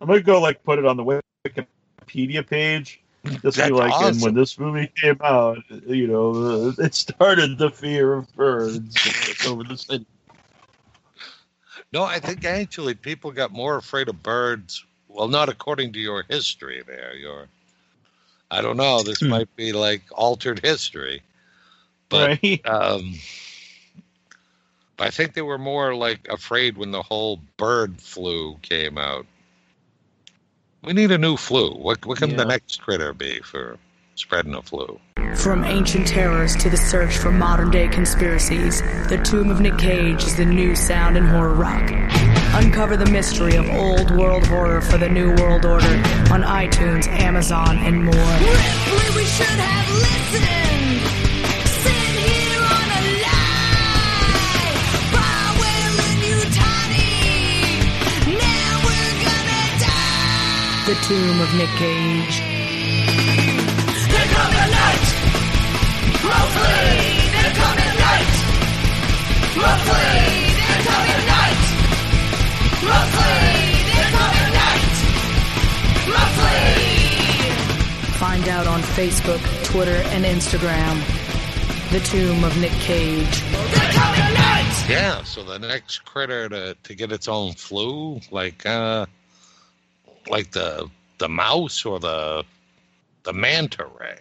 Speaker 2: I'm gonna go like put it on the Wikipedia page. Just
Speaker 3: That's
Speaker 2: be like, and when this movie came out, you know, uh, it started the fear of birds over the city.
Speaker 3: No, I think actually people got more afraid of birds. Well, not according to your history there. Your, I don't know. This
Speaker 2: Hmm.
Speaker 3: might be like altered history, but
Speaker 2: right?
Speaker 3: um, I think they were more like afraid when the whole bird flu came out. We need a new flu. What what can
Speaker 2: Yeah.
Speaker 3: the next critter be for spreading a flu?
Speaker 6: From ancient terrors to the search for modern day conspiracies, The Tomb of Nick Cage is the new sound in horror rock. Uncover the mystery of old world horror for the new world order on iTunes, Amazon, and more.
Speaker 7: Ripley, we should have listened.
Speaker 6: The Tomb of Nick Cage.
Speaker 7: They're coming night. Roughly, they're coming night. Roughly, they're coming night. Roughly, they're coming night. Roughly.
Speaker 6: Find out on Facebook, Twitter, and Instagram. The Tomb of Nick Cage.
Speaker 7: They're coming night.
Speaker 3: Yeah. So the next critter to to get its own flu, like uh, like the the mouse or the the manta ray.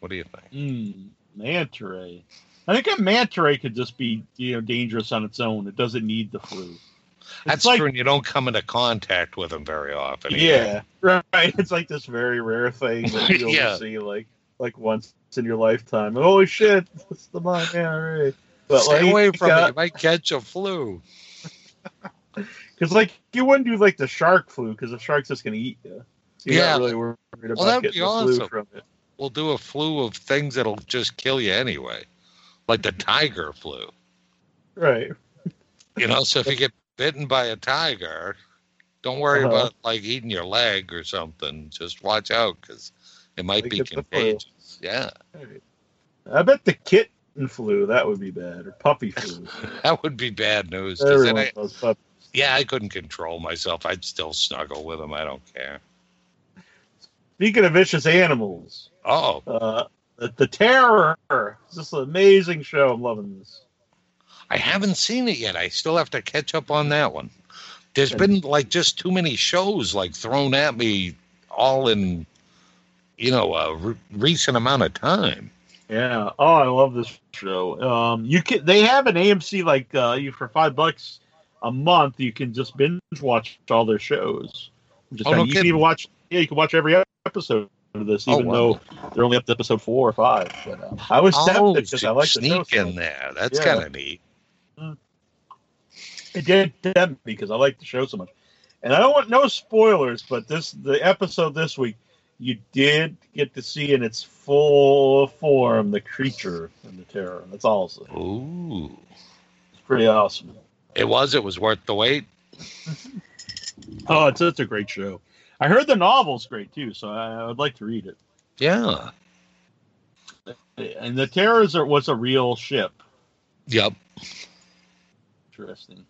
Speaker 3: What do you think?
Speaker 2: Mm, manta ray. I think a manta ray could just be you know dangerous on its own. It doesn't need the flu.
Speaker 3: That's
Speaker 2: like
Speaker 3: true. And you don't come into contact with them very often. either.
Speaker 2: yeah, right. It's like this very rare thing that you only
Speaker 3: Yeah.
Speaker 2: see like like once in your lifetime. Holy shit, that's the manta ray. But
Speaker 3: Stay
Speaker 2: like,
Speaker 3: away from
Speaker 2: uh,
Speaker 3: it. You might catch a flu.
Speaker 2: Because like you wouldn't do like the shark flu because the shark's just gonna eat you. So you're
Speaker 3: Yeah.
Speaker 2: not really worried about
Speaker 3: that'd
Speaker 2: getting
Speaker 3: be
Speaker 2: the flu
Speaker 3: awesome.
Speaker 2: from it.
Speaker 3: We'll do a flu of things that'll just kill you anyway, like the tiger flu.
Speaker 2: Right.
Speaker 3: You know, so if you get bitten by a tiger, don't worry
Speaker 2: Uh-huh.
Speaker 3: about like eating your leg or something. Just watch out because it might
Speaker 2: Like
Speaker 3: be
Speaker 2: it's the flu.
Speaker 3: contagious. Yeah,
Speaker 2: I bet the kitten flu that would be bad or puppy flu.
Speaker 3: that would be bad news.
Speaker 2: Everyone knows puppies.
Speaker 3: Yeah, I couldn't control myself. I'd still snuggle with them. I don't care.
Speaker 2: Speaking of vicious animals,
Speaker 3: Oh,
Speaker 2: uh, the, the Terror. It's just an amazing show. I'm loving this.
Speaker 3: I haven't seen it yet. I still have to catch up on that one. There's been like just too many shows like thrown at me all in, you know, a re- recent amount of time.
Speaker 2: Yeah. Oh, I love this show. Um, you can they have an AMC like uh, you for five bucks a month. You can just binge watch all their shows. Just
Speaker 3: Oh, no
Speaker 2: you can even watch. Yeah, you can watch every episode of this,
Speaker 3: Oh,
Speaker 2: even
Speaker 3: wow.
Speaker 2: though they're only up to episode four or five. But um, I was
Speaker 3: Oh,
Speaker 2: tempted because I like the show.
Speaker 3: sneak in there. That's
Speaker 2: Yeah.
Speaker 3: kind of neat.
Speaker 2: It did tempt me because I like the show so much. And I don't want no spoilers, but this the episode this week, you did get to see in its full form the creature and the terror. That's awesome.
Speaker 3: Ooh,
Speaker 2: It's pretty awesome.
Speaker 3: It was. It was worth the wait.
Speaker 2: Oh, it's such a great show. I heard the novel's great too, so I, I would like to read it.
Speaker 3: Yeah.
Speaker 2: And the Terrors was a real ship.
Speaker 3: Yep.
Speaker 2: Interesting.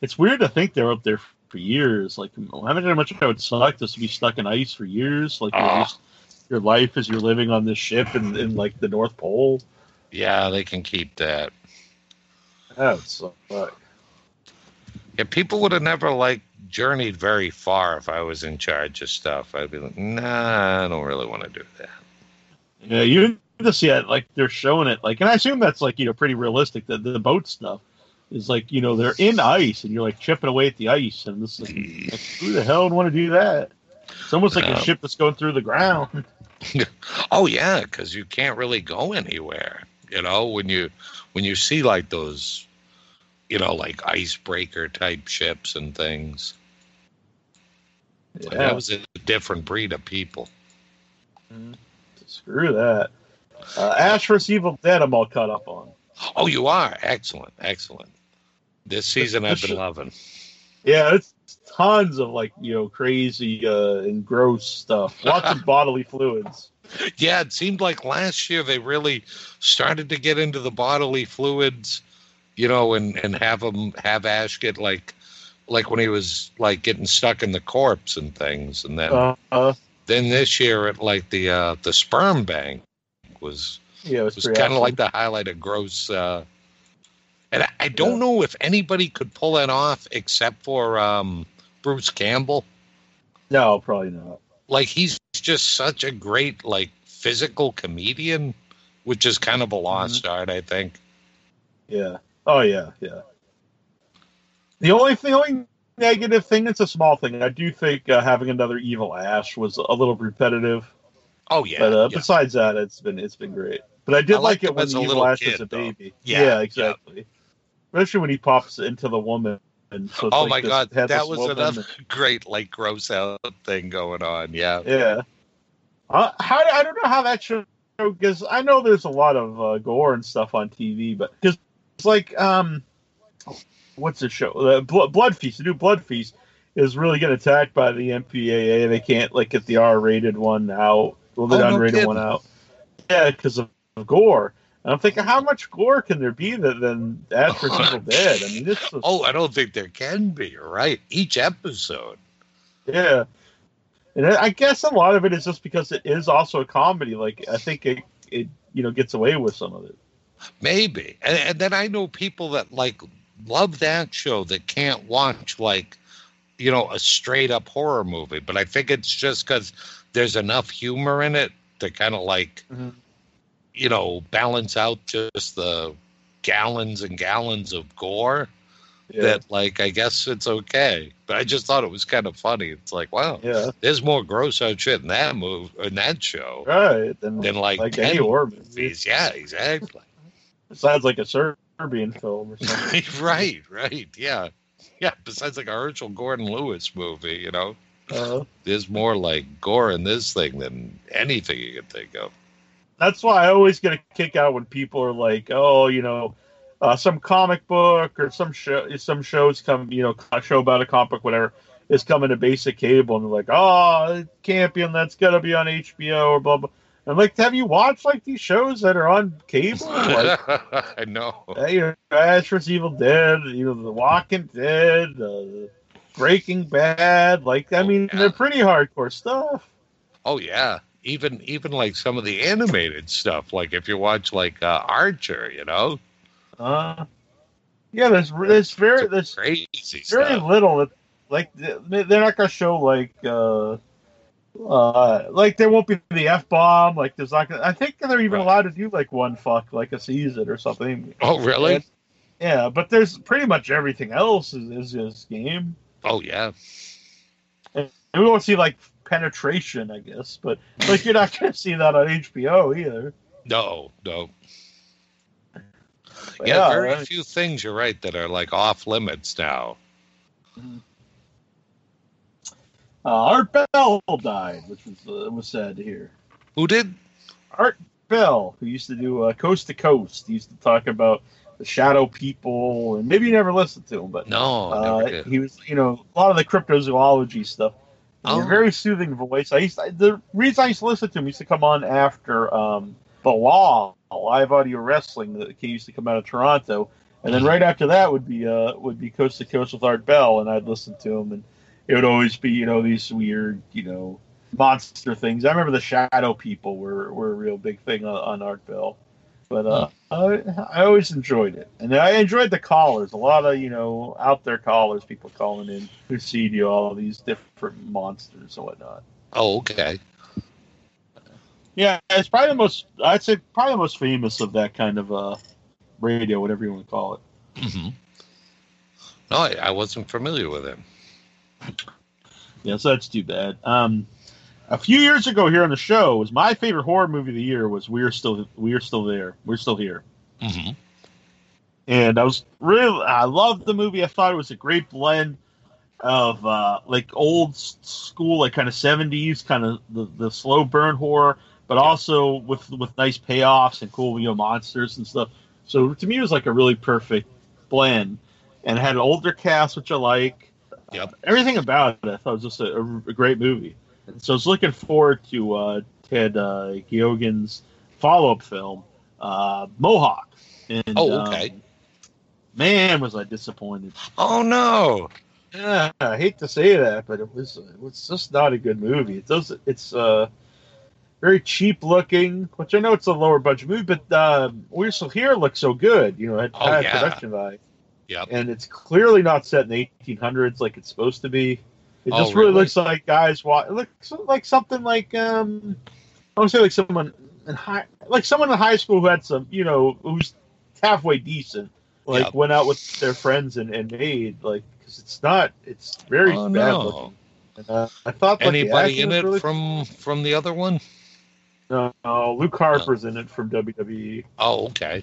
Speaker 2: It's weird to think they're up there for years. Like, I imagine how much it would suck just to be stuck in ice for years. Like, your-
Speaker 3: Ah.
Speaker 2: your life as you're living on this ship in, in like the North Pole.
Speaker 3: Yeah, they can keep that.
Speaker 2: That so suck.
Speaker 3: Yeah, people would have never like journeyed very far if I was in charge of stuff. I'd be like, nah, I don't really want to do that.
Speaker 2: Yeah, you just see it like they're showing it like, and I assume that's like you know pretty realistic. That the boat stuff is like you know they're in ice and you're like chipping away at the ice, and this like, like, who the hell would want to do that? It's almost like a ship that's going through the ground.
Speaker 3: Oh yeah, because you can't really go anywhere. You know, when you when you see like those, you know, like icebreaker type ships and things.
Speaker 2: Yeah,
Speaker 3: That was a different breed of people.
Speaker 2: screw that. Uh, Ash vs Evil Dead, I'm all caught up on.
Speaker 3: Oh, you are excellent, excellent. This season I've been loving.
Speaker 2: Yeah, it's tons of like you know crazy uh, and gross stuff. Lots of bodily fluids.
Speaker 3: Yeah, it seemed like last year they really started to get into the bodily fluids, you know, and and have them have Ash get like like when he was like getting stuck in the corpse and things, and then
Speaker 2: Uh, uh,
Speaker 3: then this year at like the uh the sperm bank was
Speaker 2: yeah, it was,
Speaker 3: was kind of like the highlight of gross. uh And I, I don't
Speaker 2: Yeah.
Speaker 3: know if anybody could pull that off except for um Bruce Campbell.
Speaker 2: no, probably not.
Speaker 3: Like he's just such a great like physical comedian which is kind of a lost
Speaker 2: Mm-hmm.
Speaker 3: art i think
Speaker 2: Yeah. Oh yeah, yeah. The only thing, only negative thing, it's a small thing. I do think uh, having another evil Ash was a little repetitive.
Speaker 3: oh yeah,
Speaker 2: but uh,
Speaker 3: yeah.
Speaker 2: besides that, it's been it's been great. But I did
Speaker 3: I
Speaker 2: like it when the
Speaker 3: a
Speaker 2: evil Ash
Speaker 3: kid,
Speaker 2: was a baby.
Speaker 3: Yeah,
Speaker 2: Yeah,
Speaker 3: yeah.
Speaker 2: exactly. Especially when he pops into the woman. And so
Speaker 3: oh
Speaker 2: like
Speaker 3: my god that was another great like gross out thing going on yeah
Speaker 2: Yeah. Uh, how I don't know how that show because I know there's a lot of uh, gore and stuff on TV, but because it's like um, what's the show? The Blo- Blood Feast. The new Blood Feast is really getting attacked by the MPAA. They can't like get the R-rated one out. Well, the
Speaker 3: Oh, no
Speaker 2: unrated
Speaker 3: kidding.
Speaker 2: one out. Yeah, because of gore. I'm thinking, how much gore can there be that than Ash vs Evil Dead? I mean, this is
Speaker 3: oh i don't think there can be you're right each episode
Speaker 2: Yeah. And I guess a lot of it is just because it is also a comedy. Like I think it, it you know gets away with some of it.
Speaker 3: maybe and, and then i know people that like love that show that can't watch like you know a straight up horror movie but i think it's just because there's enough humor in it to kind of like
Speaker 2: Mhm.
Speaker 3: You know balance out just the gallons and gallons of gore
Speaker 2: Yeah.
Speaker 3: that like i guess it's okay but i just thought it was kind of funny it's like wow
Speaker 2: yeah.
Speaker 3: there's more gross out shit in that move in that show
Speaker 2: Right. Then
Speaker 3: than like,
Speaker 2: like any horror
Speaker 3: movies yeah exactly
Speaker 2: It sounds like a Serbian film or something.
Speaker 3: right, right, yeah, yeah. Besides like a Herschell Gordon Lewis movie, you know,
Speaker 2: Uh,
Speaker 3: there's more like gore in this thing than anything you can think of.
Speaker 2: That's why I always get a kick out when people are like, "Oh, you know, uh, some comic book or some show, some shows come, you know, a show about a comic book, whatever, is coming to basic cable, and they're like, oh, it can't be on that's gotta be on HBO or blah blah." I'm like, have you watched like these shows that are on cable? Like,
Speaker 3: I know.
Speaker 2: Hey, you know, Ash vs. Evil Dead, you know, The Walking Dead, uh, Breaking Bad. Like, I
Speaker 3: Oh,
Speaker 2: mean,
Speaker 3: yeah.
Speaker 2: they're pretty hardcore stuff.
Speaker 3: Oh yeah, even even like some of the animated stuff. Like if you watch like uh, Archer, you know,
Speaker 2: Uh, yeah, there's there's very there's
Speaker 3: Crazy
Speaker 2: very
Speaker 3: stuff.
Speaker 2: little like they- they're not gonna show like uh uh like there won't be the f bomb like there's not gonna, I think they're even
Speaker 3: Right.
Speaker 2: allowed to do like one fuck like a season or something
Speaker 3: Oh, really?
Speaker 2: yeah but there's pretty much everything else is, is this game
Speaker 3: Oh, yeah.
Speaker 2: and we won't see like penetration I guess but like you're not gonna see that on HBO either
Speaker 3: No, no.
Speaker 2: But
Speaker 3: Yeah, very
Speaker 2: I-
Speaker 3: few things, you're right, that are like off limits now.
Speaker 2: uh, Art Bell died which was uh, was sad to hear
Speaker 3: Who did?
Speaker 2: Art Bell, who used to do uh, Coast to Coast, he used to talk about the shadow people, and maybe you never listened to him, but
Speaker 3: No,
Speaker 2: uh, he was, you know, a lot of the cryptozoology stuff.
Speaker 3: Oh.
Speaker 2: a very soothing voice. I used to, the reason I used to listen to him used to come on after um, the Law live audio wrestling that used to come out of Toronto, and then right after that would be uh, would be Coast to Coast with Art Bell, and I'd listen to him, and it would always be you know these weird you know monster things. I remember the Shadow People were, were a real big thing on, on Art Bell, but uh, I, I always enjoyed it, and I enjoyed the callers. A lot of you know out there callers, people calling in who see you all these different monsters and whatnot.
Speaker 3: Oh, okay.
Speaker 2: Yeah, it's probably the most. I'd say probably the most famous of that kind of uh radio, whatever you want to call it.
Speaker 3: Mm-hmm. No, I, I wasn't familiar with him.
Speaker 2: Yeah, so that's too bad. Um, a few years ago here on the show was my favorite horror movie of the year was We're Still We're Still There. We're Still Here.
Speaker 3: hmm
Speaker 2: and I was really I loved the movie. I thought it was a great blend of uh, like old school, like kind of seventies, kind of the, the slow burn horror, but also with with nice payoffs and cool you know monsters and stuff. So to me, it was like a really perfect blend, and it had an older cast, which I like.
Speaker 3: Yep.
Speaker 2: everything about it, I thought was just a, a great movie. And so I was looking forward to uh, Ted uh, Geoghegan's follow up film, uh, Mohawk. And,
Speaker 3: Oh, okay.
Speaker 2: um, man, was I disappointed.
Speaker 3: Oh no.
Speaker 2: Yeah, I hate to say that, but it was it was just not a good movie. It does it's uh very cheap looking, which I know it's a lower budget movie, but uh, We're Still Here looks so good. You know, it
Speaker 3: Oh,
Speaker 2: had
Speaker 3: yeah.
Speaker 2: production value,
Speaker 3: Yep.
Speaker 2: and it's clearly not set in the 1800s like it's supposed to be. It
Speaker 3: Oh,
Speaker 2: just really,
Speaker 3: really?
Speaker 2: looks like guys. Wa- it looks like something like um, I would say like someone in high, like someone in high school who had some, you know, who's halfway decent, like
Speaker 3: Yep.
Speaker 2: went out with their friends and, and made like because it's not, it's very
Speaker 3: Oh,
Speaker 2: bad
Speaker 3: no.
Speaker 2: looking. And, uh, I thought like,
Speaker 3: Anybody in it
Speaker 2: really-
Speaker 3: from from the other one?
Speaker 2: No, no, Luke Harper's in it from WWE.
Speaker 3: Oh, okay.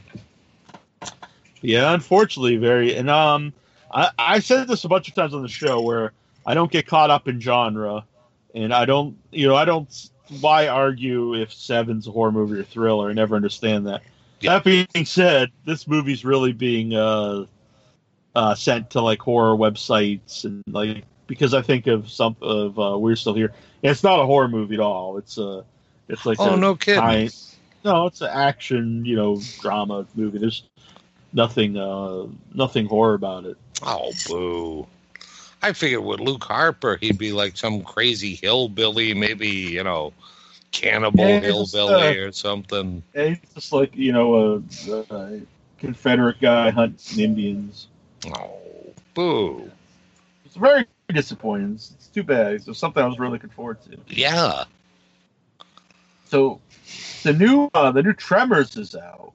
Speaker 2: Yeah, unfortunately, very. And um, I I said this a bunch of times on the show where I don't get caught up in genre, and I don't, you know, I don't. Why argue if Seven's a horror movie or thriller? I never understand that.
Speaker 3: Yeah.
Speaker 2: That being said, this movie's really being uh, uh, sent to like horror websites and like because I think of some of uh, We're Still Here. And it's not a horror movie at all. It's a, it's like
Speaker 3: Oh,
Speaker 2: a
Speaker 3: no kidding.
Speaker 2: high- no, it's an action, you know, drama movie. There's nothing, uh, nothing horror about it.
Speaker 3: Oh, boo. I figured with Luke Harper, he'd be like some crazy hillbilly, maybe, you know, cannibal
Speaker 2: Yeah,
Speaker 3: hillbilly
Speaker 2: uh,
Speaker 3: or something.
Speaker 2: And It's just like you know, a, a Confederate guy hunting Indians.
Speaker 3: Oh, boo.
Speaker 2: It's very disappointing. It's, it's too bad. It's something I was really looking forward to.
Speaker 3: Yeah.
Speaker 2: So, the new uh, the new Tremors is out,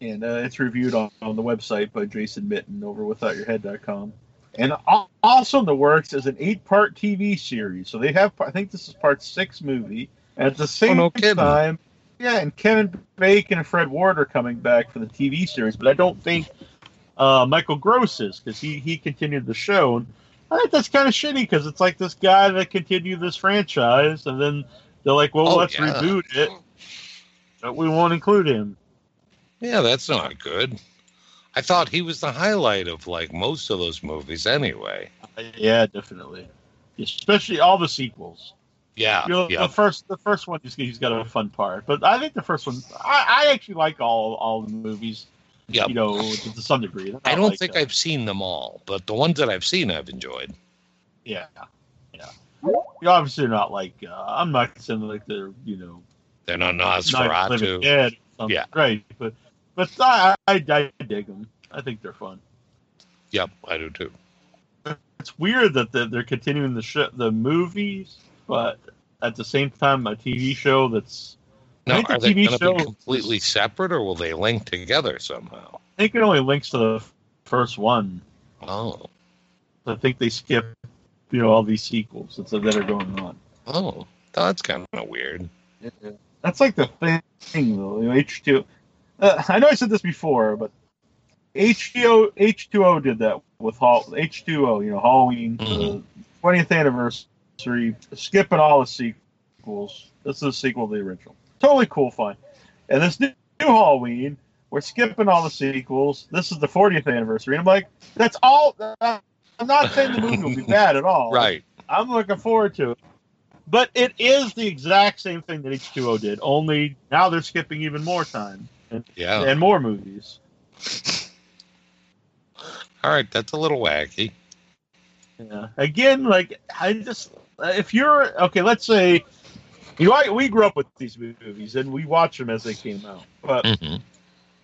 Speaker 2: and uh, it's reviewed on, on the website by Jason Mitten over withoutyourhead.com. And also in the works is an eight part TV series. So they have, I think this is part six movie. And at the same
Speaker 3: no kidding.
Speaker 2: time, yeah, and Kevin Bacon and Fred Ward are coming back for the TV series, but I don't think uh, Michael Gross is because he, he continued the show. And I think that's kind of shitty because it's like this guy that continued this franchise, and then they're like, well,
Speaker 3: Oh,
Speaker 2: let's
Speaker 3: yeah.
Speaker 2: reboot it, but we won't include him.
Speaker 3: Yeah, that's not good. I thought he was the highlight of like most of those movies anyway.
Speaker 2: Yeah, definitely. Especially all the sequels.
Speaker 3: Yeah.
Speaker 2: You know,
Speaker 3: yeah.
Speaker 2: The first, the first one, he's, he's got a fun part, but I think the first one, I, I actually like all all the movies.
Speaker 3: Yep.
Speaker 2: You know, to, some degree. They're
Speaker 3: I don't
Speaker 2: like,
Speaker 3: think
Speaker 2: uh,
Speaker 3: I've seen them all, but the ones that I've seen, I've enjoyed.
Speaker 2: Yeah, yeah. You obviously are not like uh, I'm not saying like they're you know
Speaker 3: They're not
Speaker 2: Night of the
Speaker 3: Nosferatu.
Speaker 2: Dead.
Speaker 3: Yeah.
Speaker 2: right. But but I I, I dig them. I think they're fun.
Speaker 3: Yep, I do too.
Speaker 2: It's weird that they're, they're continuing the sh- the movies, but at the same time, a TV show that's
Speaker 3: Now,
Speaker 2: think the
Speaker 3: are they going to
Speaker 2: show-
Speaker 3: be completely separate, or will they link together somehow?
Speaker 2: I think it only links to the first one.
Speaker 3: Oh,
Speaker 2: I think they skip, you know, all these sequels that that are going on.
Speaker 3: oh, that's kind of weird.
Speaker 2: That's like the thing, though. You know, H2. Uh, I know I said this before, but H2O H2O did that with Hall, H2O. You know, Halloween,
Speaker 3: Mhm.
Speaker 2: the 20th anniversary, skipping all the sequels. This is a sequel to the original. Totally cool, fun. And this new, new Halloween, we're skipping all the sequels. This is the 40th anniversary. And I'm like, that's all. Uh, I'm not saying the movie will be bad at all.
Speaker 3: Right.
Speaker 2: I'm looking forward to it. But it is the exact same thing that H2O did, only now they're skipping even more time and,
Speaker 3: Yeah.
Speaker 2: and more movies.
Speaker 3: All right, that's a little wacky.
Speaker 2: Yeah. Again, like I just if you're okay, let's say you know, I, we grew up with these movies and we watch them as they came out. But
Speaker 3: hmm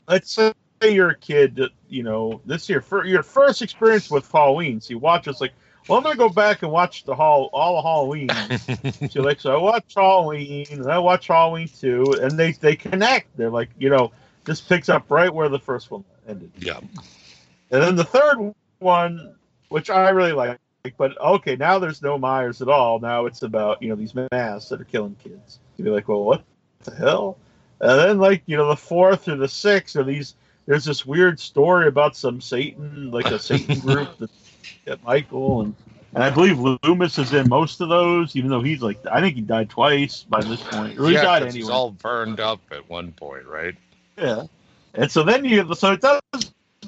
Speaker 2: let's say you're a kid that you know this year for your first experience with Halloween. So you watch it's like, well, I'm gonna go back and watch the hall all of Halloween. so like, so I watch Halloween and I watch Halloween two, and they they connect. They're like, you know, this picks up right where the first one ended.
Speaker 3: yeah.
Speaker 2: And then the third one, which I really like, but okay, now there's no Myers at all. Now it's about you know these masks that are killing kids. You'd be like, well, what the hell? And then like you know the fourth or the sixth are these. There's this weird story about some Satan, like a Satan group that get Michael and. And I believe Loomis is in most of those, even though he's like, I think he died twice by this point. Or he
Speaker 3: yeah,
Speaker 2: died anyway.
Speaker 3: he's all burned up at one point, right?
Speaker 2: Yeah. And so then you so it does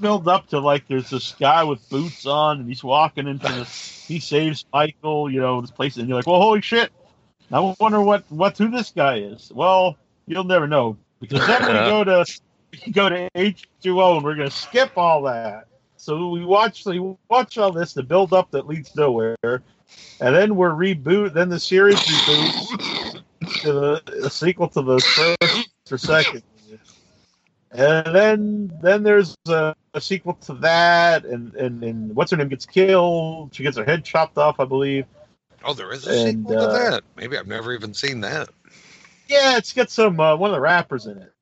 Speaker 2: build up to like there's this guy with boots on and he's walking into the he saves Michael, you know, this place and you're like, Well holy shit. I wonder what what who this guy is. Well, you'll never know. Because then we go to we go to H two O and we're gonna skip all that. So we watch we watch all this the build up that leads nowhere. And then we're reboot then the series reboots to the, the sequel to the first or second. And then then there's a, a sequel to that, and, and and what's her name gets killed. She gets her head chopped off, I believe.
Speaker 3: Oh, there is a
Speaker 2: And,
Speaker 3: sequel
Speaker 2: uh,
Speaker 3: to that. Maybe I've never even seen that.
Speaker 2: Yeah, it's got some uh, one of the rappers in it,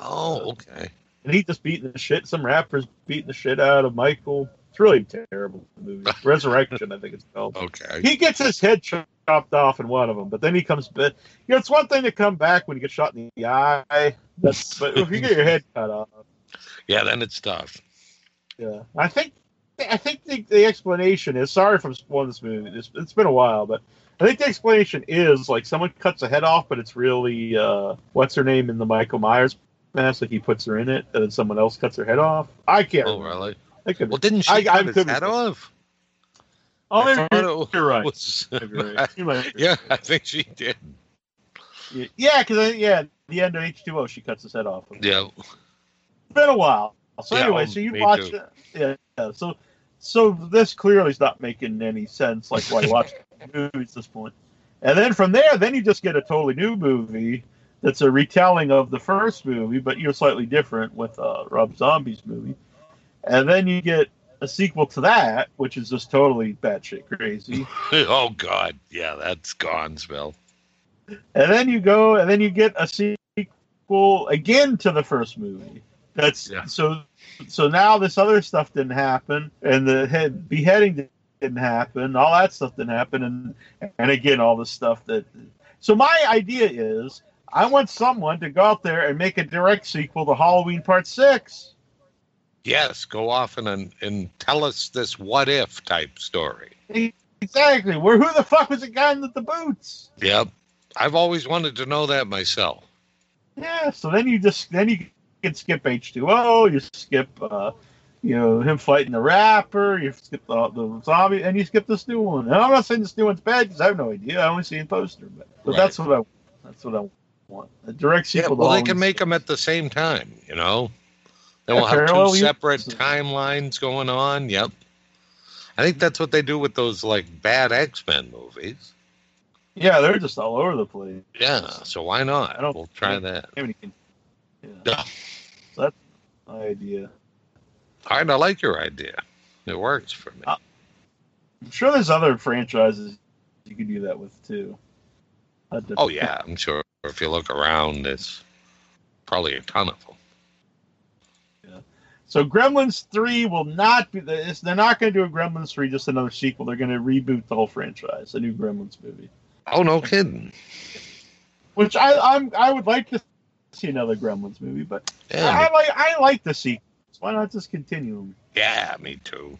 Speaker 3: Oh, okay.
Speaker 2: and he just beating the shit. Some rappers beating the shit out of Michael. It's really terrible movie. Resurrection, I think it's called.
Speaker 3: Okay.
Speaker 2: He gets his head chopped off in one of them, but then he comes back. You know, it's one thing to come back when you get shot in the eye. That's, but if you get your head cut off,
Speaker 3: Yeah, then it's tough.
Speaker 2: Yeah, I think I think the, the explanation is sorry if I'm spoiling this movie. It's, it's been a while, but I think the explanation is like someone cuts a head off, but it's really uh, what's her name in the Michael Myers mask? Like he puts her in it, and then someone else cuts her head off. I can't.
Speaker 3: Oh,
Speaker 2: remember.
Speaker 3: really?
Speaker 2: I could.
Speaker 3: Well, didn't she
Speaker 2: I- I
Speaker 3: cut his head off?
Speaker 2: Oh,
Speaker 3: I
Speaker 2: you're, you're right.
Speaker 3: was-
Speaker 2: you're right.
Speaker 3: Yeah, I think she did.
Speaker 2: yeah, because yeah, at the end of H two O, she cuts his head off.
Speaker 3: Yeah.
Speaker 2: It's been a while. So
Speaker 3: Yeah,
Speaker 2: anyway,
Speaker 3: oh,
Speaker 2: so you watch it. Yeah, yeah. So so this clearly is not making any sense. Like why watch movies at this point. And then from there, then you just get a totally new movie that's a retelling of the first movie, but you're slightly different with uh, Rob Zombie's movie. And then you get a sequel to that, which is just totally batshit crazy.
Speaker 3: oh God, yeah, that's gone, Spell.
Speaker 2: and then you go and then you get a sequel again to the first movie that's
Speaker 3: Yeah.
Speaker 2: so so now this other stuff didn't happen and the head beheading didn't happen all that stuff didn't happen and and again all the stuff that so my idea is i want someone to go out there and make a direct sequel to halloween part six
Speaker 3: Yes, go off and and, tell us this what if type story.
Speaker 2: exactly where who the fuck was the guy with the boots
Speaker 3: Yep. I've always wanted to know that myself.
Speaker 2: Yeah, so then you just then you can skip H two O, you skip uh, you know him fighting the rapper, you skip the, the zombie, and you skip this new one. And I'm not saying this new one's bad because I have no idea. I only see a poster, but, but
Speaker 3: Right.
Speaker 2: that's what I that's what I want. A direct
Speaker 3: Yeah,
Speaker 2: sequel.
Speaker 3: well,
Speaker 2: to
Speaker 3: they can make them at the same time, you know. Then we'll have two separate timelines going on. Yep. I think that's what they do with those like bad X Men movies.
Speaker 2: Yeah, they're just all over the place.
Speaker 3: Yeah, so why not?
Speaker 2: I don't
Speaker 3: We'll try that.
Speaker 2: You
Speaker 3: Yeah.
Speaker 2: Yeah. So that's my idea.
Speaker 3: All right, I like your idea. It works for me.
Speaker 2: Uh, I'm sure there's other franchises you could do that with too.
Speaker 3: Oh yeah, I'm sure. If you look around, there's probably a ton of them.
Speaker 2: So Gremlins three will not be. They're not going to do a Gremlins three, just another sequel. They're going to reboot the whole franchise, a new Gremlins movie.
Speaker 3: Oh no, kidding!
Speaker 2: Which I I'm I would like to see another Gremlins movie, but
Speaker 3: Yeah,
Speaker 2: I,
Speaker 3: me,
Speaker 2: like I like the sequels. Why not just continue them?
Speaker 3: yeah, me too.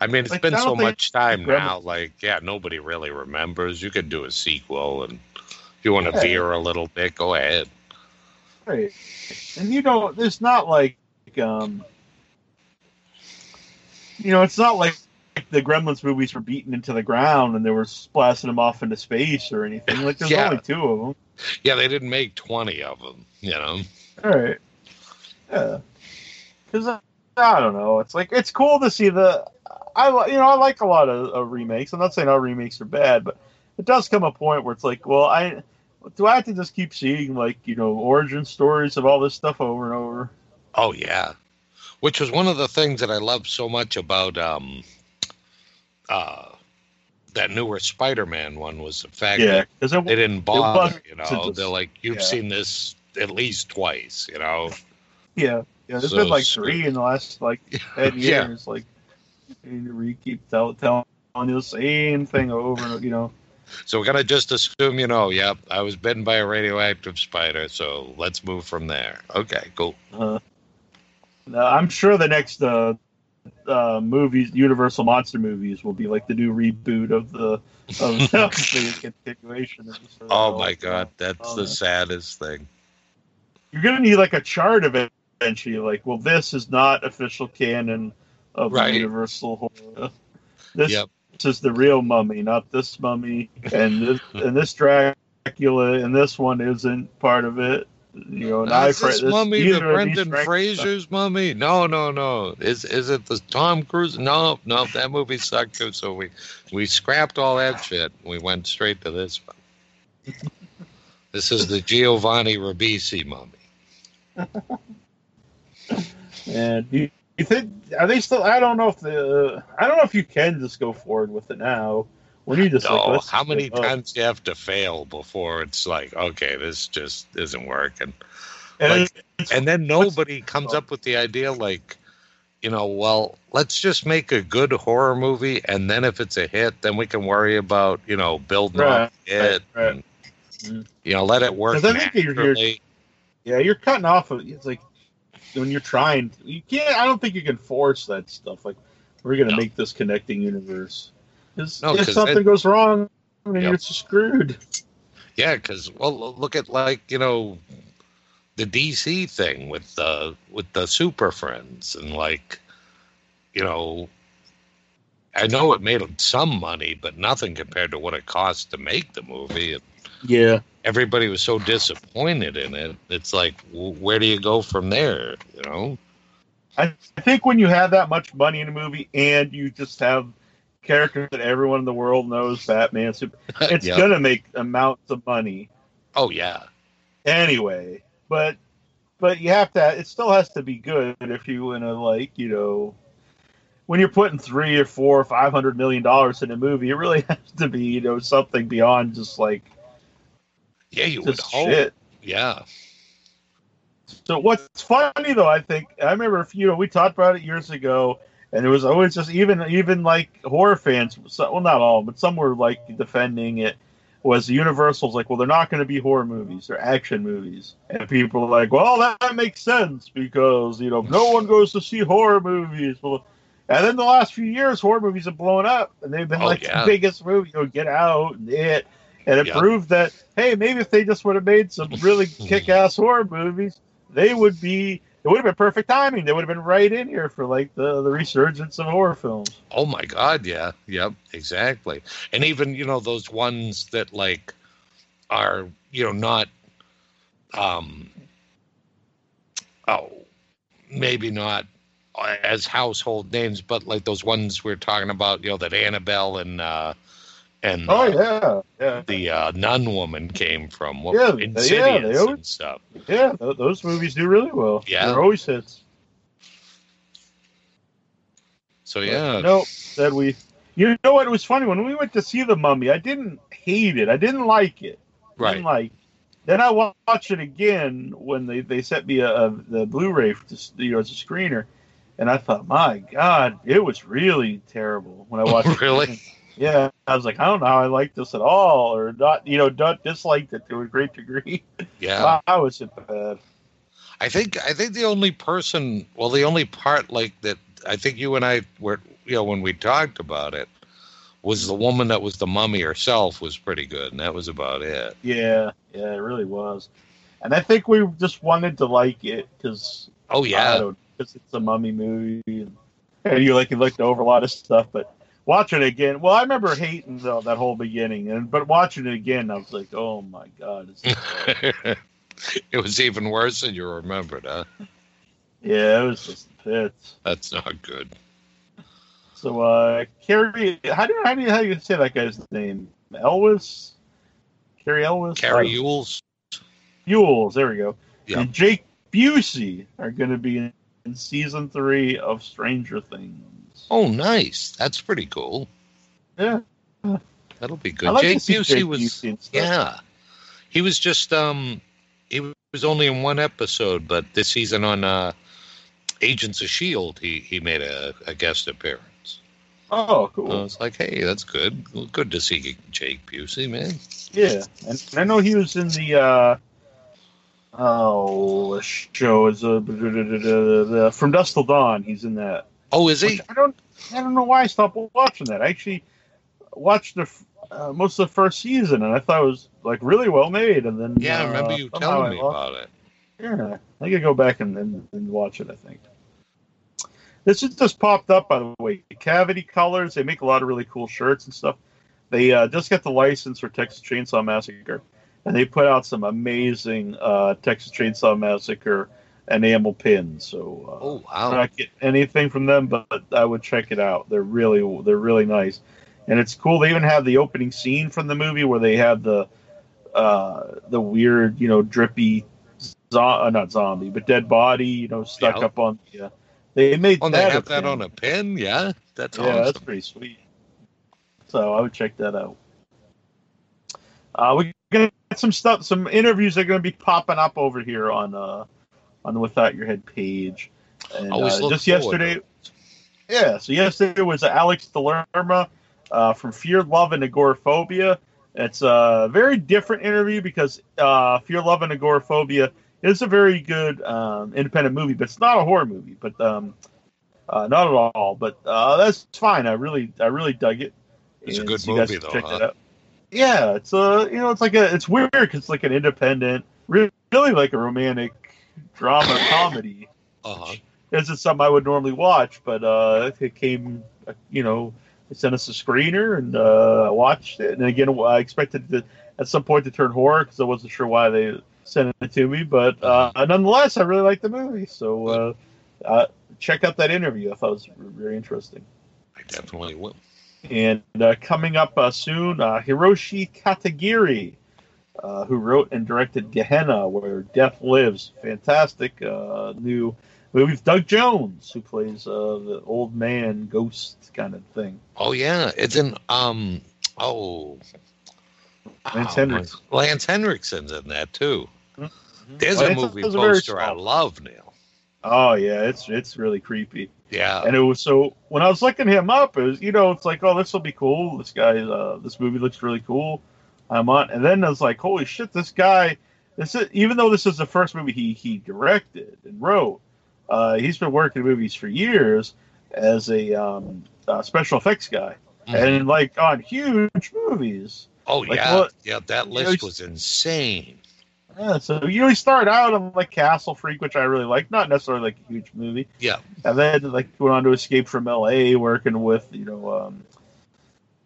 Speaker 3: I mean, it's
Speaker 2: Like,
Speaker 3: been so much time now. Like, yeah, nobody really remembers. You could do a sequel, and if you want to
Speaker 2: Yeah.
Speaker 3: veer a little bit, go ahead.
Speaker 2: Right. And you know, it's not like um you know, it's not like the Gremlins movies were beaten into the ground and they were blasting them off into space or anything. Like there's
Speaker 3: Yeah.
Speaker 2: only two of them.
Speaker 3: Yeah, they didn't make twenty of them. You know.
Speaker 2: All right. Yeah. Because I, I don't know. It's like it's cool to see the. I you know I like a lot of, of remakes. I'm not saying all remakes are bad, but it does come a point where it's like, well, I do I have to just keep seeing like you know origin stories of all this stuff over and over.
Speaker 3: Oh yeah, which was one of the things that I loved so much about um, uh, that newer Spider-Man one was the fact
Speaker 2: Yeah,
Speaker 3: that
Speaker 2: it,
Speaker 3: they didn't bother. You know,
Speaker 2: just-
Speaker 3: they're like, you've
Speaker 2: yeah.
Speaker 3: seen this at least twice. You know.
Speaker 2: yeah, yeah. There's
Speaker 3: So
Speaker 2: been like three in the last like ten
Speaker 3: Yeah.
Speaker 2: years. Like you keep tell, telling you the same thing over and you know.
Speaker 3: So we're gonna just assume, you know, yep, I was bitten by a radioactive spider. So let's move from there. Okay, cool.
Speaker 2: Uh, no, I'm sure the next uh, uh, movies, Universal monster movies, will be like the new reboot of the of the continuation. Of the
Speaker 3: Oh my god, that's
Speaker 2: Oh,
Speaker 3: the
Speaker 2: man.
Speaker 3: saddest thing.
Speaker 2: You're gonna need like a chart of it eventually. Like, well, this is not official canon of
Speaker 3: Right.
Speaker 2: Universal horror. This
Speaker 3: Yep.
Speaker 2: is the real mummy, not this mummy, and this and this Dracula, and this one isn't part of it. You know, and I
Speaker 3: Is this
Speaker 2: this-
Speaker 3: mummy
Speaker 2: neither
Speaker 3: the Brendan
Speaker 2: Frank-
Speaker 3: Fraser's mummy? No, no, no. Is is it the Tom Cruise? No, no. That movie sucked too. So we we scrapped all that shit. We went straight to this one. this is the Giovanni Ribisi mummy.
Speaker 2: And do you, you think are they still? I don't know if the I don't know if you can just go forward with it now. When you just like,
Speaker 3: No,
Speaker 2: let's
Speaker 3: how many
Speaker 2: give up.
Speaker 3: times do you have to fail before it's like, okay, this just isn't working?
Speaker 2: And
Speaker 3: like- And then nobody comes up with the idea like, you know, well, let's just make a good horror movie, and then if it's a hit, then we can worry about, you know, building
Speaker 2: Right,
Speaker 3: up it,
Speaker 2: right, right.
Speaker 3: and,
Speaker 2: Mm.
Speaker 3: you know, let it work
Speaker 2: 'Cause I think you're- you're- yeah, you're cutting off. Of, it's like when you're trying. You can't. I don't think you can force that stuff. Like we're gonna
Speaker 3: No.
Speaker 2: make this connecting universe. 'Cause
Speaker 3: No,
Speaker 2: if
Speaker 3: 'cause
Speaker 2: something
Speaker 3: it-
Speaker 2: goes wrong, then
Speaker 3: Yep.
Speaker 2: you're screwed.
Speaker 3: Yeah, because well, look at like you know, the DC thing with the with the Super Friends and like, you know, I know it made some money, but nothing compared to what it cost to make the movie. And
Speaker 2: Yeah.
Speaker 3: everybody was so disappointed in it. It's like, w- where do you go from there? You know?
Speaker 2: I think when you have that much money in a movie and you just have characters that everyone in the world knows, Batman, Super, it's
Speaker 3: Yeah.
Speaker 2: gonna make amounts of money
Speaker 3: Oh yeah,
Speaker 2: anyway. But but you have to. It still has to be good if you want to like you know. When you're putting three or four or five hundred million dollars in a movie, it really has to be you know something beyond just like
Speaker 3: yeah. You would hope.
Speaker 2: shit.
Speaker 3: Yeah,
Speaker 2: So what's funny though, I think I remember you know we talked about it years ago, and it was always just even even like horror fans, well not all, but some were like defending it. Was Universal's like, well, they're not going to be horror movies; they're action movies, and people are like, well, that, that makes sense because you know no one goes to see horror movies. Well, and then the last few years, horror movies have blown up, and they've been
Speaker 3: Oh,
Speaker 2: like
Speaker 3: yeah.
Speaker 2: the biggest movie. You know, Get Out and it, and it
Speaker 3: Yeah.
Speaker 2: proved that hey, maybe if they just would have made some really kick-ass horror movies, they would be. It would have been perfect timing. They would have been right in here for like the the resurgence of horror films.
Speaker 3: Oh my God, yeah, yep, exactly. And even you know those ones that like are you know not, um, oh, maybe not as household names, but like those ones we're talking about, you know, that Annabelle and uh, and
Speaker 2: Oh
Speaker 3: uh,
Speaker 2: yeah, yeah,
Speaker 3: the uh, nun woman came from. What,
Speaker 2: Yeah,
Speaker 3: Insidious
Speaker 2: yeah, they always-
Speaker 3: and stuff.
Speaker 2: yeah. th- those movies do really well.
Speaker 3: Yeah.
Speaker 2: they're always hits.
Speaker 3: So yeah,
Speaker 2: No, that we. You know what? It was funny when we went to see the Mummy. I didn't hate it. I didn't like it.
Speaker 3: Right.
Speaker 2: didn't like. Then I watched it again when they, they sent me a, a the Blu-ray this, you know as a screener, and I thought, my God, it was really terrible when I watched. it. Yeah, I was like, I don't know how I like this at all, or not. You know, not disliked it to a great degree.
Speaker 3: Yeah.
Speaker 2: Wow, was it bad?
Speaker 3: I think I think the only person, well, the only part like that, I think you and I were, you know, when we talked about it, was the woman that was the mummy herself was pretty good, and that was about it.
Speaker 2: Yeah, yeah, it really was. And I think we just wanted to like it because
Speaker 3: Oh yeah,
Speaker 2: because it's a mummy movie, and, and you like you looked over a lot of stuff. But watching it again, well, I remember hating the, that whole beginning, and but watching it again, I was like, oh my god,
Speaker 3: it was even worse than you remembered, huh?
Speaker 2: yeah, it was just pits.
Speaker 3: That's not good.
Speaker 2: So, uh, Carrie, how do how do you how do you say that guy's name? Elvis, Cary Elvis, Cary
Speaker 3: Yules.
Speaker 2: Yules. There we go.
Speaker 3: Yeah.
Speaker 2: And Jake Busey are going to be in, in season three of Stranger Things.
Speaker 3: Oh, nice. That's pretty cool.
Speaker 2: Yeah,
Speaker 3: That'll be good.
Speaker 2: like
Speaker 3: Jake Busey
Speaker 2: Jake
Speaker 3: was,
Speaker 2: Busey
Speaker 3: yeah, he was just um, he was only in one episode, but this season on uh, Agents of Shield, he he made a, a guest appearance.
Speaker 2: Oh, cool.
Speaker 3: I was like, hey, that's good. Well, good to see Jake Busey, man.
Speaker 2: Yeah, and I know he was in the uh oh the show is uh, From Dusk Till Dawn. He's in that.
Speaker 3: Oh, is he?
Speaker 2: I don't I don't know why I stopped watching that. I actually watched the uh, most of the first season, and I thought it was like really well made. And then
Speaker 3: Yeah, I remember
Speaker 2: uh,
Speaker 3: you telling me about it.
Speaker 2: Yeah, I could go back and, and, and watch it. I think this is just popped up by the way. Cavity Colors. They make a lot of really cool shirts and stuff. They uh, just got the license for Texas Chainsaw Massacre, and they put out some amazing uh, Texas Chainsaw Massacre enamel pins. So uh,
Speaker 3: Oh wow!
Speaker 2: not get anything from them, but I would check it out. They're really they're really nice, and it's cool. They even have the opening scene from the movie where they have the uh, the weird, you know, drippy, zo- uh, not zombie, but dead body, you know, stuck
Speaker 3: Yeah.
Speaker 2: up on. Yeah, they made
Speaker 3: Oh,
Speaker 2: that.
Speaker 3: they have that
Speaker 2: pin.
Speaker 3: on a pin. Yeah, that's
Speaker 2: Yeah, that's pretty sweet. So I would check that out. Uh, we're gonna get some stuff, some interviews are gonna be popping up over here on uh on the Without Your Head page. And
Speaker 3: Always
Speaker 2: uh, just
Speaker 3: forward
Speaker 2: yesterday, yeah. So yesterday was Alex D'Lerma uh, from Fear, Love, and Agoraphobia. It's a very different interview because uh, Fear, Love, and Agoraphobia is a very good um, independent movie, but it's not a horror movie. But um, uh, not at all. But uh, that's fine. I really, I really dug it.
Speaker 3: It's a good
Speaker 2: so
Speaker 3: movie, though,
Speaker 2: check
Speaker 3: huh?
Speaker 2: out. Yeah, it's a you know it's like a it's weird because it's like an independent, really, really like a romantic drama comedy.
Speaker 3: Uh huh.
Speaker 2: This is something I would normally watch, but uh, it came, you know, they sent us a screener and uh, I watched it. And again, I expected to, at some point to turn horror because I wasn't sure why they sent it to me. But uh, nonetheless, I really liked the movie. So uh, uh, check out that interview. I thought it was very interesting.
Speaker 3: I definitely will.
Speaker 2: And uh, coming up uh, soon, uh, Hiroshi Katagiri, uh, who wrote and directed Gehenna, where Death Lives. Fantastic uh, new movie with Doug Jones, who plays uh, the old man ghost kind of thing.
Speaker 3: Oh yeah, it's in um. Oh,
Speaker 2: Lance
Speaker 3: oh,
Speaker 2: Henriksen.
Speaker 3: Lance Henriksen's in that too.
Speaker 2: Mhm.
Speaker 3: There's
Speaker 2: Well,
Speaker 3: a movie
Speaker 2: it's a
Speaker 3: poster I love, Neal.
Speaker 2: Oh yeah, it's it's really creepy.
Speaker 3: Yeah.
Speaker 2: And it was so when I was looking him up, it was you know it's like oh this will be cool. This guy, uh, this movie looks really cool. I'm on, and then I was like holy shit, this guy. This is even though this is the first movie he he directed and wrote. Uh, he's been working in movies for years as a um, uh, special effects guy,
Speaker 3: Mhm.
Speaker 2: and like on huge movies.
Speaker 3: oh
Speaker 2: like
Speaker 3: yeah,
Speaker 2: what-
Speaker 3: yeah. That
Speaker 2: you know,
Speaker 3: list was insane.
Speaker 2: Yeah, so you know he started out on like Castle Freak, which I really like, not necessarily like a huge movie.
Speaker 3: Yeah.
Speaker 2: and then like went on to Escape from L.A., working with you know um,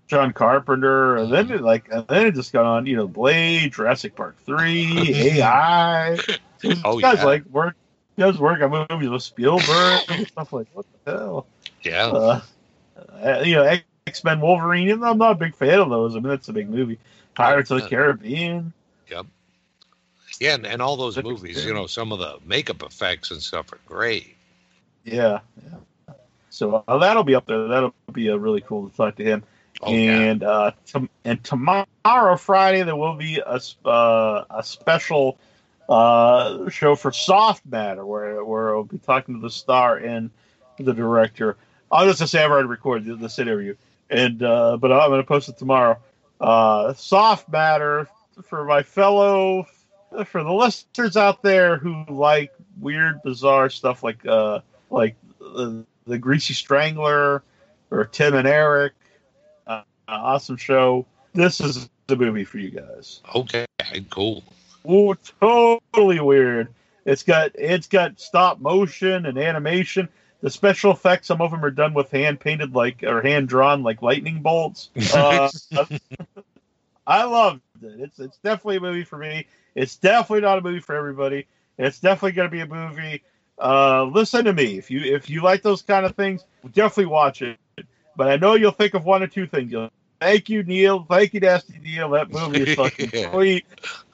Speaker 2: John Carpenter, and then it, like and then it just got on you know Blade, Jurassic Park three, AI. This
Speaker 3: Oh,
Speaker 2: guy's
Speaker 3: yeah.
Speaker 2: like work. He does work on movies with Spielberg and stuff like what the hell.
Speaker 3: Yeah.
Speaker 2: Uh, uh, you know X Men Wolverine. Even though I'm not a big fan of those. I mean that's a big movie. Pirates of the
Speaker 3: Uh,
Speaker 2: Caribbean.
Speaker 3: Yeah, and, and all those
Speaker 2: That
Speaker 3: movies,
Speaker 2: makes
Speaker 3: you know, some of the makeup effects and stuff are great.
Speaker 2: Yeah, yeah. So uh, that'll be up there. That'll be uh, really cool to talk to him. And uh, and tomorrow, Friday, there will be a uh, a special uh, show for Soft Matter where where I'll be talking to the star and the director. I'll just say I've already recorded this interview, and uh, but I'm going to post it tomorrow. Uh, Soft Matter for my fellow for the listeners out there who like weird, bizarre stuff like uh, like the, the Greasy Strangler or Tim and Eric. Awesome show. This is the movie for you guys.
Speaker 3: Okay, cool.
Speaker 2: Oh, totally weird. It's got it's got stop motion and animation. The special effects, some of them are done with hand painted like or hand drawn like lightning bolts. Uh, I loved it. It's it's definitely a movie for me. It's definitely not a movie for everybody. It's definitely going to be a movie. Uh, listen to me. If you if you like those kind of things, definitely watch it. But I know you'll think of one or two things. You'll thank you, Neal. Thank you, Nasty Neal. That movie is fucking sweet.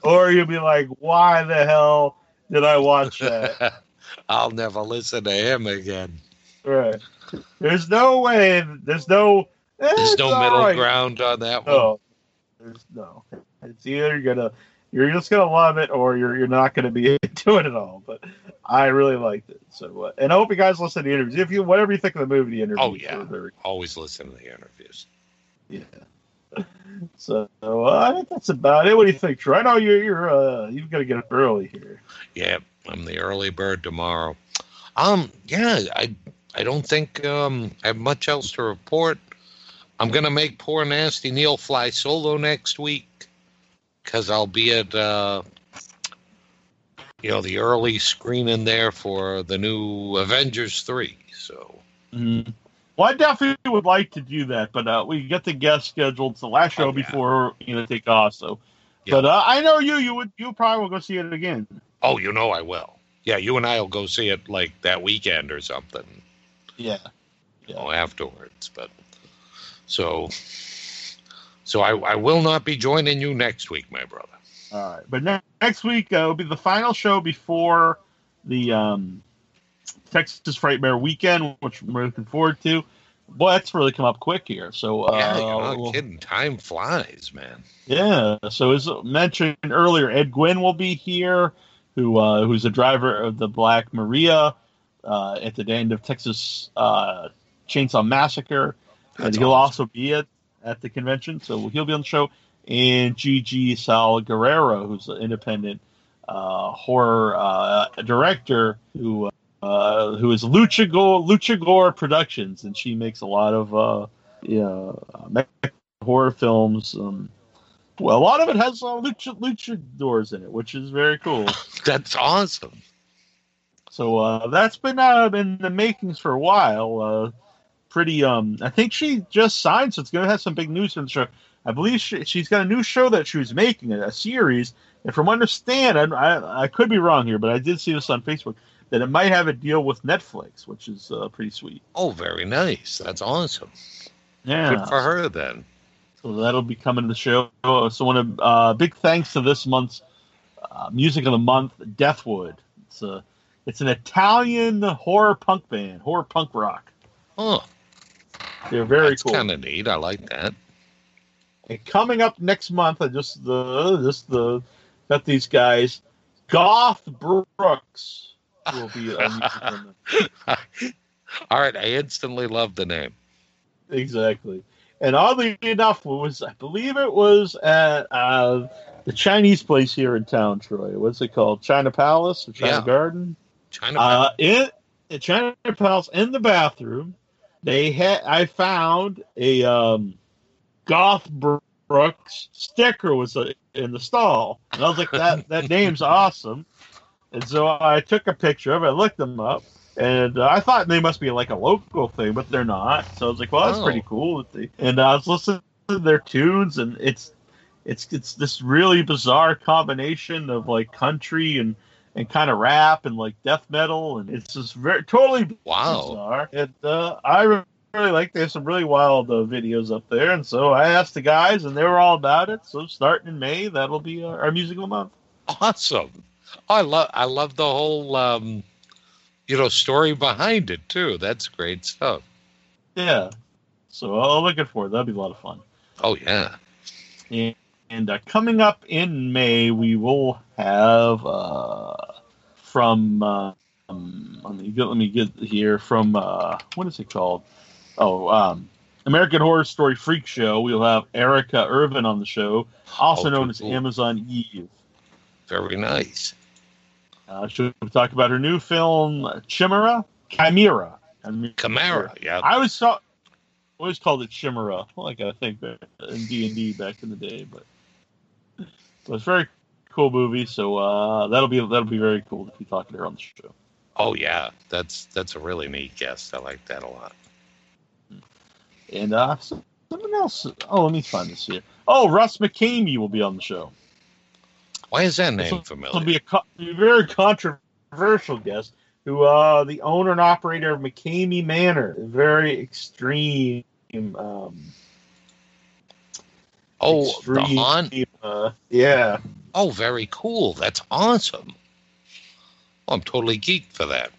Speaker 2: Or you'll be like, why the hell did I watch that?
Speaker 3: I'll never listen to him again.
Speaker 2: right. There's no way. There's no. eh,
Speaker 3: There's no middle
Speaker 2: right.
Speaker 3: ground on that one.
Speaker 2: There's no. It's either you're gonna you're just gonna love it or you're you're not gonna be into it at all. But I really liked it. So uh, and I hope you guys listen to the interviews. If you whatever you think of the movie, the interviews.
Speaker 3: Oh, yeah.
Speaker 2: are very
Speaker 3: Always listen to the interviews.
Speaker 2: yeah. So uh, I think that's about it. What do you think, Troy? I know you're you're uh you've got to get up early here.
Speaker 3: Yeah, I'm the early bird tomorrow. Um, yeah, I I don't think um I have much else to report. I'm gonna make poor nasty Neal fly solo next week because I'll be at uh you know the early screening there for the new Avengers three. So
Speaker 2: Mm-hmm. Well, I definitely would like to do that, but uh, we get the guest scheduled. It's the last show
Speaker 3: Oh, yeah.
Speaker 2: before you know take off. So,
Speaker 3: Yeah.
Speaker 2: but uh, I know you. You would. You probably will go see it again.
Speaker 3: oh, you know I will. Yeah, you and I'll go see it like that weekend or something.
Speaker 2: Yeah.
Speaker 3: you know, afterwards. But so, so I, I will not be joining you next week, my brother.
Speaker 2: All right, but ne- next week uh, will be the final show before the um, Texas Frightmare weekend, which we're looking forward to. Boy, that's really come up quick here. So, uh,
Speaker 3: yeah, you're not
Speaker 2: we'll-
Speaker 3: kidding. Time flies, man.
Speaker 2: yeah. So as mentioned earlier, Ed Guinn will be here, who uh, who's the driver of the Black Maria uh, at the end of Texas uh, Chainsaw Massacre, and he'll
Speaker 3: awesome.
Speaker 2: also be at at the convention. So he'll be on the show. And Gigi Saul Guerrero, who's an independent uh, horror uh, director who uh, who is Lucha Gore, Lucha Gore Productions, and she makes a lot of uh, yeah, uh, horror films. Um, well, a lot of it has uh, lucha luchadors in it, which is very cool.
Speaker 3: That's awesome.
Speaker 2: So uh, that's been uh, in the makings for a while. Uh, pretty. Um, I think she just signed, so it's going to have some big news in the show. I believe she, she's got a new show that she was making, a, a series. And from what I understand, I, I, I could be wrong here, but I did see this on Facebook that it might have a deal with Netflix, which is uh, pretty sweet.
Speaker 3: Oh, very nice. That's awesome.
Speaker 2: Yeah.
Speaker 3: Good for her then.
Speaker 2: So that'll be coming to the show. So, one of uh, big thanks to this month's uh, music of the month, Deathwood. It's a it's an Italian horror punk band, horror punk rock.
Speaker 3: Oh,
Speaker 2: They're very
Speaker 3: that's
Speaker 2: cool.
Speaker 3: kind of neat. I like that.
Speaker 2: And coming up next month, I just the just the got these guys, Goth Brooks will be on music of the month.
Speaker 3: All right, I instantly love the name.
Speaker 2: exactly. And oddly enough, it was I believe it was at uh, the Chinese place here in town, Troy. What's it called? China Palace or China
Speaker 3: Yeah.
Speaker 2: Garden?
Speaker 3: China.
Speaker 2: Uh, in China Palace in the bathroom, they had I found a um, Goth Brooks sticker was in the stall, and I was like, that that name's awesome. And so I took a picture of it, I looked them up, and uh, I thought they must be like a local thing, but they're not. So I was like, well, that's
Speaker 3: Oh.
Speaker 2: pretty cool. And I was listening to their tunes, and it's it's it's this really bizarre combination of like country and and kind of rap and like death metal, and it's just very totally
Speaker 3: wow.
Speaker 2: bizarre. And uh, I really like they have some really wild uh, videos up there, and so I asked the guys, and they were all about it. So starting in May, that'll be our, our music of the month.
Speaker 3: Awesome. I love. I love the whole. Um, you know, story behind it too. That's great stuff.
Speaker 2: Yeah. So I'm looking forward. That'll be a lot of fun.
Speaker 3: Oh yeah.
Speaker 2: And, and uh, coming up in May, we will have uh, from uh, um, let me get let me get here from uh, what is it called? Oh, um, American Horror Story Freak Show. We'll have Erika Ervin on the show, also
Speaker 3: Oh,
Speaker 2: known as
Speaker 3: cool.
Speaker 2: Amazon Eve.
Speaker 3: Very nice.
Speaker 2: Uh, she'll talk about her new film Chimera, Chimera. Chimera.
Speaker 3: Camara. Yeah.
Speaker 2: I was saw always called it Chimera, like I think back in D and D back in the day, but so it's a very cool movie. So uh, that'll be that'll be very cool to be talking to her on the show.
Speaker 3: Oh yeah. That's that's a really neat guest. I like that a lot.
Speaker 2: And uh, something else. Oh, let me find this here. Oh, Russ McKamey will be on the show.
Speaker 3: Why is that
Speaker 2: This
Speaker 3: name
Speaker 2: will-
Speaker 3: familiar?
Speaker 2: Will be a, co- very controversial guest. Who uh, the owner and operator of McKamey Manor, a very extreme. Um,
Speaker 3: oh, the
Speaker 2: extreme,
Speaker 3: haunt.
Speaker 2: Uh, yeah.
Speaker 3: Oh, very cool. That's awesome. Oh, I'm totally geeked for that.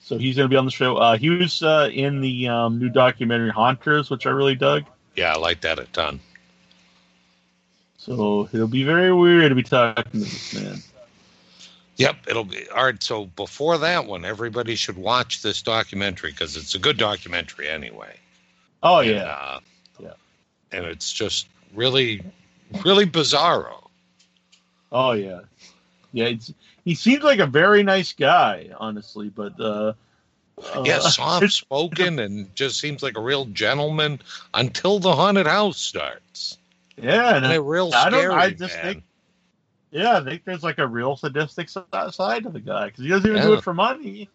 Speaker 2: So he's going to be on the show. Uh, he was uh, in the um, new documentary Haunters, which I really dug.
Speaker 3: Yeah, I like that a ton.
Speaker 2: So it'll be very weird to be talking to this man.
Speaker 3: Yep, it'll be all right. So before that one, everybody should watch this documentary because it's a good documentary anyway.
Speaker 2: Oh
Speaker 3: And, uh,
Speaker 2: Yeah.
Speaker 3: And it's just really, really bizarro.
Speaker 2: oh yeah, yeah. It's, he seems like a very nice guy, honestly, but uh, uh,
Speaker 3: Yeah, soft spoken and just seems like a real gentleman until the haunted house starts.
Speaker 2: yeah, and
Speaker 3: And
Speaker 2: I,
Speaker 3: a real
Speaker 2: I don't-
Speaker 3: scary
Speaker 2: I just
Speaker 3: man.
Speaker 2: think- yeah, I think there's like a real sadistic side to the guy because he doesn't even do it for money.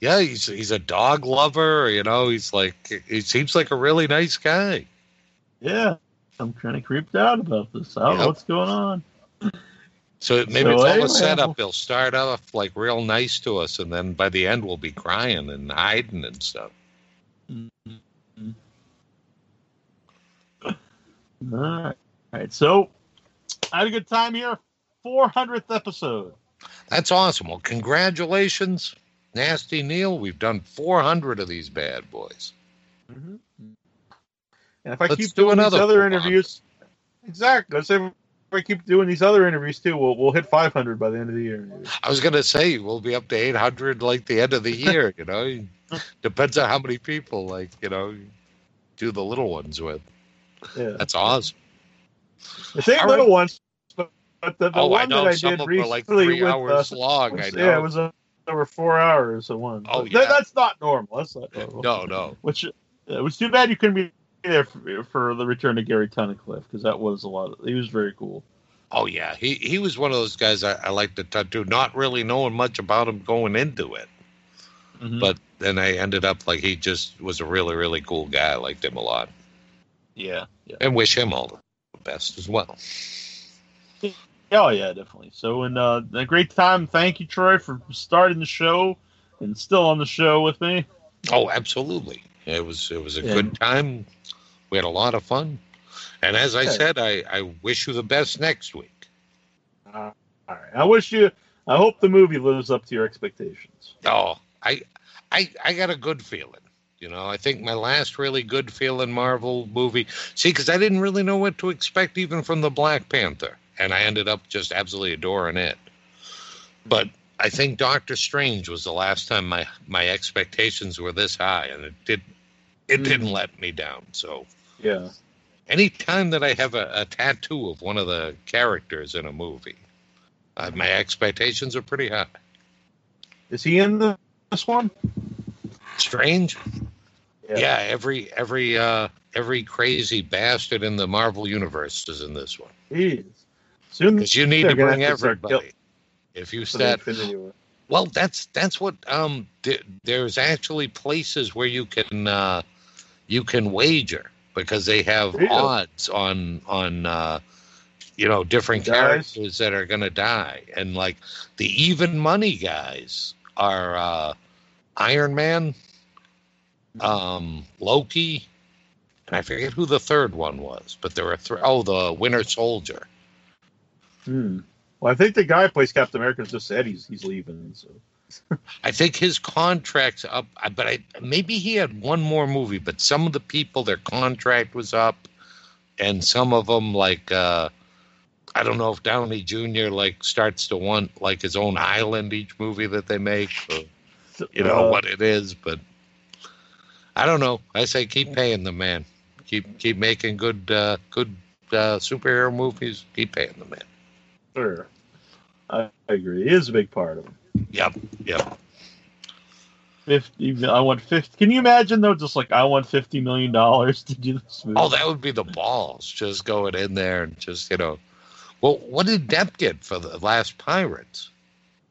Speaker 3: Yeah, he's he's a dog lover. You know, he's like he seems like a really nice guy.
Speaker 2: Yeah, I'm kind of creeped out about this. I don't know what's going on.
Speaker 3: So maybe
Speaker 2: So
Speaker 3: it's all
Speaker 2: anyway,
Speaker 3: a setup. They'll start off like real nice to us, and then by the end we'll be crying and hiding and stuff.
Speaker 2: All right. All right. So I had a good time here. 400th episode.
Speaker 3: That's awesome. Well, congratulations, Nasty Neal. We've done 400 of these bad boys. Mm-hmm.
Speaker 2: And if I
Speaker 3: Let's
Speaker 2: keep
Speaker 3: do
Speaker 2: doing these other interviews, exactly. Let's say if I keep doing these other interviews too, we'll we'll hit 500 by the end of the year.
Speaker 3: I was going to say we'll be up to 800 like the end of the year. You know, depends on how many people like you know do the little ones with.
Speaker 2: Yeah,
Speaker 3: That's awesome.
Speaker 2: the same little
Speaker 3: right.
Speaker 2: ones, but, but the, the
Speaker 3: oh,
Speaker 2: one that I
Speaker 3: some
Speaker 2: did
Speaker 3: of them like
Speaker 2: recently
Speaker 3: three
Speaker 2: with,
Speaker 3: hours
Speaker 2: uh,
Speaker 3: long. I
Speaker 2: was-
Speaker 3: know.
Speaker 2: yeah, it was uh, over four hours at one.
Speaker 3: Oh, yeah.
Speaker 2: that's not normal. That's not normal.
Speaker 3: no, no.
Speaker 2: Which uh, it was too bad you couldn't be there for, for the return of Gary Tunnicliffe because that was a lot. Of, he was very cool.
Speaker 3: Oh yeah, he he was one of those guys I, I like to tattoo, not really knowing much about him going into it.
Speaker 2: Mhm.
Speaker 3: But then I ended up like he just was a really really cool guy. I liked him a lot,
Speaker 2: yeah, yeah.
Speaker 3: and wish him all the best as well.
Speaker 2: Oh yeah, definitely. So, and uh, a great time. Thank you, Troy, for starting the show and still on the show with me.
Speaker 3: Oh, absolutely. It was it was a
Speaker 2: Yeah.
Speaker 3: good time. We had a lot of fun, and as I said, I I wish you the best next week.
Speaker 2: Uh, all right. I wish you. I hope the movie lives up to your expectations.
Speaker 3: Oh, I I I got a good feeling. You know, I think my last really good feeling Marvel movie. See, because I didn't really know what to expect even from the Black Panther, and I ended up just absolutely adoring it. But I think Doctor Strange was the last time my my expectations were this high, and it did it
Speaker 2: Mm.
Speaker 3: didn't let me down. So
Speaker 2: Yeah.
Speaker 3: anytime that I have a, a tattoo of one of the characters in a movie, uh, my expectations are pretty high.
Speaker 2: Is he in the, this one?
Speaker 3: Strange.
Speaker 2: Yeah.
Speaker 3: Yeah, every every uh every crazy bastard in the Marvel universe is in this one.
Speaker 2: Is. Soon
Speaker 3: Because you need to bring everybody. If you start well, that's that's what um th- there's actually places where you can uh you can wager because they have
Speaker 2: Really?
Speaker 3: odds on on uh you know different
Speaker 2: Guys?
Speaker 3: characters that are gonna die and like the even money guys are uh Iron Man, um Loki, and I forget who the third one was, but there were three oh the Winter Soldier.
Speaker 2: Hmm. Well, I think the guy who plays Captain America just said he's he's leaving. So
Speaker 3: I think his contract's up, but I maybe he had one more movie. But some of the people, their contract was up, and some of them, like uh, I don't know if Downey Jr. like starts to want like his own island each movie that they make, or you know
Speaker 2: Uh,
Speaker 3: what it is. But I don't know. I say keep paying the man. Keep keep making good uh, good uh, superhero movies. Keep paying the man.
Speaker 2: Sure. I, I agree. It is a big part of it.
Speaker 3: Yep, yep.
Speaker 2: Fifty. I want fifty. Can you imagine though? Just like I want fifty million dollars to do this movie.
Speaker 3: Oh, that would be the balls. Just going in there and just you know. Well, what did Depp get for the last Pirates?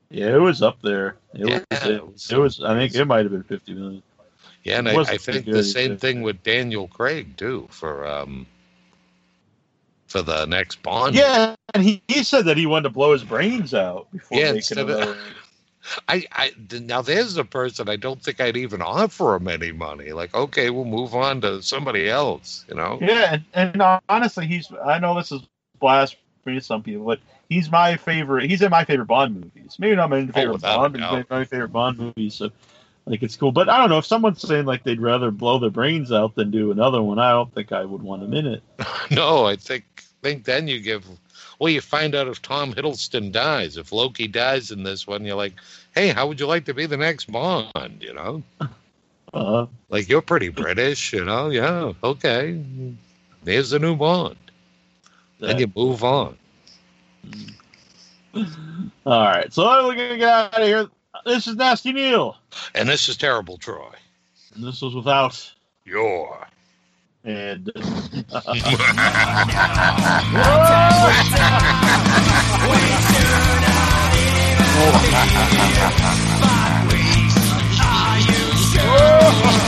Speaker 2: yeah, it was up there. It
Speaker 3: Yeah,
Speaker 2: was.
Speaker 3: it
Speaker 2: It,
Speaker 3: was-
Speaker 2: it was. I think it might have been fifty million.
Speaker 3: Yeah, and I, I think the same thing with Daniel Craig too for um for the next Bond.
Speaker 2: Yeah, and he, he said that he wanted to blow his brains out before
Speaker 3: Yeah,
Speaker 2: making another.
Speaker 3: I, I now there's a person I don't think I'd even offer him any money. Like, okay, we'll move on to somebody else. You know?
Speaker 2: Yeah, and, and honestly, he's. I know this is blasphemy to some people, but he's my favorite. He's in my favorite Bond movies. Maybe not my oh, favorite
Speaker 3: Oh, without
Speaker 2: Bond, but he's my favorite Bond movies. So, like, it's cool. But I don't know if someone's saying like they'd rather blow their brains out than do another one. I don't think I would want him in it.
Speaker 3: No, I think think then you give. Well, you find out if Tom Hiddleston dies. If Loki dies in this one, you're like, hey, how would you like to be the next Bond? You know,
Speaker 2: Uh,
Speaker 3: like you're pretty British. You know, yeah, okay. There's the new Bond. Then you move on.
Speaker 2: all right, so we're gonna get out of here. This is Nasty Neal,
Speaker 3: And this is terrible, Troy.
Speaker 2: and this was without
Speaker 3: You're.
Speaker 2: And.
Speaker 7: Sure? Oh.